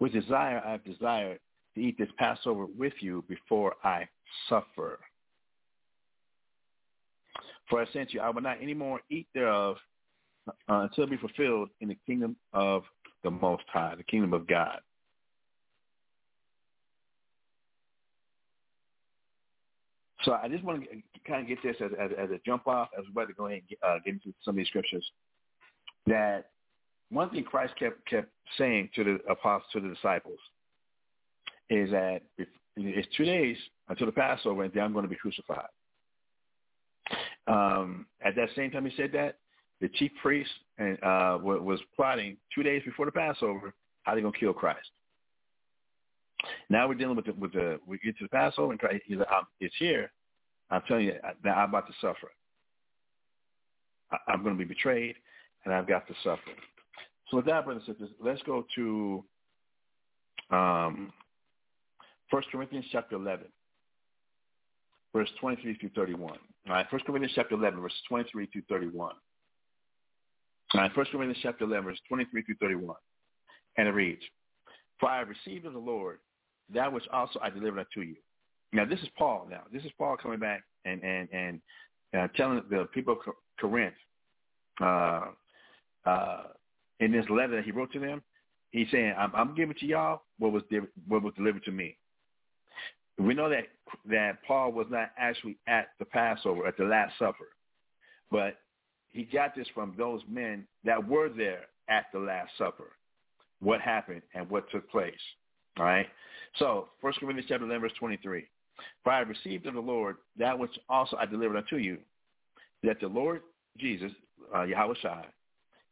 with desire I have desired to eat this Passover with you before I suffer. For I sent you, I will not any more eat thereof uh, until it be fulfilled in the kingdom of the Most High, the kingdom of God. So I just want to kind of get this as, as, as a jump off as we're to go ahead and get, uh, get into some of these scriptures. That one thing Christ kept kept saying to the apostles, to the disciples, is that it's two days until the Passover, and then I'm going to be crucified. Um, at that same time he said that, the chief priest and, uh, was plotting two days before the Passover how they're going to kill Christ. Now we're dealing with the, with the we get to the Passover and Christ, he's like, it's here. I'm telling you that I'm about to suffer. I, I'm going to be betrayed, and I've got to suffer. So with that, brothers and sisters, let's go to um, 1 Corinthians chapter 11, verse 23 through 31. All right, 1 Corinthians chapter 11, verse 23 through 31. All right, 1 Corinthians chapter 11, verse 23 through 31. And it reads, For I have received of the Lord that which also I delivered unto you. Now, this is Paul now. This is Paul coming back and, and, and uh, telling the people of Corinth uh, uh, in this letter that he wrote to them, he's saying, I'm, I'm giving to y'all what was, what was delivered to me. We know that that Paul was not actually at the Passover, at the Last Supper, but he got this from those men that were there at the Last Supper. What happened and what took place. All right. So, First Corinthians chapter 11, verse 23. For I received of the Lord that which also I delivered unto you, that the Lord Jesus, uh, Yahawashi,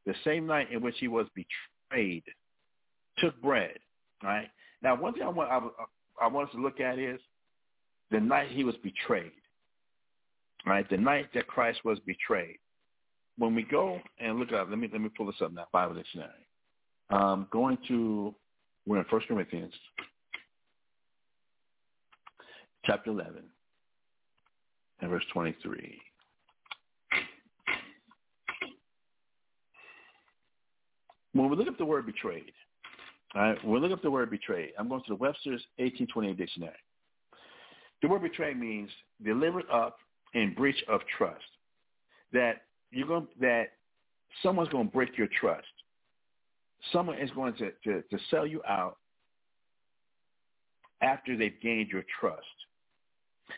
the same night in which he was betrayed, took bread. All right. Now, one thing I want, I, I want us to look at is the night he was betrayed. Right, the night that Christ was betrayed. When we go and look up, let me let me pull this up now, Bible dictionary. Um, going to We're in 1 Corinthians chapter 11 and verse 23. When we look up the word betrayed, all right, we look up the word betrayed, I'm going to the Webster's 1828 dictionary. The word betrayed means delivered up in breach of trust. That you're going that someone's going to break your trust. Someone is going to, to, to sell you out after they've gained your trust.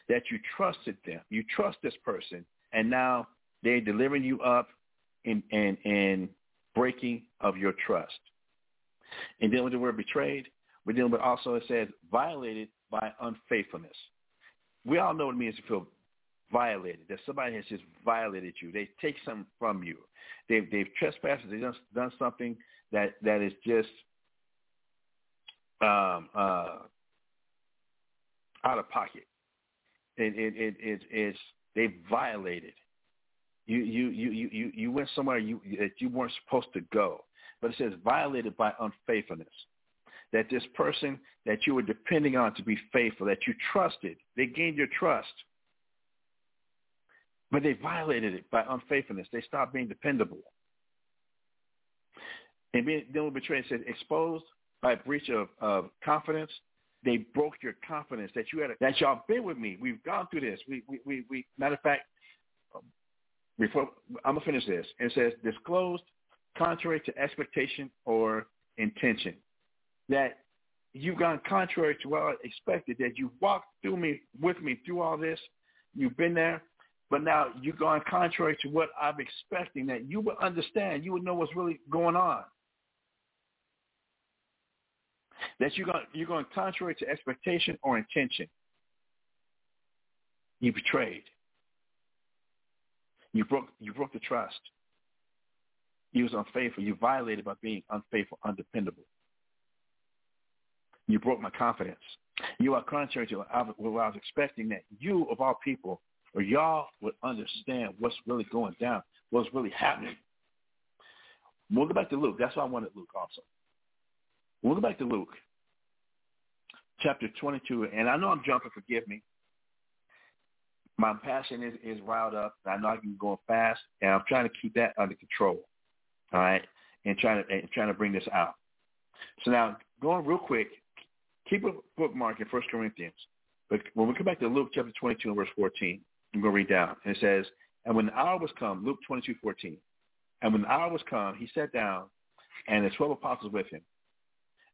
That you trusted them. You trust this person and now they're delivering you up in in, in breaking of your trust. And dealing with the word betrayed, we're dealing with also it says violated by unfaithfulness. We all know what it means to feel violated, that somebody has just violated you. They take something from you. They've, they've trespassed. They've done, done something that, that is just um, uh, out of pocket. It, it, it, it, it's, they violated. You, you, you, you, you, went somewhere you, that you weren't supposed to go. But it says violated by unfaithfulness that this person that you were depending on to be faithful, that you trusted, they gained your trust. But they violated it by unfaithfulness. They stopped being dependable. And being dealing with betrayal says exposed by breach of, of confidence. They broke your confidence that you had a, that y'all been with me. We've gone through this. We we we, we matter of fact, before I'm gonna finish this. It says disclosed contrary to expectation or intention that you've gone contrary to what I expected, that you walked through me with me through all this, you've been there, but now you've gone contrary to what I'm expecting, that you would understand, you would know what's really going on. That you're going, you're going contrary to expectation or intention. You betrayed. You broke, you broke the trust. You was unfaithful. You violated by being unfaithful, undependable. You broke my confidence. You are contrary to what I was expecting that you, of all people, or y'all would understand what's really going down, what's really happening. We'll go back to Luke. That's why I wanted Luke also. We'll go back to Luke, chapter 22. And I know I'm jumping, forgive me. My passion is, is riled up. I know I can go fast, and I'm trying to keep that under control. All right? And trying to, and trying to bring this out. So now, going real quick, keep a bookmark in First Corinthians. But when we come back to Luke chapter 22 and verse 14, I'm going to read down. And it says, And when the hour was come, Luke 22, 14, and when the hour was come, he sat down, and the twelve apostles with him.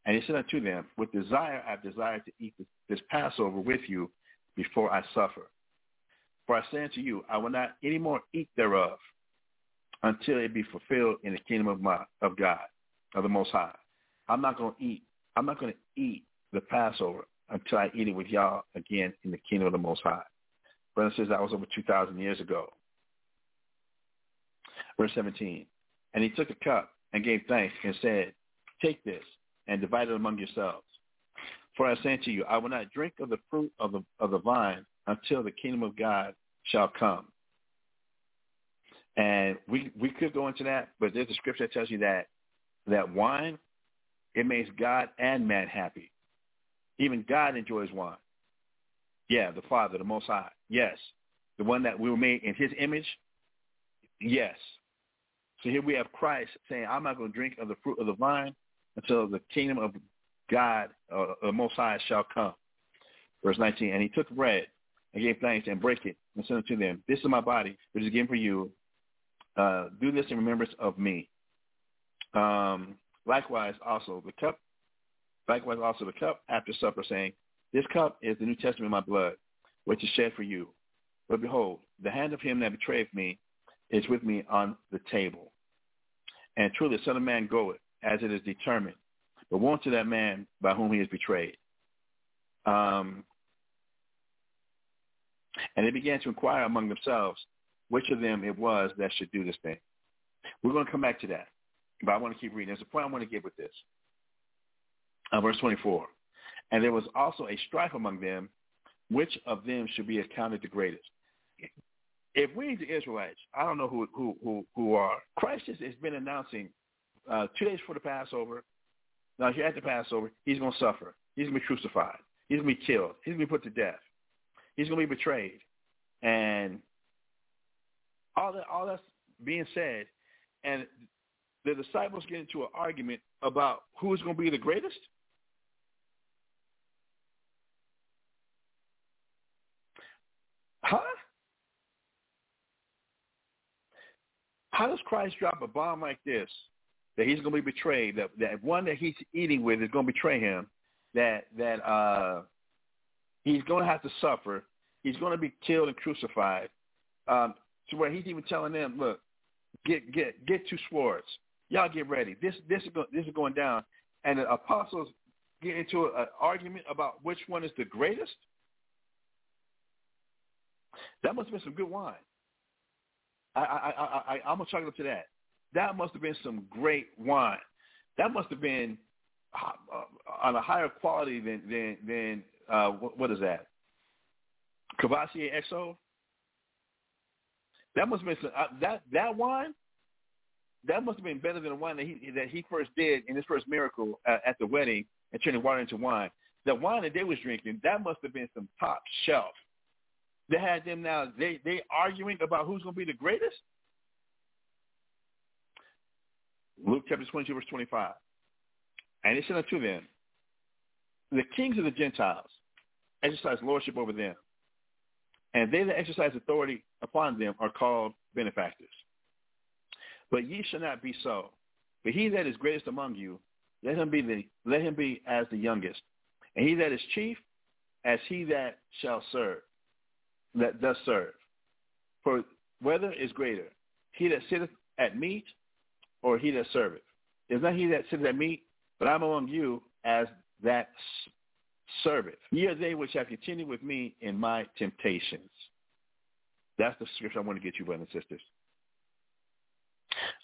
And he said unto them, With desire I have desired to eat this Passover with you before I suffer. For I say unto you, I will not any more eat thereof until it be fulfilled in the kingdom of my of God, of the Most High. I'm not going to eat. I'm not going to eat the Passover until I eat it with y'all again in the kingdom of the Most High. Brother says that was over 2,000 years ago. Verse 17. And he took a cup and gave thanks and said, Take this and divide it among yourselves. For I say to you, I will not drink of the fruit of the, of the vine until the kingdom of God shall come. And we, we could go into that, but there's a scripture that tells you that that wine, it makes God and man happy. Even God enjoys wine. Yeah, the Father, the Most High. Yes. The one that we were made in his image. Yes. So here we have Christ saying, I'm not going to drink of the fruit of the vine until the kingdom of God, uh, the Most High, shall come. Verse 19, and he took bread and gave thanks and break it and sent it to them. This is my body, which is given for you. Uh, do this in remembrance of me. Um, likewise, also the cup Likewise also the cup after supper, saying, This cup is the New Testament of my blood, which is shed for you. But behold, the hand of him that betrayeth me is with me on the table. And truly the Son of Man goeth, as it is determined. But woe to that man by whom he is betrayed. Um, and they began to inquire among themselves which of them it was that should do this thing. We're going to come back to that. But I want to keep reading. There's a point I want to get with this uh, verse 24. And there was also a strife among them, which of them should be accounted the greatest. If we the Israelites, I don't know who who who, who are. Christ has, has been announcing uh, two days for the Passover, Now, here at the Passover, he's going to suffer. He's going to be crucified. He's going to be killed. He's going to be put to death. He's going to be betrayed. And all that, all that's being said, and the disciples get into an argument about who is going to be the greatest. Huh? How does Christ drop a bomb like this that he's going to be betrayed, that, that one that he's eating with is going to betray him, that, that uh, he's going to have to suffer, he's going to be killed and crucified, um, to where he's even telling them, look, get get get two swords. Y'all get ready. This this is go, this is going down, and the apostles get into an argument about which one is the greatest. That must have been some good wine. I I I, I I'm gonna chalk it up to that. That must have been some great wine. That must have been uh, on a higher quality than than than uh, what, is that? Courvoisier XO. That must have been uh, that that wine. That must have been better than the wine that he that he first did in his first miracle uh, at the wedding and turning water into wine. The wine that they was drinking, that must have been some top shelf. They had them now. They they arguing about who's going to be the greatest. Luke chapter 22, verse 25. And he said unto them, The kings of the Gentiles exercise lordship over them, and they that exercise authority upon them are called benefactors. But ye shall not be so. But he that is greatest among you, let him be the let him be as the youngest, and he that is chief, as he that shall serve, that does serve. For whether is greater, he that sitteth at meat, or he that serveth? Is not he that sitteth at meat, but I'm among you as that serveth. Ye are they which have continued with me in my temptations. That's the scripture I want to get you, brothers and sisters.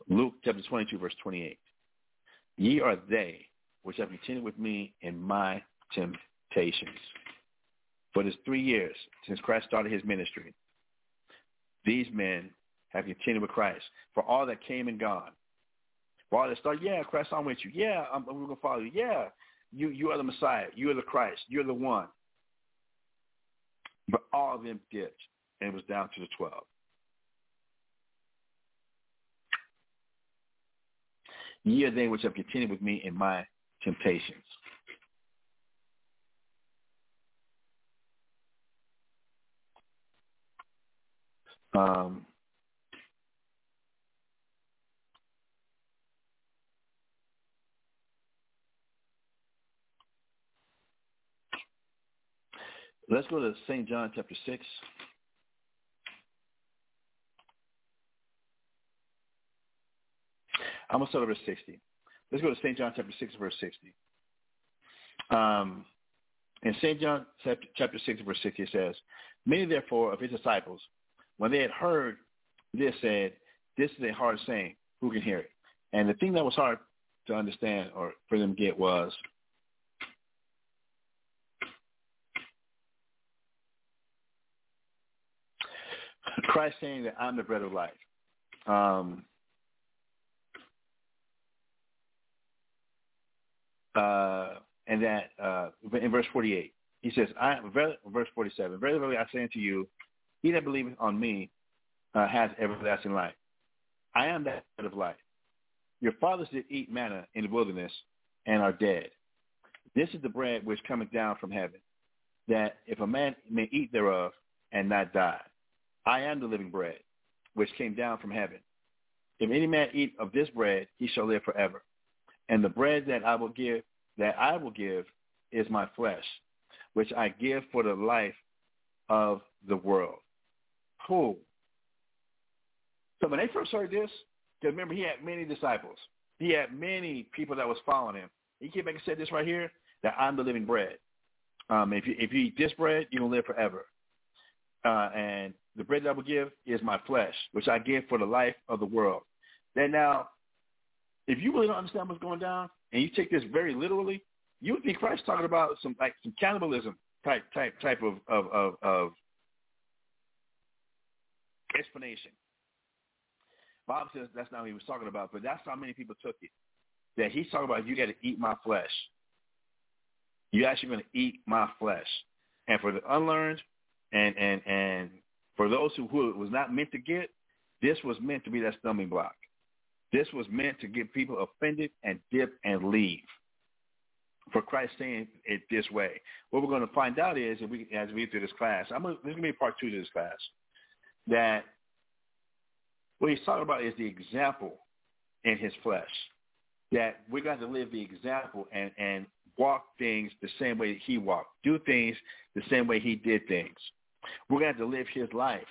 Luke chapter 22, verse 28. Ye are they which have continued with me in my temptations. For it is three years since Christ started his ministry. These men have continued with Christ. For all that came and gone. For all that started, yeah, Christ, I'm with you. Yeah, I'm, I'm going to follow you. Yeah, you, you are the Messiah. You are the Christ. You're the one. But all of them dipped, and it was down to the 12. Ye are they which have continued with me in my temptations. Um, let's go to St. John chapter 6. I'm going to start at verse 60. Let's go to St. John chapter 6, verse 60. Um, in St. John chapter 6, verse 60, it says, Many therefore of his disciples, when they had heard this, said, This is a hard saying. Who can hear it? And the thing that was hard to understand or for them to get was, Christ saying that I'm the bread of life. Um, uh, and that uh, in verse 48, he says, I, am." verse 47, very verily I say unto you, he that believeth on me uh, has everlasting life. I am that bread of life. Your fathers did eat manna in the wilderness and are dead. This is the bread which cometh down from heaven, that if a man may eat thereof and not die. I am the living bread, which came down from heaven. If any man eat of this bread, he shall live forever. And the bread that I will give, that I will give, is my flesh, which I give for the life of the world. Who? So when they first heard this, because remember he had many disciples. He had many people that was following him. He came back and said this right here, that I'm the living bread. Um, if you if you eat this bread, you're gonna live forever. Uh, and the bread that I will give is my flesh, which I give for the life of the world. Then now, if you really don't understand what's going down, and you take this very literally, you would think Christ talking about some like some cannibalism type type type of of of, of explanation. Bob says that's not what he was talking about, but that's how many people took it. that he's talking about you got to eat my flesh. You're actually going to eat my flesh. And for the unlearned and, and, and for those who, who it was not meant to get, this was meant to be that stumbling block. This was meant to get people offended and dip and leave. For Christ saying it this way. What we're going to find out is, if we, as we read through this class, I'm gonna, this is going to be part two to this class, that what he's talking about is the example in his flesh. That we're going to live the example and, and walk things the same way he walked, do things the same way he did things. We're going to have to live his life.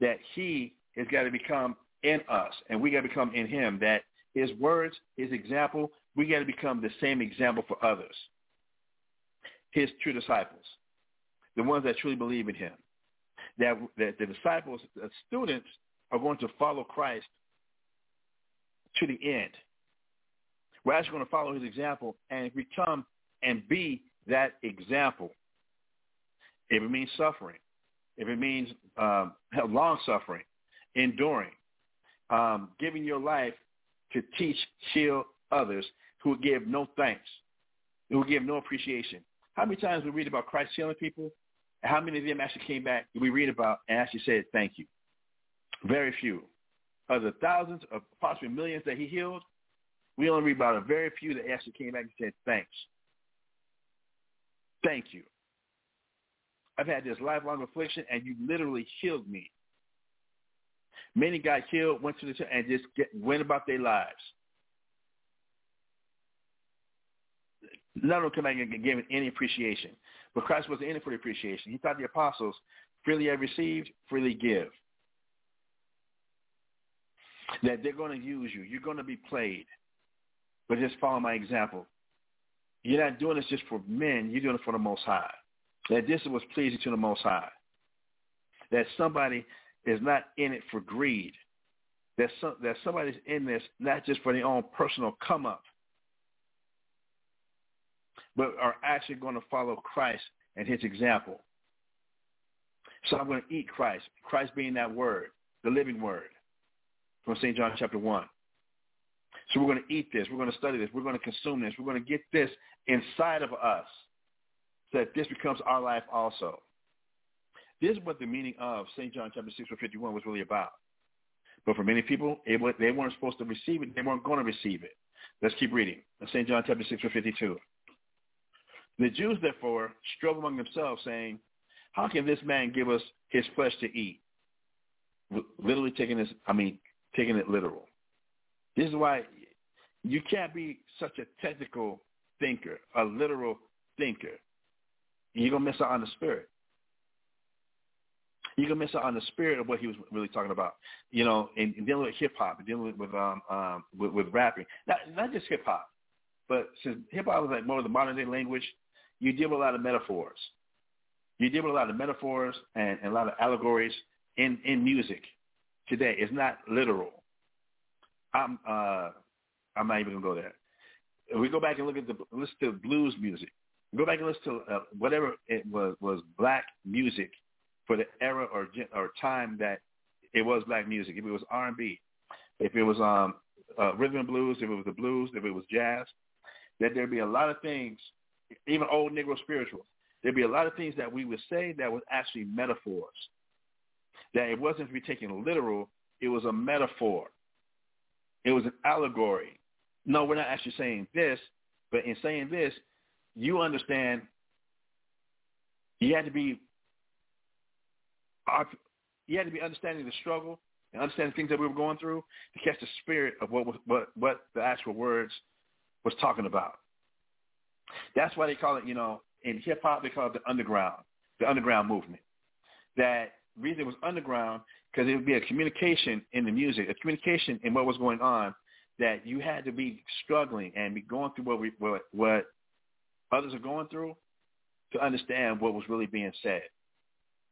That he has got to become in us, and we got to become in him. That his words, his example, we got to become the same example for others. His true disciples, the ones that truly believe in him. That, that the disciples, the students, are going to follow Christ to the end. We're actually going to follow his example and become and be that example. If it means suffering, if it means um, long suffering, enduring, um, giving your life to teach, heal others who give no thanks, who give no appreciation. How many times we read about Christ healing people? and How many of them actually came back we read about and actually said thank you? Very few. Of the thousands, of possibly millions that he healed, we only read about a very few that actually came back and said thanks. Thank you. I've had this lifelong affliction, and you literally healed me. Many got healed, went to the church, and just get, went about their lives. None of them come back and gave any appreciation. But Christ wasn't in it for the appreciation. He taught the apostles freely I received, freely give. That they're going to use you. You're going to be played. But just follow my example. You're not doing this just for men. You're doing it for the Most High. That this was pleasing to the Most High. That somebody is not in it for greed. That, some, that somebody's in this not just for their own personal come up, but are actually going to follow Christ and his example. So I'm going to eat Christ, Christ being that word, the living word from St. John chapter 1. So we're going to eat this. We're going to study this. We're going to consume this. We're going to get this inside of us that this becomes our life also. This is what the meaning of St. John chapter 6 verse 51 was really about. But for many people, it, they weren't supposed to receive it. They weren't going to receive it. Let's keep reading. St. John chapter 6 verse 52. The Jews, therefore, strove among themselves, saying, how can this man give us his flesh to eat? Literally taking this, I mean, taking it literal. This is why you can't be such a technical thinker, a literal thinker. You're going to miss out on the spirit. You're going to miss out on the spirit of what he was really talking about. You know, in, in dealing with hip-hop, dealing with, with, um, um, with, with rapping. Not, not just hip-hop, but since hip-hop is like more of the modern-day language, you deal with a lot of metaphors. You deal with a lot of metaphors and, and a lot of allegories in, in music today. It's not literal. I'm uh, I'm not even gonna go there. If we go back and look at the listen to blues music. Go back and listen to uh, whatever it was was black music for the era or or time that it was black music. If it was R and B, if it was um uh, rhythm and blues, if it was the blues, if it was jazz, that there'd be a lot of things, even old Negro spirituals. There'd be a lot of things that we would say that was actually metaphors. That it wasn't to be taken literal; it was a metaphor. It was an allegory. No, we're not actually saying this, but in saying this, you understand you had to be uh, you had to be understanding the struggle and understanding things that we were going through to catch the spirit of what was, what what the actual words was talking about. That's why they call it, you know, in hip hop they call it the underground, the underground movement. That reason it was underground because it would be a communication in the music, a communication in what was going on that you had to be struggling and be going through what we what, what others are going through to understand what was really being said.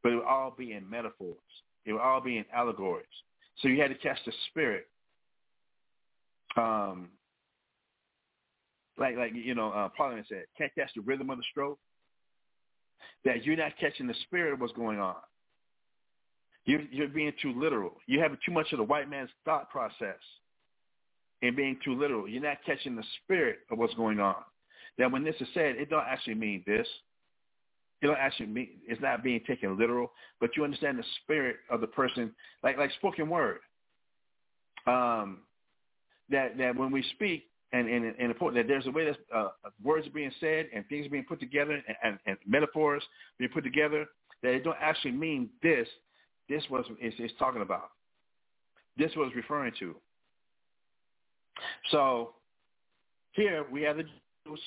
But it would all be in metaphors. It would all be in allegories. So you had to catch the spirit. Um, like like you know, uh, Parliament said, can't catch the rhythm of the stroke. That you're not catching the spirit of what's going on. You're, you're being too literal. You're having too much of the white man's thought process. and being too literal. You're not catching the spirit of what's going on. That when this is said, it don't actually mean this. It don't actually mean it's not being taken literal, but you understand the spirit of the person, like like spoken word. Um, that that when we speak and and, and important that there's a way that uh, words are being said and things are being put together and, and, and metaphors being put together that it don't actually mean this. This was is is talking about. This was referring to. So here we have the Jews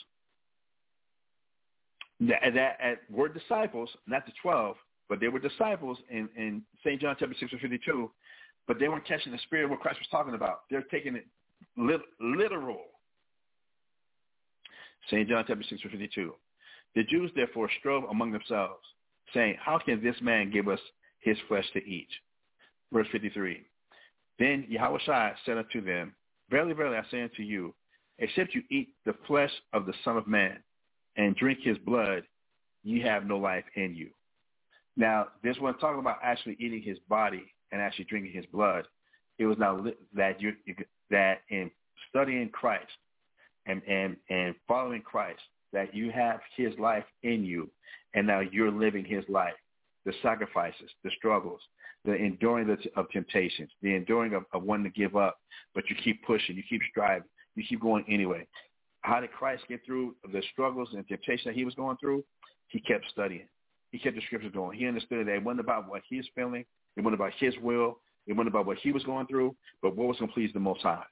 that, were disciples, not the 12, but they were disciples in, in St. John chapter 6 or 52, but they weren't catching the spirit of what Christ was talking about. They're taking it lit, literal. St. John chapter 6 or 52. The Jews therefore strove among themselves, saying, how can this man give us his flesh to eat? Verse 53. Then Yahweh said unto them, Verily, verily, I say unto you, except you eat the flesh of the Son of Man and drink his blood, you have no life in you. Now, this wasn't talking about actually eating his body and actually drinking his blood. It was now that you that in studying Christ and and and following Christ, that you have his life in you, and now you're living his life. The sacrifices, the struggles, the enduring of temptations, the enduring of, of wanting to give up, but you keep pushing, you keep striving, you keep going anyway. How did Christ get through the struggles and temptation that he was going through? He kept studying. He kept the scriptures going. He understood that it wasn't about what he was feeling. It wasn't about his will. It wasn't about what he was going through, but what was going to please the Most High.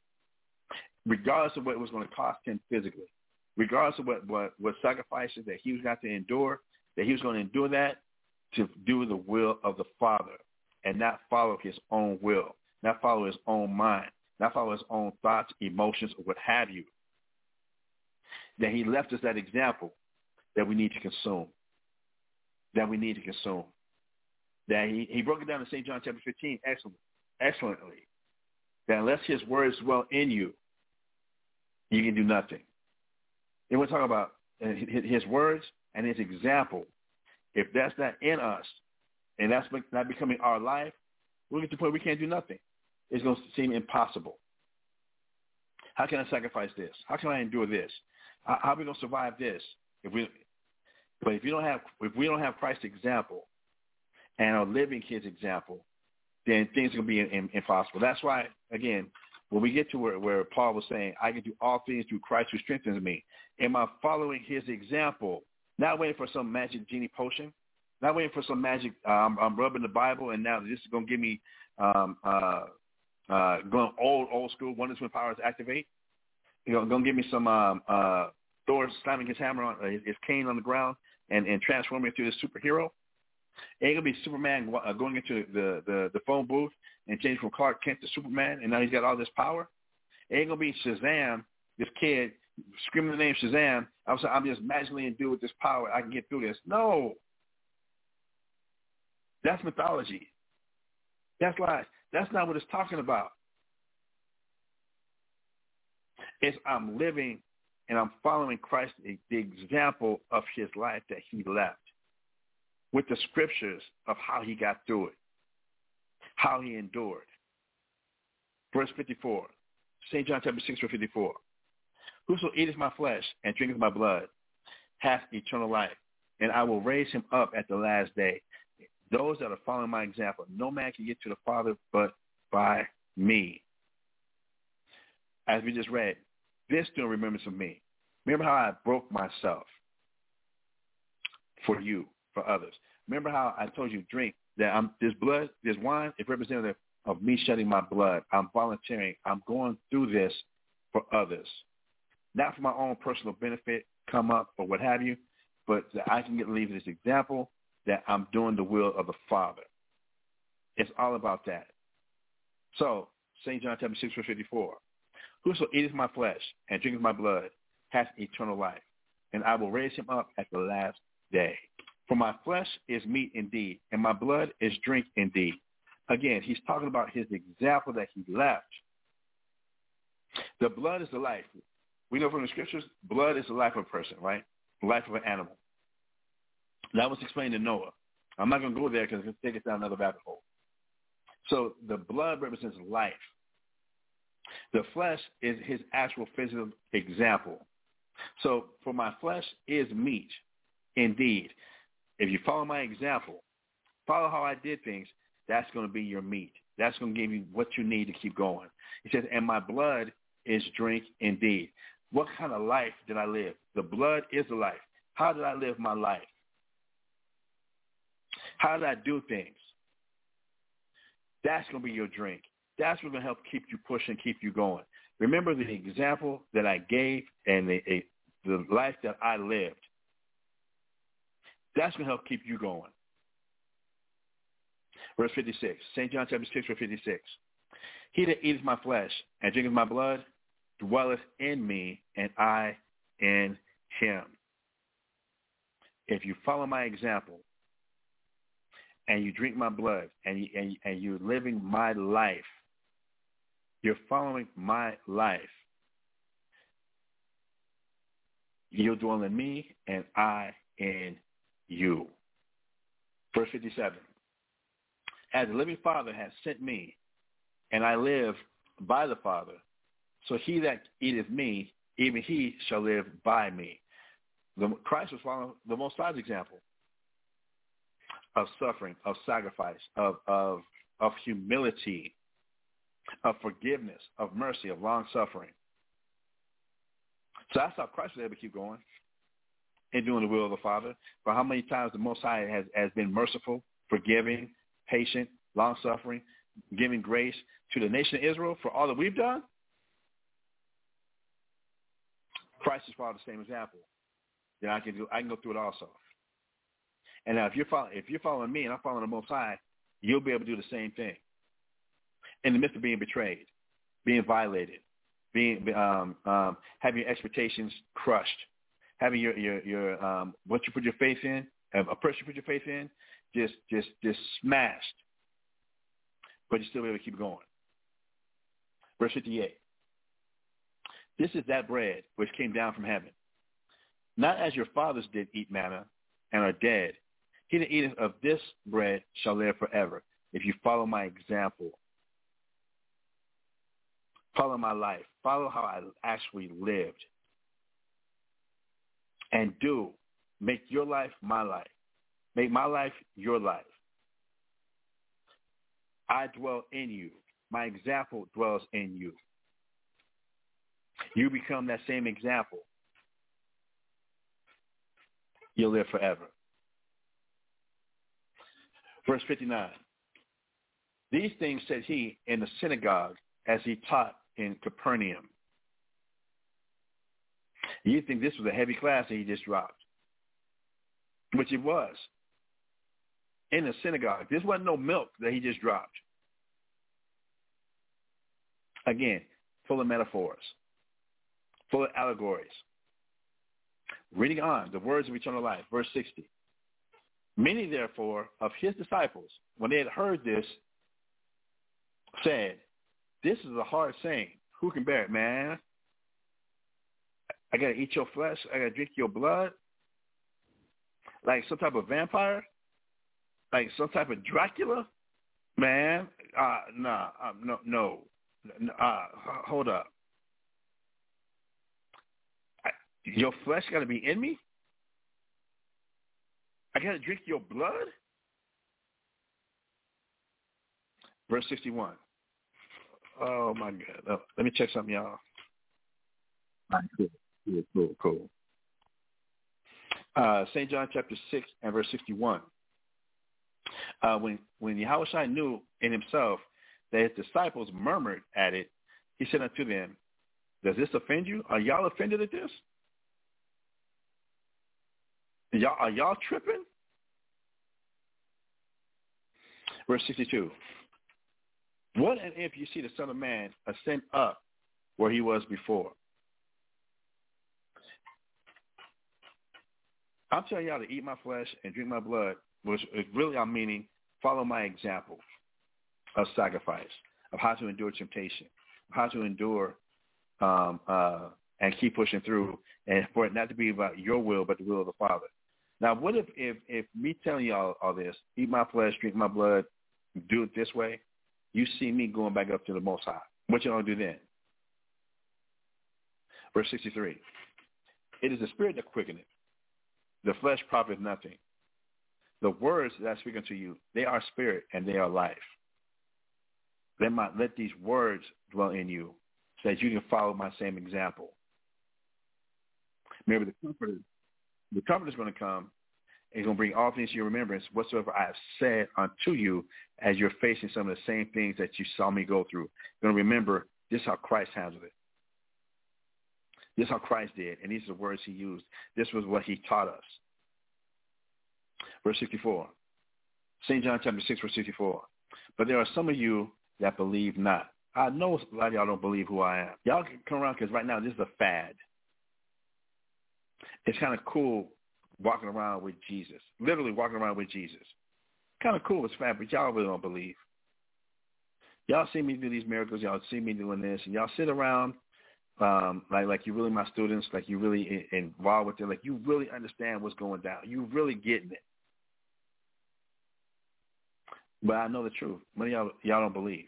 Regardless of what it was going to cost him physically, regardless of what, what, what sacrifices that he was going to endure, that he was going to endure that to do the will of the Father and not follow his own will, not follow his own mind, not follow his own thoughts, emotions, or what have you. That he left us that example that we need to consume, that we need to consume. That he, he broke it down in St. John chapter 15 excellent, excellently. That unless his words dwell in you, you can do nothing. And we're talking about uh, his words and his example. If that's not in us, and that's not becoming our life, we'll get to the point we can't do nothing. It's going to seem impossible. How can I sacrifice this? How can I endure this? How, are we to survive this? If we, but if you don't have, if we don't have Christ's example and are living His example, then things are to be in, in, impossible. That's why, again, when we get to where, where Paul was saying, I can do all things through Christ who strengthens me, am I following His example? Not waiting for some magic genie potion, not waiting for some magic. Um, I'm rubbing the Bible, and now this is to give me um, uh, uh, going old old school. Wonder Twin powers activate. You know, to give me some um, uh, Thor slamming his hammer on uh, his cane on the ground and and transforming into this superhero. ain't gonna be Superman uh, going into the, the the phone booth and changing from Clark Kent to Superman, and now he's got all this power. ain't gonna be Shazam, this kid screaming the name Shazam. I'm I'm just magically endued with this power. I can get through this. No, that's mythology. That's lies. That's not what it's talking about. It's I'm living and I'm following Christ, the example of his life that he left with the scriptures of how he got through it, how he endured. Verse 54, St. John chapter 6, verse 54. Whoso eateth my flesh and drinketh my blood hath eternal life, and I will raise him up at the last day. Those that are following my example, no man can get to the Father but by me. As we just read, this still remembers of me. Remember how I broke myself for you, for others. Remember how I told you drink that I'm this blood, this wine is representative of me shedding my blood. I'm volunteering. I'm going through this for others. Not for my own personal benefit, come up or what have you, but that I can get leave this example that I'm doing the will of the Father. It's all about that. So, St. John chapter 6, verse 54. Whoso eateth my flesh and drinketh my blood hath eternal life, and I will raise him up at the last day. For my flesh is meat indeed, and my blood is drink indeed. Again, he's talking about his example that he left. The blood is the life. We know from the scriptures, blood is the life of a person, right? The life of an animal. That was explained to Noah. I'm not going to go there because it's going to take us down another rabbit hole. So the blood represents life. The flesh is his actual physical example. So for my flesh is meat, indeed. If you follow my example, follow how I did things, that's going to be your meat. That's going to give you what you need to keep going. He says, and my blood is drink indeed. What kind of life did I live? The blood is the life. How did I live my life? How did I do things? That's going to be your drink. That's what's going to help keep you pushing, keep you going. Remember the example that I gave and the, a, the life that I lived. That's going to help keep you going. Verse 56, St. John chapter 6, verse 56. He that eateth my flesh and drinketh my blood dwelleth in me, and I in him. If you follow my example, and you drink my blood, and, and, and you're living my life, you're following my life, you'll dwell in me, and I in you. Verse 57. As the living Father has sent me, and I live by the Father, so he that eateth me, even he shall live by me. The, Christ was following the Most High's example of suffering, of sacrifice, of, of, of humility, of forgiveness, of mercy, of long suffering. So that's how Christ was able to keep going and doing the will of the Father. For how many times the Most High has, has been merciful, forgiving, patient, long suffering, giving grace to the nation of Israel for all that we've done? Christ is following the same example. Then I can do I can go through it also. And now if you're following if you're following me and I'm following the Most High, you'll be able to do the same thing. In the midst of being betrayed, being violated, being um, um, having your expectations crushed, having your your your um, what you put your faith in, a person you put your faith in, just just just smashed. But you still be able to keep going. Verse 58. This is that bread which came down from heaven. Not as your fathers did eat manna and are dead. He that eateth of this bread shall live forever. If you follow my example, follow my life, follow how I actually lived, and do, make your life my life. Make my life your life. I dwell in you. My example dwells in you. You become that same example. You'll live forever. Verse 59. These things said he in the synagogue as he taught in Capernaum. You think this was a heavy class that he just dropped, which it was. In the synagogue. This wasn't no milk that he just dropped. Again, full of metaphors full of allegories. Reading on, the words of eternal life, verse 60. Many, therefore, of his disciples, when they had heard this, said, this is a hard saying. Who can bear it, man? I got to eat your flesh. I got to drink your blood. Like some type of vampire? Like some type of Dracula? Man, uh, nah, uh, no, no. Uh, hold up. Your flesh got to be in me? I got to drink your blood? Verse 61. Oh, my God. Oh, let me check something, y'all. All right, cool. Cool, cool, cool. Uh, St. John chapter 6 and verse 61. Uh, when when Yahushua knew in himself that his disciples murmured at it, he said unto them, Does this offend you? Are y'all offended at this? Y'all, are y'all tripping? Verse 62. What and if you see the Son of Man ascend up where he was before? I'm telling y'all to eat my flesh and drink my blood, which really I'm meaning follow my example of sacrifice, of how to endure temptation, how to endure um, uh, and keep pushing through, and for it not to be about your will, but the will of the Father. Now, what if, if, if me telling y'all all this, eat my flesh, drink my blood, do it this way, you see me going back up to the Most High. What you gonna do then? Verse 63. It is the spirit that quickeneth. The flesh profiteth nothing. The words that I speak unto you, they are spirit and they are life. Let, my, let these words dwell in you so that you can follow my same example. Remember, the comforter, the comforter is going to come and going to bring all things to your remembrance whatsoever I have said unto you as you're facing some of the same things that you saw me go through. Going to remember this is how Christ handled it. This is how Christ did, and these are the words he used. This was what he taught us. Verse 64. St. John chapter 6, verse 64. But there are some of you that believe not. I know a lot of y'all don't believe who I am. Y'all can come around because right now this is a fad. It's kind of cool walking around with Jesus, literally walking around with Jesus. Kind of cool, it's fad, but y'all really don't believe. Y'all see me do these miracles, y'all see me doing this, and y'all sit around um, like like you're really my students, like you're really involved with it, like you really understand what's going down. You really getting it. But I know the truth. Many y'all, y'all don't believe.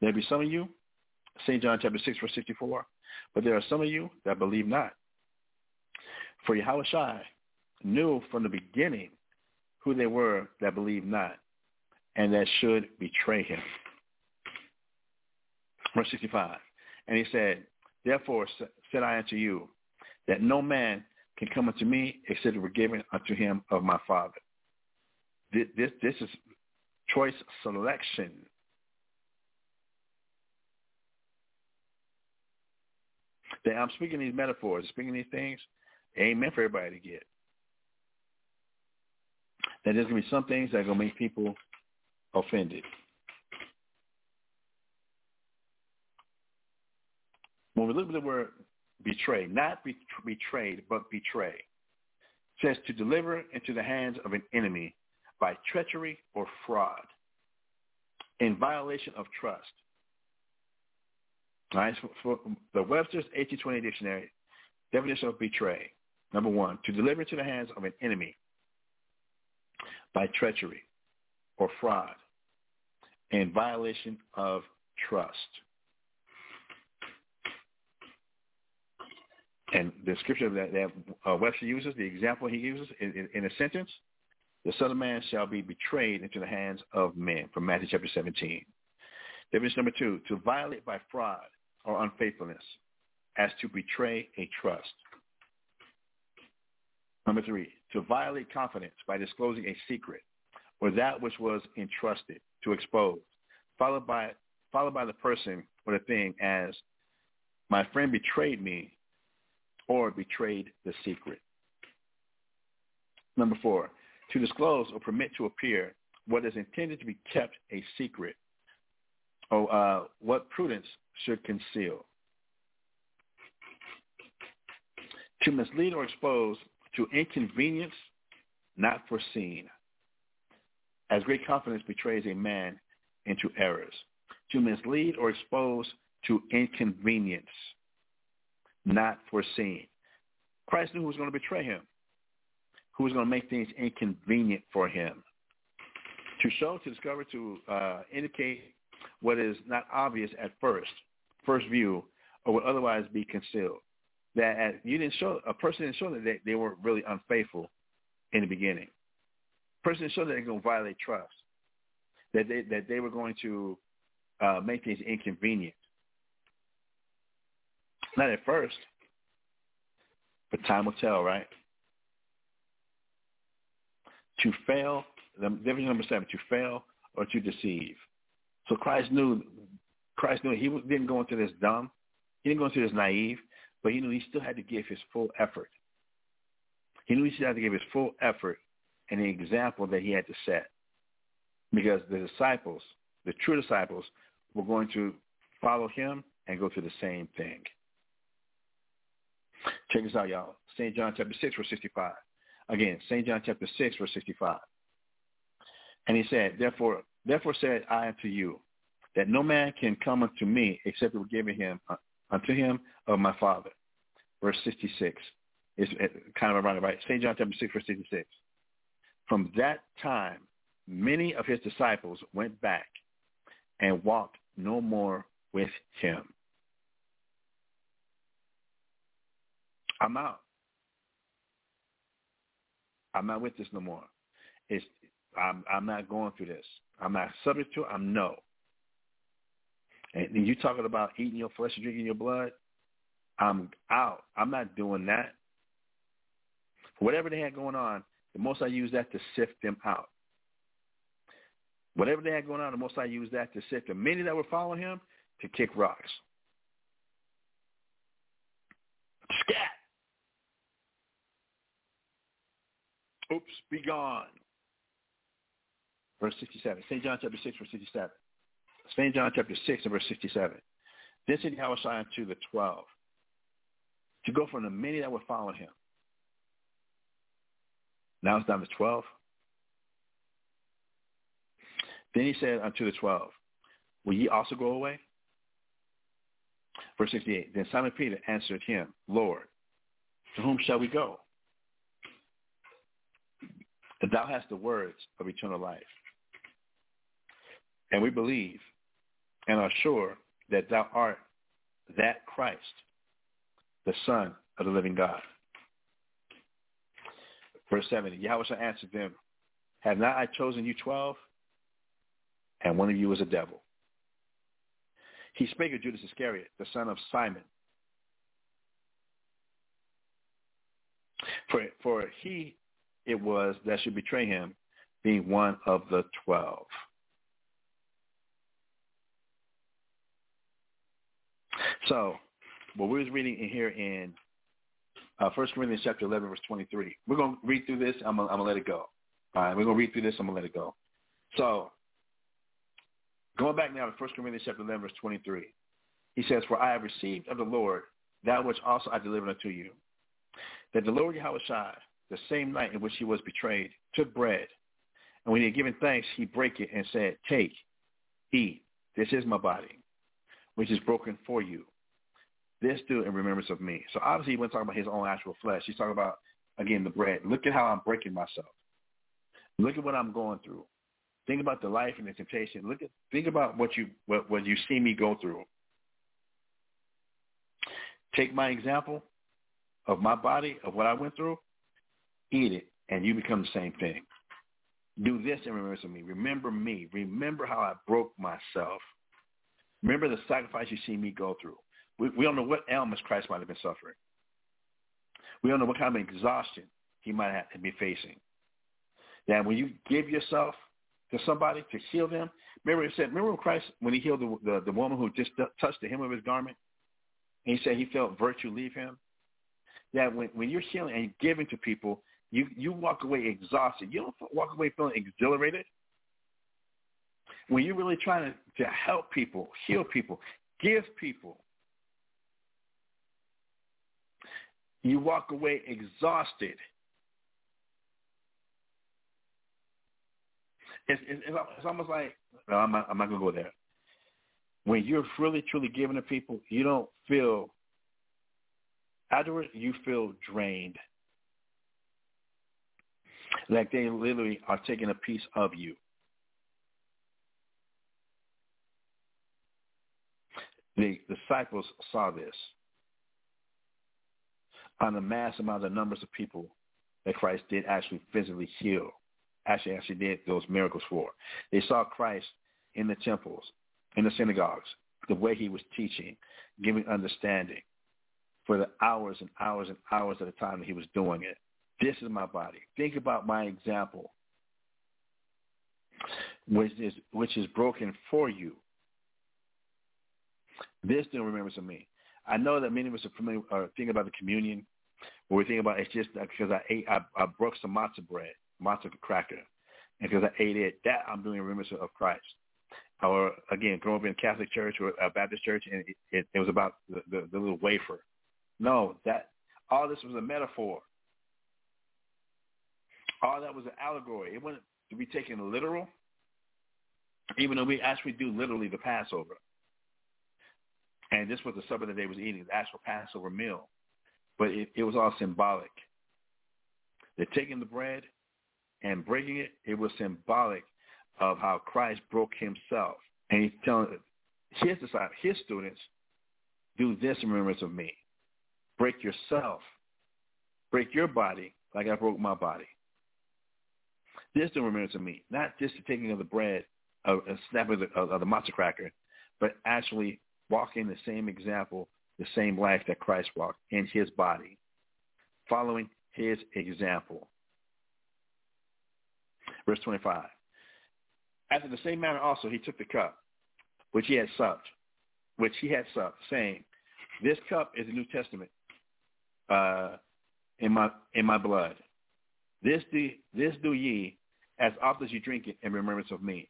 There be some of you, St. John chapter 6, verse 64, but there are some of you that believe not. For Yahushua knew from the beginning who they were that believed not and that should betray him. Verse 65. And he said, Therefore said I unto you, that no man can come unto me except it were given unto him of my Father. This, this, this is choice selection. That I'm speaking these metaphors, speaking these things, ain't meant for everybody to get. That there's to be some things that are to make people offended. When we look at the word betray, not be, betrayed, but betray, says to deliver into the hands of an enemy by treachery or fraud in violation of trust. All right, so for the Webster's 1820 dictionary, definition of betray. Number one, to deliver into the hands of an enemy by treachery or fraud in violation of trust. And the scripture that, that uh, Webster uses, the example he uses in, in, in, a sentence, the Son of Man shall be betrayed into the hands of men, from Matthew chapter 17. Definition number two, to violate by fraud or unfaithfulness, as to betray a trust. Number three, to violate confidence by disclosing a secret or that which was entrusted to expose, followed by, followed by the person or the thing as, my friend betrayed me or betrayed the secret. Number four, to disclose or permit to appear what is intended to be kept a secret or uh, what prudence should conceal. To mislead or expose to inconvenience not foreseen, as great confidence betrays a man into errors. To mislead or expose to inconvenience not foreseen. Christ knew who was going to betray him, who was going to make things inconvenient for him. To show, to discover, to uh, indicate what is not obvious at first, first view, or would otherwise be concealed. That you didn't show a person didn't show that they, they were really unfaithful in the beginning. A person didn't show that they're going to violate trust. That they that they were going to uh, make things inconvenient. Not at first, but time will tell, right? To fail, the difference number seven, to fail or to deceive. So Christ knew, Christ knew he didn't go into this dumb, he didn't go into this naive, but he knew he still had to give his full effort. He knew he still had to give his full effort and the example that he had to set. Because the disciples, the true disciples, were going to follow him and go through the same thing. Check this out, y'all. St. John chapter 6, verse 65. Again, St. John chapter 6, verse 65. And he said, Therefore, therefore said I unto you, that no man can come unto me except it were given him unto him of my Father. Verse 66. It's uh, kind of ironic, right? St. John chapter 6, verse 66. From that time, many of his disciples went back and walked no more with him. I'm out. I'm not with this no more. It's I'm I'm not going through this. I'm not subject to. I'm no. And you talking about eating your flesh and drinking your blood? I'm out. I'm not doing that. Whatever they had going on, the most I use that to sift them out. Whatever they had going on, the most I use that to sift them. Many that were following him to kick rocks. Scat. Oops, be gone. Verse 67. St. John chapter 6, verse 67. St. John chapter 6 and verse 67. Then said Yahawashi unto the twelve to go from the many that were following him. Now it's down to 12. Then he said unto the twelve, Will ye also go away? Verse 68. Then Simon Peter answered him, Lord, to whom shall we go? And thou hast the words of eternal life. And we believe and are sure that thou art that Christ, the Son of the living God. Verse 70, Yahawashi answered them, Have not I chosen you twelve? And one of you is a devil. He spake of Judas Iscariot, the son of Simon. For, for he it was that should betray him, being one of the twelve. So, what we was reading in here in uh, 1 Corinthians chapter 11, verse 23. We're going to read through this. I'm going to let it go. All right, we're going to read through this. I'm going to let it go. So, going back now to 1 Corinthians chapter 11, verse 23. He says, For I have received of the Lord that which also I delivered unto you, that the Lord Yahweh Shai, the same night in which he was betrayed, took bread, and when he had given thanks, he brake it and said, Take, eat, this is my body, which is broken for you. This do in remembrance of me. So obviously he wasn't talking about his own actual flesh. He's talking about, again, the bread. Look at how I'm breaking myself. Look at what I'm going through. Think about the life and the temptation. Look at think about what you what, what you see me go through. Take my example of my body, of what I went through, eat it, and you become the same thing. Do this in remembrance of me. Remember me. Remember how I broke myself. Remember the sacrifice you see me go through. We, we don't know what ailments Christ might have been suffering. We don't know what kind of exhaustion he might have to be facing. That when you give yourself to somebody to heal them, remember it said, remember when Christ, when he healed the, the, the woman who just touched the hem of his garment, and he said he felt virtue leave him? That when, when you're healing and giving to people, you, you walk away exhausted. You don't walk away feeling exhilarated. When you're really trying to, to help people, heal people, give people, you walk away exhausted. It's, it's, it's almost like, no, I'm not, I'm not going to go there. When you're really, truly giving to people, you don't feel, afterwards, you feel drained. Like they literally are taking a piece of you. The disciples saw this on the mass amount of numbers of people that Christ did actually physically heal, actually actually did those miracles for. They saw Christ in the temples, in the synagogues, the way he was teaching, giving understanding for the hours and hours and hours at a time that he was doing it. This is my body. Think about my example, which is which is broken for you. This still remembers of me. I know that many of us are familiar uh, are thinking about the communion. What we think about it's just because I ate I, I broke some matzah bread, matzah cracker, and because I ate it, that I'm doing a remembrance of Christ. Or again, growing up in a Catholic church or a Baptist church, and it, it, it was about the, the, the little wafer. No, that all this was a metaphor. All that was an allegory. It wasn't to be taken literal, even though we actually do literally the Passover. And this was the supper that they was eating, the actual Passover meal. But it, it was all symbolic. They're taking the bread and breaking it. It was symbolic of how Christ broke himself. And he's telling his disciples, his students, do this in remembrance of me. Break yourself break your body like I broke my body. This to remember to me, not just the taking of the bread, of a snap of the, of, of the matzah cracker, but actually walking the same example, the same life that Christ walked in his body, following his example. Verse 25. After the same manner also he took the cup, which he had supped, which he had supped, saying, This cup is the New Testament uh, in my in my blood. This do this do ye as often as you drink it in remembrance of me.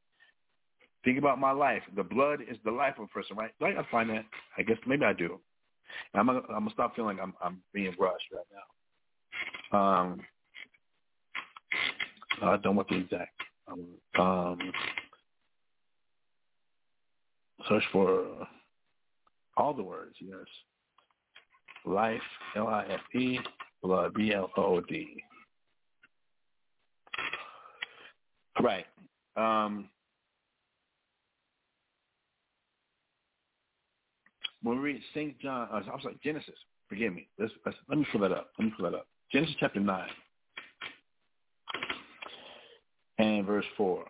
Think about my life. The blood is the life of a person, right? Do I find that? I guess maybe I do. I'm gonna, I'm gonna stop feeling like I'm I'm being rushed right now. Um, I don't want the exact. Um, search for all the words. Yes, life, L I F E, blood, B L O D. Right. Um, when we read St. John, uh, I'm sorry, Genesis, forgive me. Let's, let's, let me pull that up. Let me pull that up. Genesis chapter 9 and verse 4.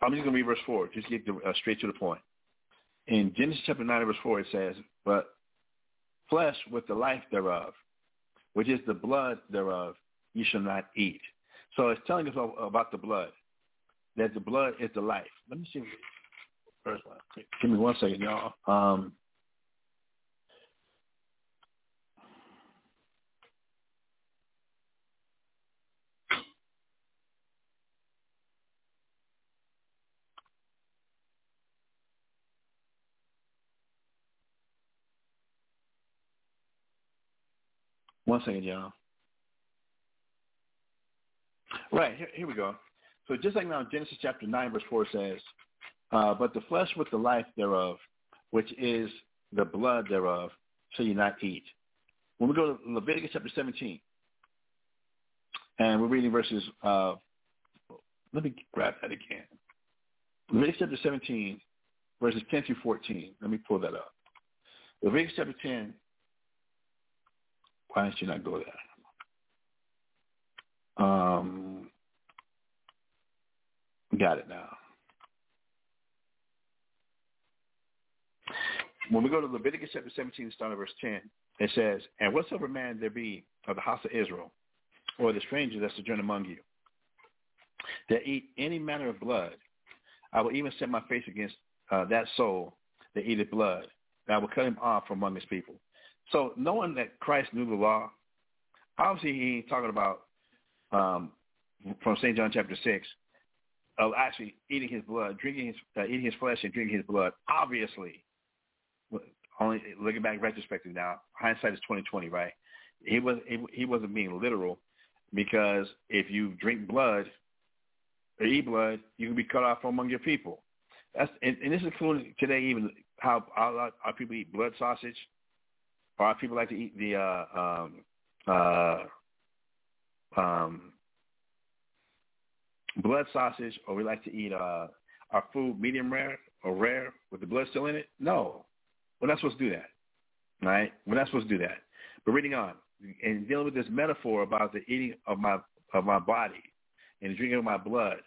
I'm just going to read verse 4, just get the, uh, straight to the point. In Genesis chapter 9 verse 4, it says, But flesh with the life thereof, which is the blood thereof, you shall not eat. So it's telling us about the blood, that the blood is the life. Let me see. First one. Give me one second, y'all. Um, One second, y'all. Right, here, here we go. So just like now Genesis chapter 9, verse 4 says, uh, But the flesh with the life thereof, which is the blood thereof, shall you not eat. When we go to Leviticus chapter 17, and we're reading verses, uh, let me grab that again. Leviticus chapter 17, verses 10 through 14. Let me pull that up. Leviticus chapter 10, why did you not go there? Um, got it now. When we go to Leviticus chapter 17, start at verse 10, it says, And whatsoever man there be of the house of Israel, or the stranger that sojourn among you, that eat any manner of blood, I will even set my face against uh, that soul that eateth blood, and I will cut him off from among his people. So knowing that Christ knew the law, obviously he ain't talking about um, from St. John chapter 6 of actually eating his blood, drinking his, uh, eating his flesh and drinking his blood. Obviously, only looking back retrospectively now, hindsight is 2020, right? He was he, he wasn't being literal because if you drink blood or eat blood, you can be cut off from among your people. That's and, and this is including today even how our, our people eat blood sausage lot of people like to eat the uh, um, uh, um, blood sausage, or we like to eat uh, our food medium rare or rare with the blood still in it. No, we're not supposed to do that. Right? We're not supposed to do that. But reading on and dealing with this metaphor about the eating of my of my body and drinking of my blood,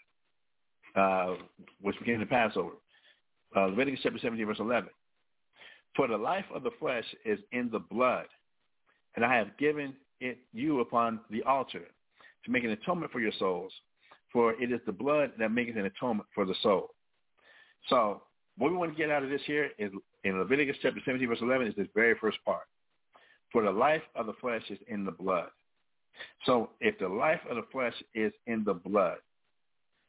uh, which became the Passover. Uh, Leviticus chapter 17, verse 11. For the life of the flesh is in the blood, and I have given it you upon the altar to make an atonement for your souls, for it is the blood that maketh an atonement for the soul. So what we want to get out of this here is in Leviticus chapter 17, verse 11 is this very first part. For the life of the flesh is in the blood. So if the life of the flesh is in the blood,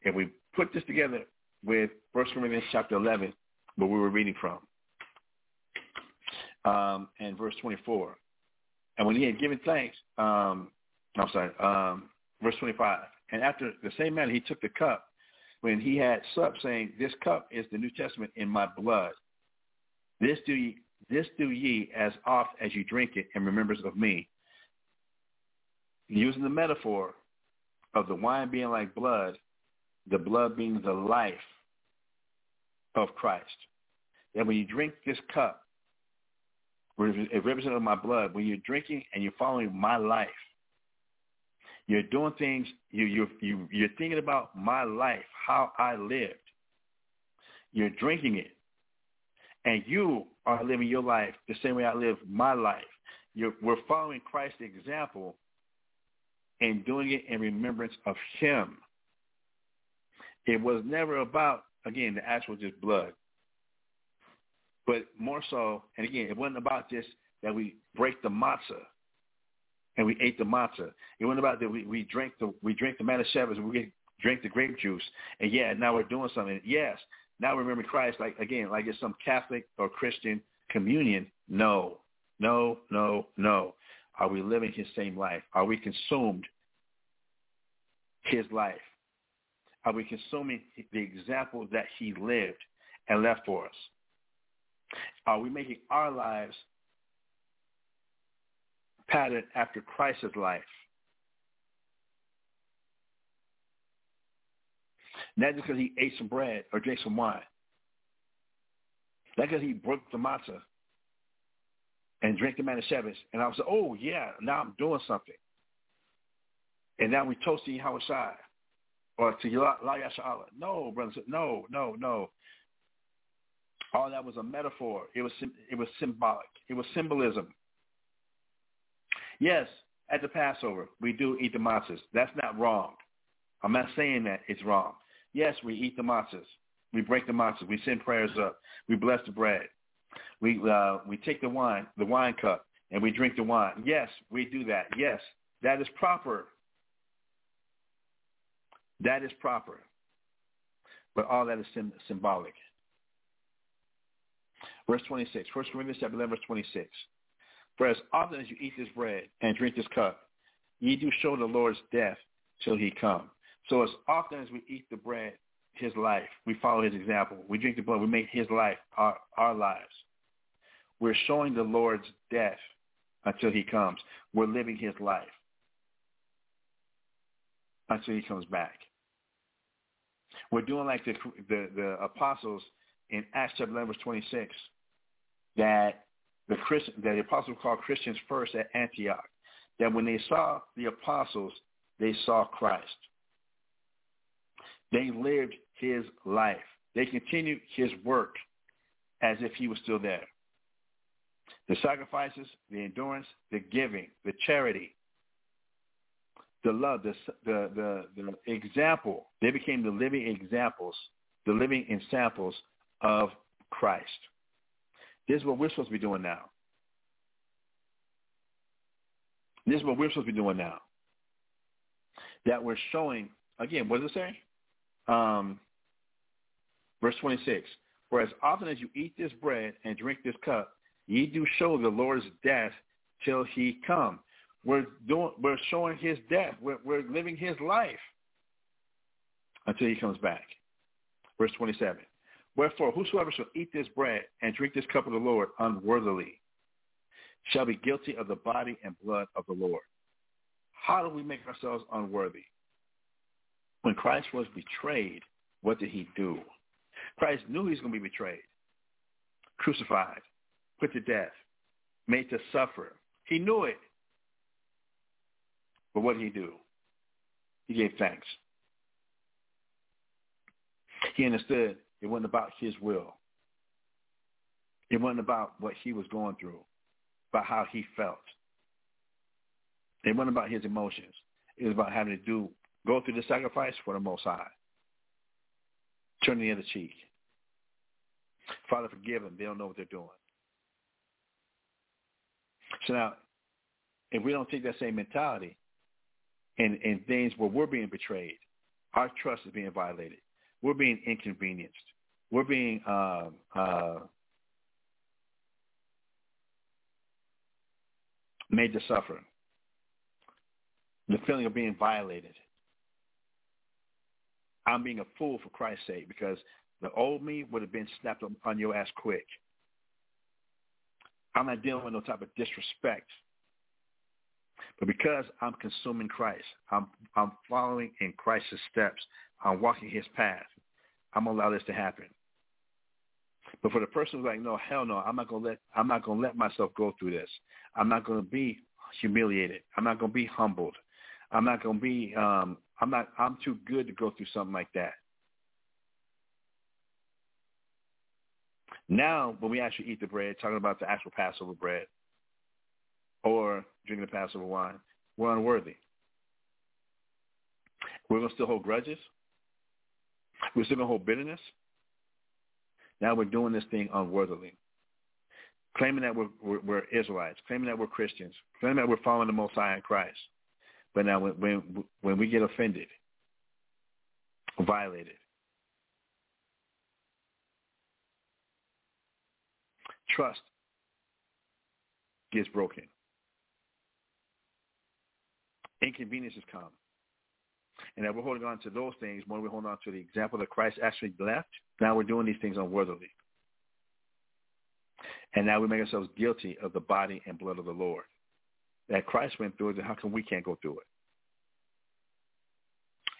if we put this together with 1 Corinthians chapter 11, where we were reading from, um, and verse 24. And when he had given thanks, um, I'm sorry, um, verse 25. And after the same manner, he took the cup when he had supped, saying, This cup is the New Testament in my blood. This do ye, this do ye as oft as you drink it in remembrance of me. Using the metaphor of the wine being like blood, the blood being the life of Christ. That when you drink this cup, it represents my blood, when you're drinking and you're following my life, you're doing things, you, you, you, you're thinking about my life, how I lived. You're drinking it. And you are living your life the same way I live my life. You're, we're following Christ's example and doing it in remembrance of him. It was never about, again, the actual just blood. But more so, and again, it wasn't about just that we break the matzah and we ate the matzah. It wasn't about that we, we drank the we drank the Manischewitz, we drank the grape juice, and yeah, now we're doing something. Yes, now we remember Christ, like again, like it's some Catholic or Christian communion. No, no, no, no. Are we living his same life? Are we consumed his life? Are we consuming the example that he lived and left for us? Are we making our lives patterned after Christ's life? Not just because he ate some bread or drank some wine. Not because he broke the matzah and drank the Manischewitz. And I was like, oh, yeah, now I'm doing something. And now we toasting Yahushua or to La Yashala. No, brothers, no, no, no. All that was a metaphor. It was it was symbolic. It was symbolism. Yes, at the Passover we do eat the matzahs. That's not wrong. I'm not saying that it's wrong. Yes, we eat the matzahs. We break the matzahs. We send prayers up. We bless the bread. We uh, we take the wine, the wine cup, and we drink the wine. Yes, we do that. Yes, that is proper. That is proper. But all that is sim- symbolic. Verse 26, 1 Corinthians chapter 11, verse 26. For as often as you eat this bread and drink this cup, ye do show the Lord's death till he come. So as often as we eat the bread, his life, we follow his example. We drink the blood, we make his life our, our lives. We're showing the Lord's death until he comes. We're living his life until he comes back. We're doing like the, the, the apostles in Acts chapter 11, verse 26, that the Christian, that the apostles called Christians first at Antioch, that when they saw the apostles, they saw Christ. They lived his life. They continued his work as if he was still there. The sacrifices, the endurance, the giving, the charity, the love, the, the, the, the example. They became the living examples, the living examples of Christ. This is what we're supposed to be doing now. This is what we're supposed to be doing now. That we're showing, again, what does it say? Um, verse 26. For as often as you eat this bread and drink this cup, ye do show the Lord's death till he come. We're doing, we're showing his death. We're, we're living his life until he comes back. Verse 27. Wherefore, whosoever shall eat this bread and drink this cup of the Lord unworthily shall be guilty of the body and blood of the Lord. How do we make ourselves unworthy? When Christ was betrayed, what did he do? Christ knew he was going to be betrayed, crucified, put to death, made to suffer. He knew it. But what did he do? He gave thanks. He understood it wasn't about his will. It wasn't about what he was going through, about how he felt. It wasn't about his emotions. It was about having to do go through the sacrifice for the Most High. Turn the other cheek. Father, forgive them. They don't know what they're doing. So now, if we don't take that same mentality in, in things where we're being betrayed, our trust is being violated. We're being inconvenienced. We're being uh, uh, made to suffer. The feeling of being violated. I'm being a fool for Christ's sake because the old me would have been snapped on your ass quick. I'm not dealing with no type of disrespect. But because I'm consuming Christ, I'm I'm following in Christ's steps. I'm walking his path. I'm gonna allow this to happen. But for the person who's like, no, hell no, I'm not gonna let I'm not gonna let myself go through this. I'm not gonna be humiliated. I'm not gonna be humbled. I'm not gonna be um I'm not I'm too good to go through something like that. Now when we actually eat the bread, talking about the actual Passover bread or drinking the Passover wine, we're unworthy. We're gonna still hold grudges. We're still gonna hold bitterness. Now we're doing this thing unworthily. Claiming that we're, we're, we're Israelites, claiming that we're Christians, claiming that we're following the Most High in Christ. But now when, when, when we get offended, violated, trust gets broken. Inconveniences come. And that we're holding on to those things when we hold on to the example that Christ actually left. Now we're doing these things unworthily. And now we make ourselves guilty of the body and blood of the Lord. That Christ went through it, then how come we can't go through it?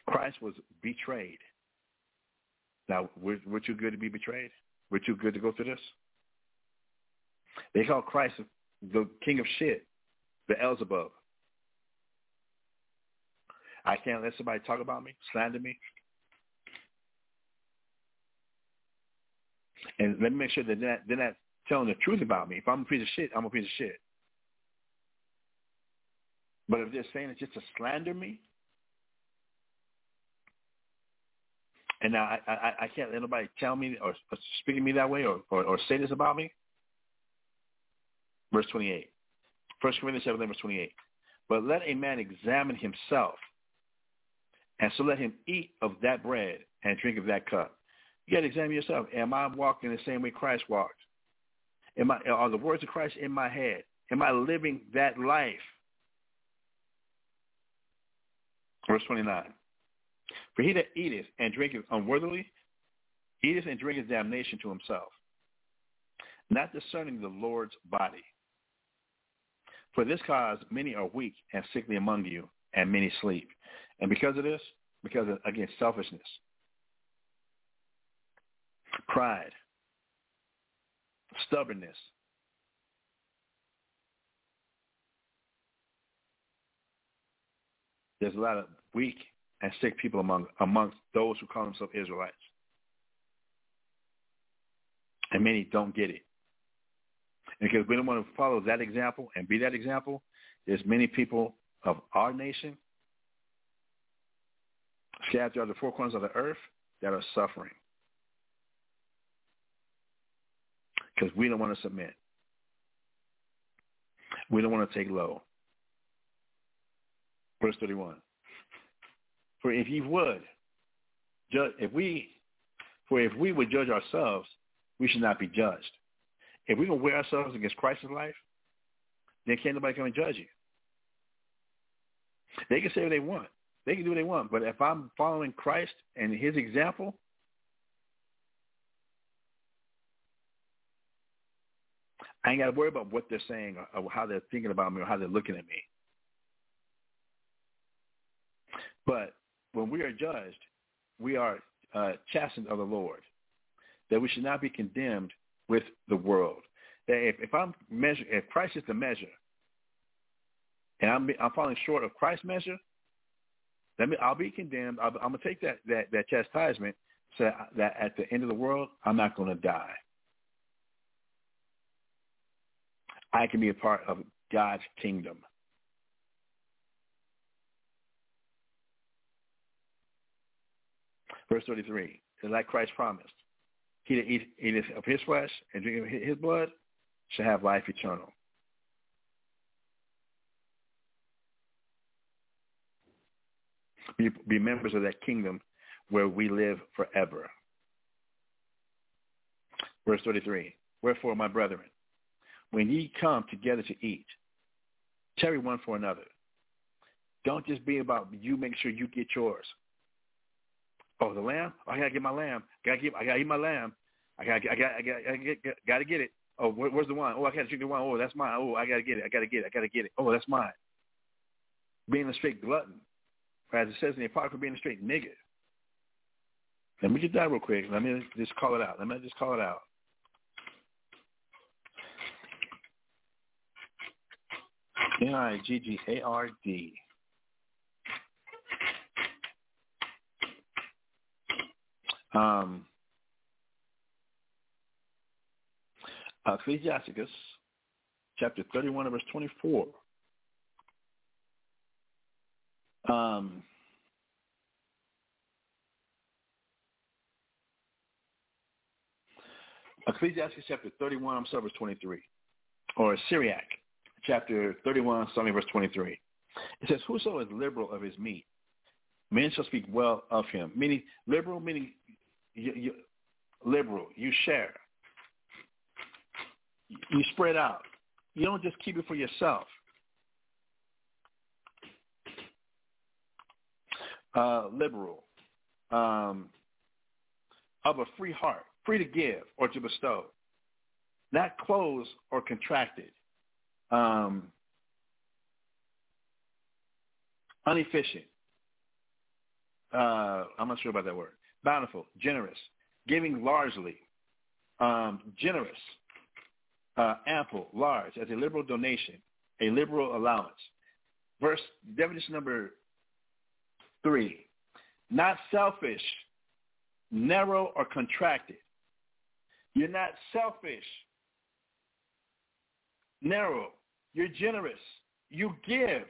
Christ was betrayed. Now, we're, we're too good to be betrayed? We're too good to go through this? They call Christ the king of shit, the Beelzebub. I can't let somebody talk about me, slander me. And let me make sure that they're not, they're not telling the truth about me. If I'm a piece of shit, I'm a piece of shit. But if they're saying it just to slander me, and now I, I, I can't let nobody tell me or, or speak to me that way or, or, or say this about me. Verse 28. First Corinthians 7, verse 28. But let a man examine himself, and so let him eat of that bread and drink of that cup. You got to examine yourself. Am I walking the same way Christ walked? Am I, are the words of Christ in my head? Am I living that life? Verse 29. For he that eateth and drinketh unworthily, eateth and drinketh damnation to himself, not discerning the Lord's body. For this cause many are weak and sickly among you, and many sleep. And because of this, because of, again, selfishness, pride, stubbornness, there's a lot of weak and sick people among amongst those who call themselves Israelites. And many don't get it. And because we don't want to follow that example and be that example, there's many people of our nation scattered throughout the four corners of the earth that are suffering. Because we don't want to submit. We don't want to take low. Verse 31. For if ye would, judge, if we, for if we would judge ourselves, we should not be judged. If we can wear ourselves against Christ's life, then can't nobody come and judge you. They can say what they want. They can do what they want. But if I'm following Christ and his example, I ain't got to worry about what they're saying or, how they're thinking about me or how they're looking at me. But when we are judged, we are uh, chastened of the Lord, that we should not be condemned with the world. That if, if I'm measure, if Christ is the measure, and I'm I'm falling short of Christ's measure, I'll be condemned. I'll, I'm gonna take that that that chastisement, so that at the end of the world, I'm not gonna die. I can be a part of God's kingdom. Verse 33, like Christ promised, he that eateth of his flesh and drinketh of his blood shall have life eternal. Be, be members of that kingdom where we live forever. Verse 33, Wherefore, my brethren, when ye come together to eat, tarry one for another. Don't just be about you make sure you get yours. Oh, the lamb? Oh, I gotta get my lamb. Gotta get. I gotta eat my lamb. I got. I got. I got. I get, get, gotta get it. Oh, where, where's the wine? Oh, I gotta drink the wine. Oh, that's mine. Oh, I gotta get it. I gotta get it. I gotta get it. Oh, that's mine. Being a straight glutton, as it says in the Apocrypha, being a straight nigga. Let me get that real quick. Let me just call it out. Let me just call it out. N-I-G-G-A-R-D. Um, Ecclesiasticus, chapter 31, verse 24. Um, Ecclesiastes chapter 31, I'm sorry, verse 23. Or Sirach chapter 31, starting verse 23. It says, Whoso is liberal of his meat, men shall speak well of him. Meaning, liberal meaning liberal. You share. You spread out. You don't just keep it for yourself. Uh, liberal. Um, of a free heart, free to give or to bestow, not closed or contracted, um, inefficient. Uh, I'm not sure about that word. Bountiful, generous, giving largely, um, generous, uh, ample, large, as a liberal donation, a liberal allowance. Verse definition number three, not selfish, narrow or contracted. You're not selfish, narrow. You're generous. You give.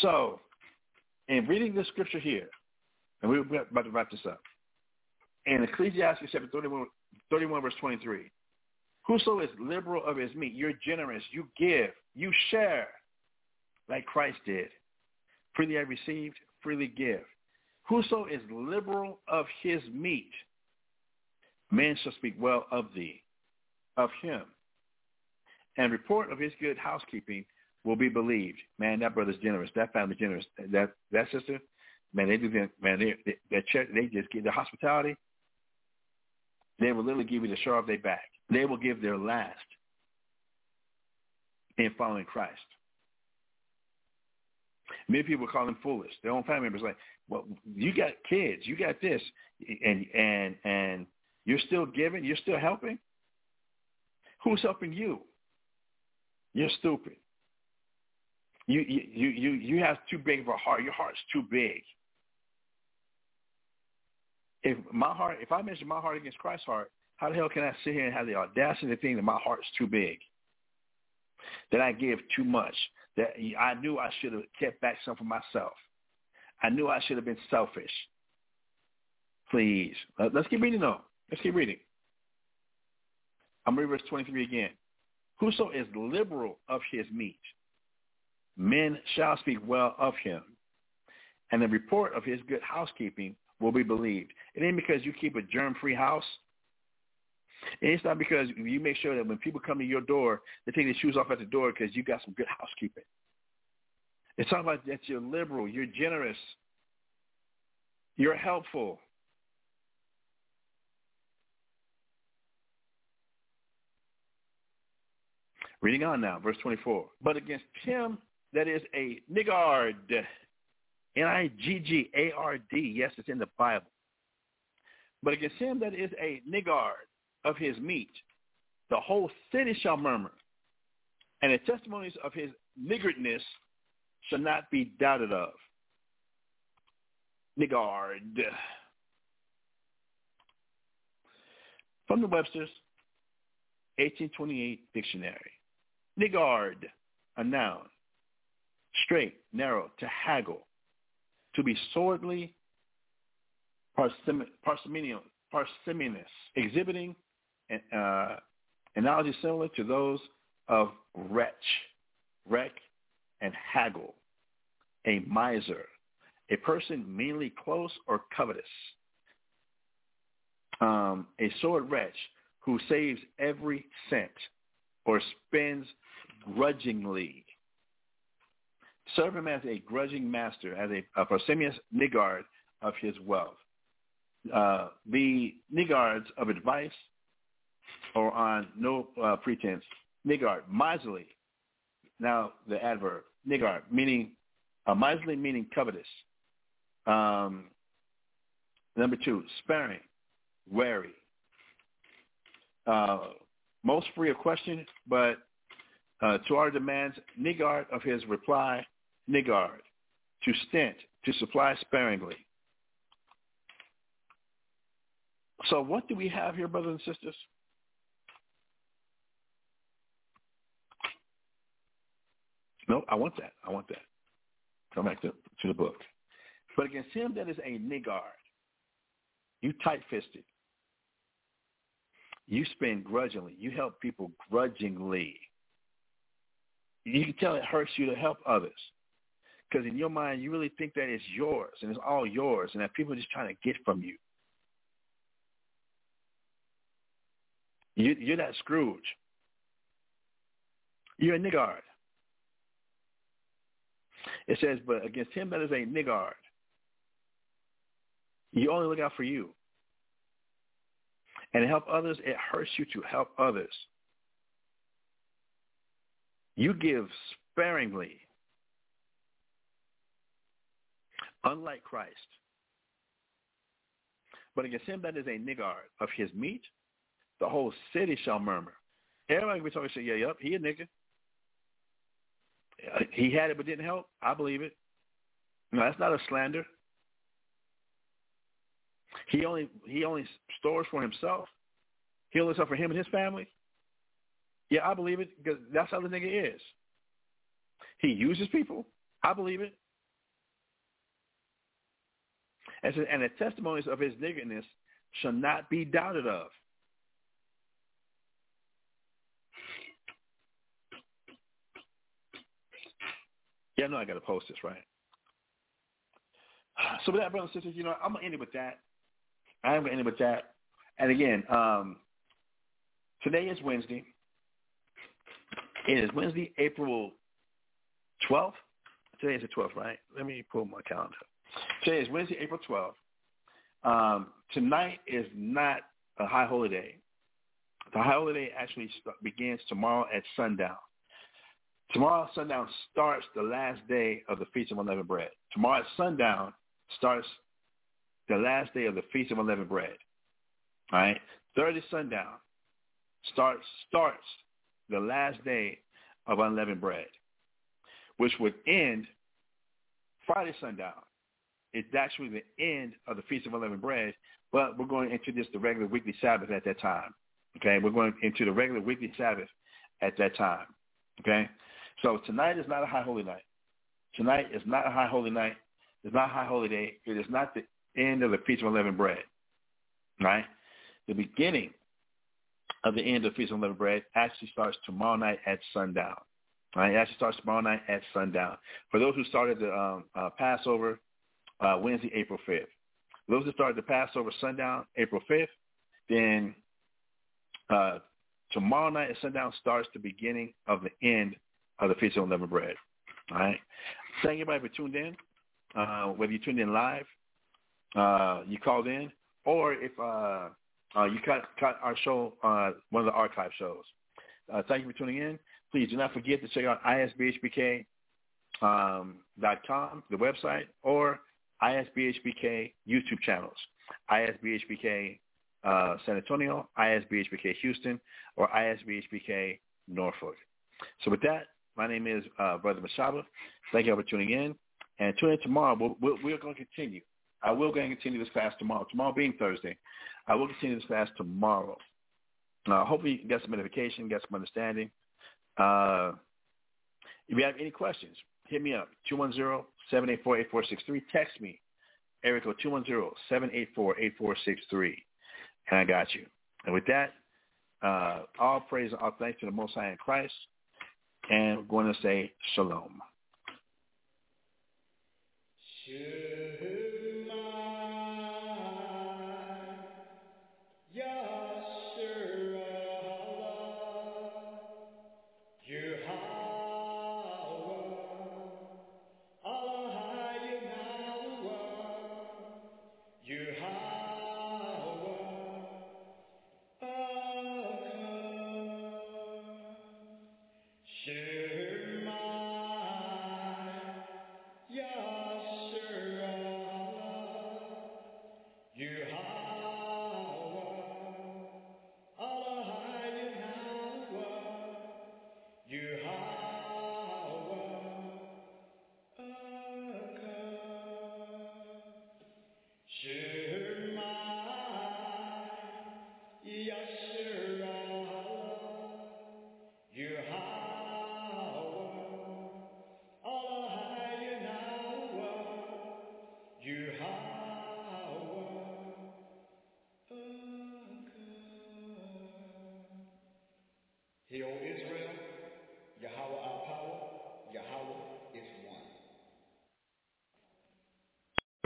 So, in reading this scripture here, and we're about to wrap this up, in Ecclesiastes chapter 31, 31 verse 23, whoso is liberal of his meat, you're generous, you give, you share, like Christ did. Freely I received, freely give. Whoso is liberal of his meat, men shall speak well of thee, of him. And report of his good housekeeping will be believed. Man, that brother's generous. That family's generous. That that sister, man, they do the, man, they, they, that they just give the hospitality. They will literally give you the show off their back. They will give their last in following Christ. Many people call them foolish. Their own family members like, well, you got kids, you got this, and and and you're still giving, you're still helping. Who's helping you? You're stupid. You you you you have too big of a heart. Your heart's too big. If my heart, if I measure my heart against Christ's heart, how the hell can I sit here and have the audacity to think that my heart's too big? That I give too much? That I knew I should have kept back some for myself. I knew I should have been selfish. Please, let's keep reading though. Let's keep reading. I'm reading verse 23 again. Whoso is liberal of his meat, men shall speak well of him, and the report of his good housekeeping will be believed. It ain't because you keep a germ-free house. It's not because you make sure that when people come to your door, they take their shoes off at the door because you got some good housekeeping. It's not about that you're liberal, you're generous, you're helpful. Reading on now, verse 24. But against him that is a niggard, N-I-G-G-A-R-D, yes, it's in the Bible. But against him that is a niggard of his meat, the whole city shall murmur, and the testimonies of his niggardness shall not be doubted of. Niggard. From the Webster's 1828 dictionary. Niggard, a noun. Straight, narrow, to haggle, to be sordidly parsimonious, exhibiting uh, analogy similar to those of wretch, wreck, and haggle, a miser, a person meanly close or covetous, um, a sword wretch who saves every cent or spends grudgingly. Serve him as a grudging master, as a, a parsimonious niggard of his wealth. Uh, the niggards of advice or on no uh, pretense. Niggard, miserly. Now the adverb, niggard, meaning uh, miserly, meaning covetous. Um, number two, sparing, wary. Uh, most free of question, but uh, to our demands, Niggard of his reply, Niggard, to stint, to supply sparingly. So what do we have here, brothers and sisters? No, I want that. I want that. Come back to, to the book. But against him that is a niggard, you tight-fisted. You spend grudgingly. You help people grudgingly. You can tell it hurts you to help others. Because in your mind, you really think that it's yours and it's all yours and that people are just trying to get from you. you you're that Scrooge. You're a niggard. It says, but against him that is a niggard, you only look out for you. And help others, it hurts you to help others. You give sparingly, unlike Christ. But against him that is a niggard of his meat, the whole city shall murmur. Everybody will be talking, say, yeah, yep, he a nigga. Uh, he had it but didn't help. I believe it. No, that's not a slander. He only he only stores for himself. He only stuff for him and his family. Yeah, I believe it because that's how the nigga is. He uses people. I believe it. And, so, and the testimonies of his niggerness shall not be doubted of. Yeah, I know I got to post this, right? So with that, brothers and sisters, you know, I'm going to end it with that. I'm going to end it with that. And again, um, today is Wednesday. It is Wednesday, April 12th. Today is the 12th, right? Let me pull my calendar. Today is Wednesday, April 12th. Um, tonight is not a high holiday. The high holiday actually begins tomorrow at sundown. Tomorrow sundown starts the last day of the Feast of Unleavened Bread. Tomorrow sundown starts the last day of the Feast of Unleavened Bread. All right? Thursday sundown starts starts the last day of unleavened bread, which would end Friday sundown. It's actually the end of the Feast of Unleavened Bread, but we're going into this the regular weekly Sabbath at that time. Okay, we're going into the regular weekly Sabbath at that time. Okay, so tonight is not a high holy night. Tonight is not a high holy night. It's not a high holy day. It is not the end of the Feast of Unleavened Bread. Right? The beginning of the end of the Feast of Unleavened Bread actually starts tomorrow night at sundown. Right? It actually starts tomorrow night at sundown. For those who started the um, uh, Passover uh, Wednesday, April 5th. those who started the Passover sundown, April 5th, then uh, tomorrow night at sundown starts the beginning of the end of the Feast of Unleavened Bread. All right. Thank you everybody for tuning in. Uh, whether you tuned in live, uh, you called in, or if uh, uh, you cut, cut our show, uh, one of the archive shows. Uh, thank you for tuning in. Please do not forget to check out isbhpk.com, um, the website, or ISBHPK YouTube channels, ISBHPK uh, San Antonio, ISBHPK Houston, or ISBHPK Norfolk. So with that, my name is uh, Brother Mashaba. Thank you all for tuning in. And tune in tomorrow. We'll, we'll, we're going to continue. I will going to continue this class tomorrow. Tomorrow being Thursday, I will continue this class tomorrow. Uh, hopefully you get some edification, get some understanding. Uh, if you have any questions, hit me up, 210-784-8463. Text me, Eric 210-784-8463. And I got you. And with that, uh, all praise and all thanks to the Most High in Christ and we're going to say shalom. Hear,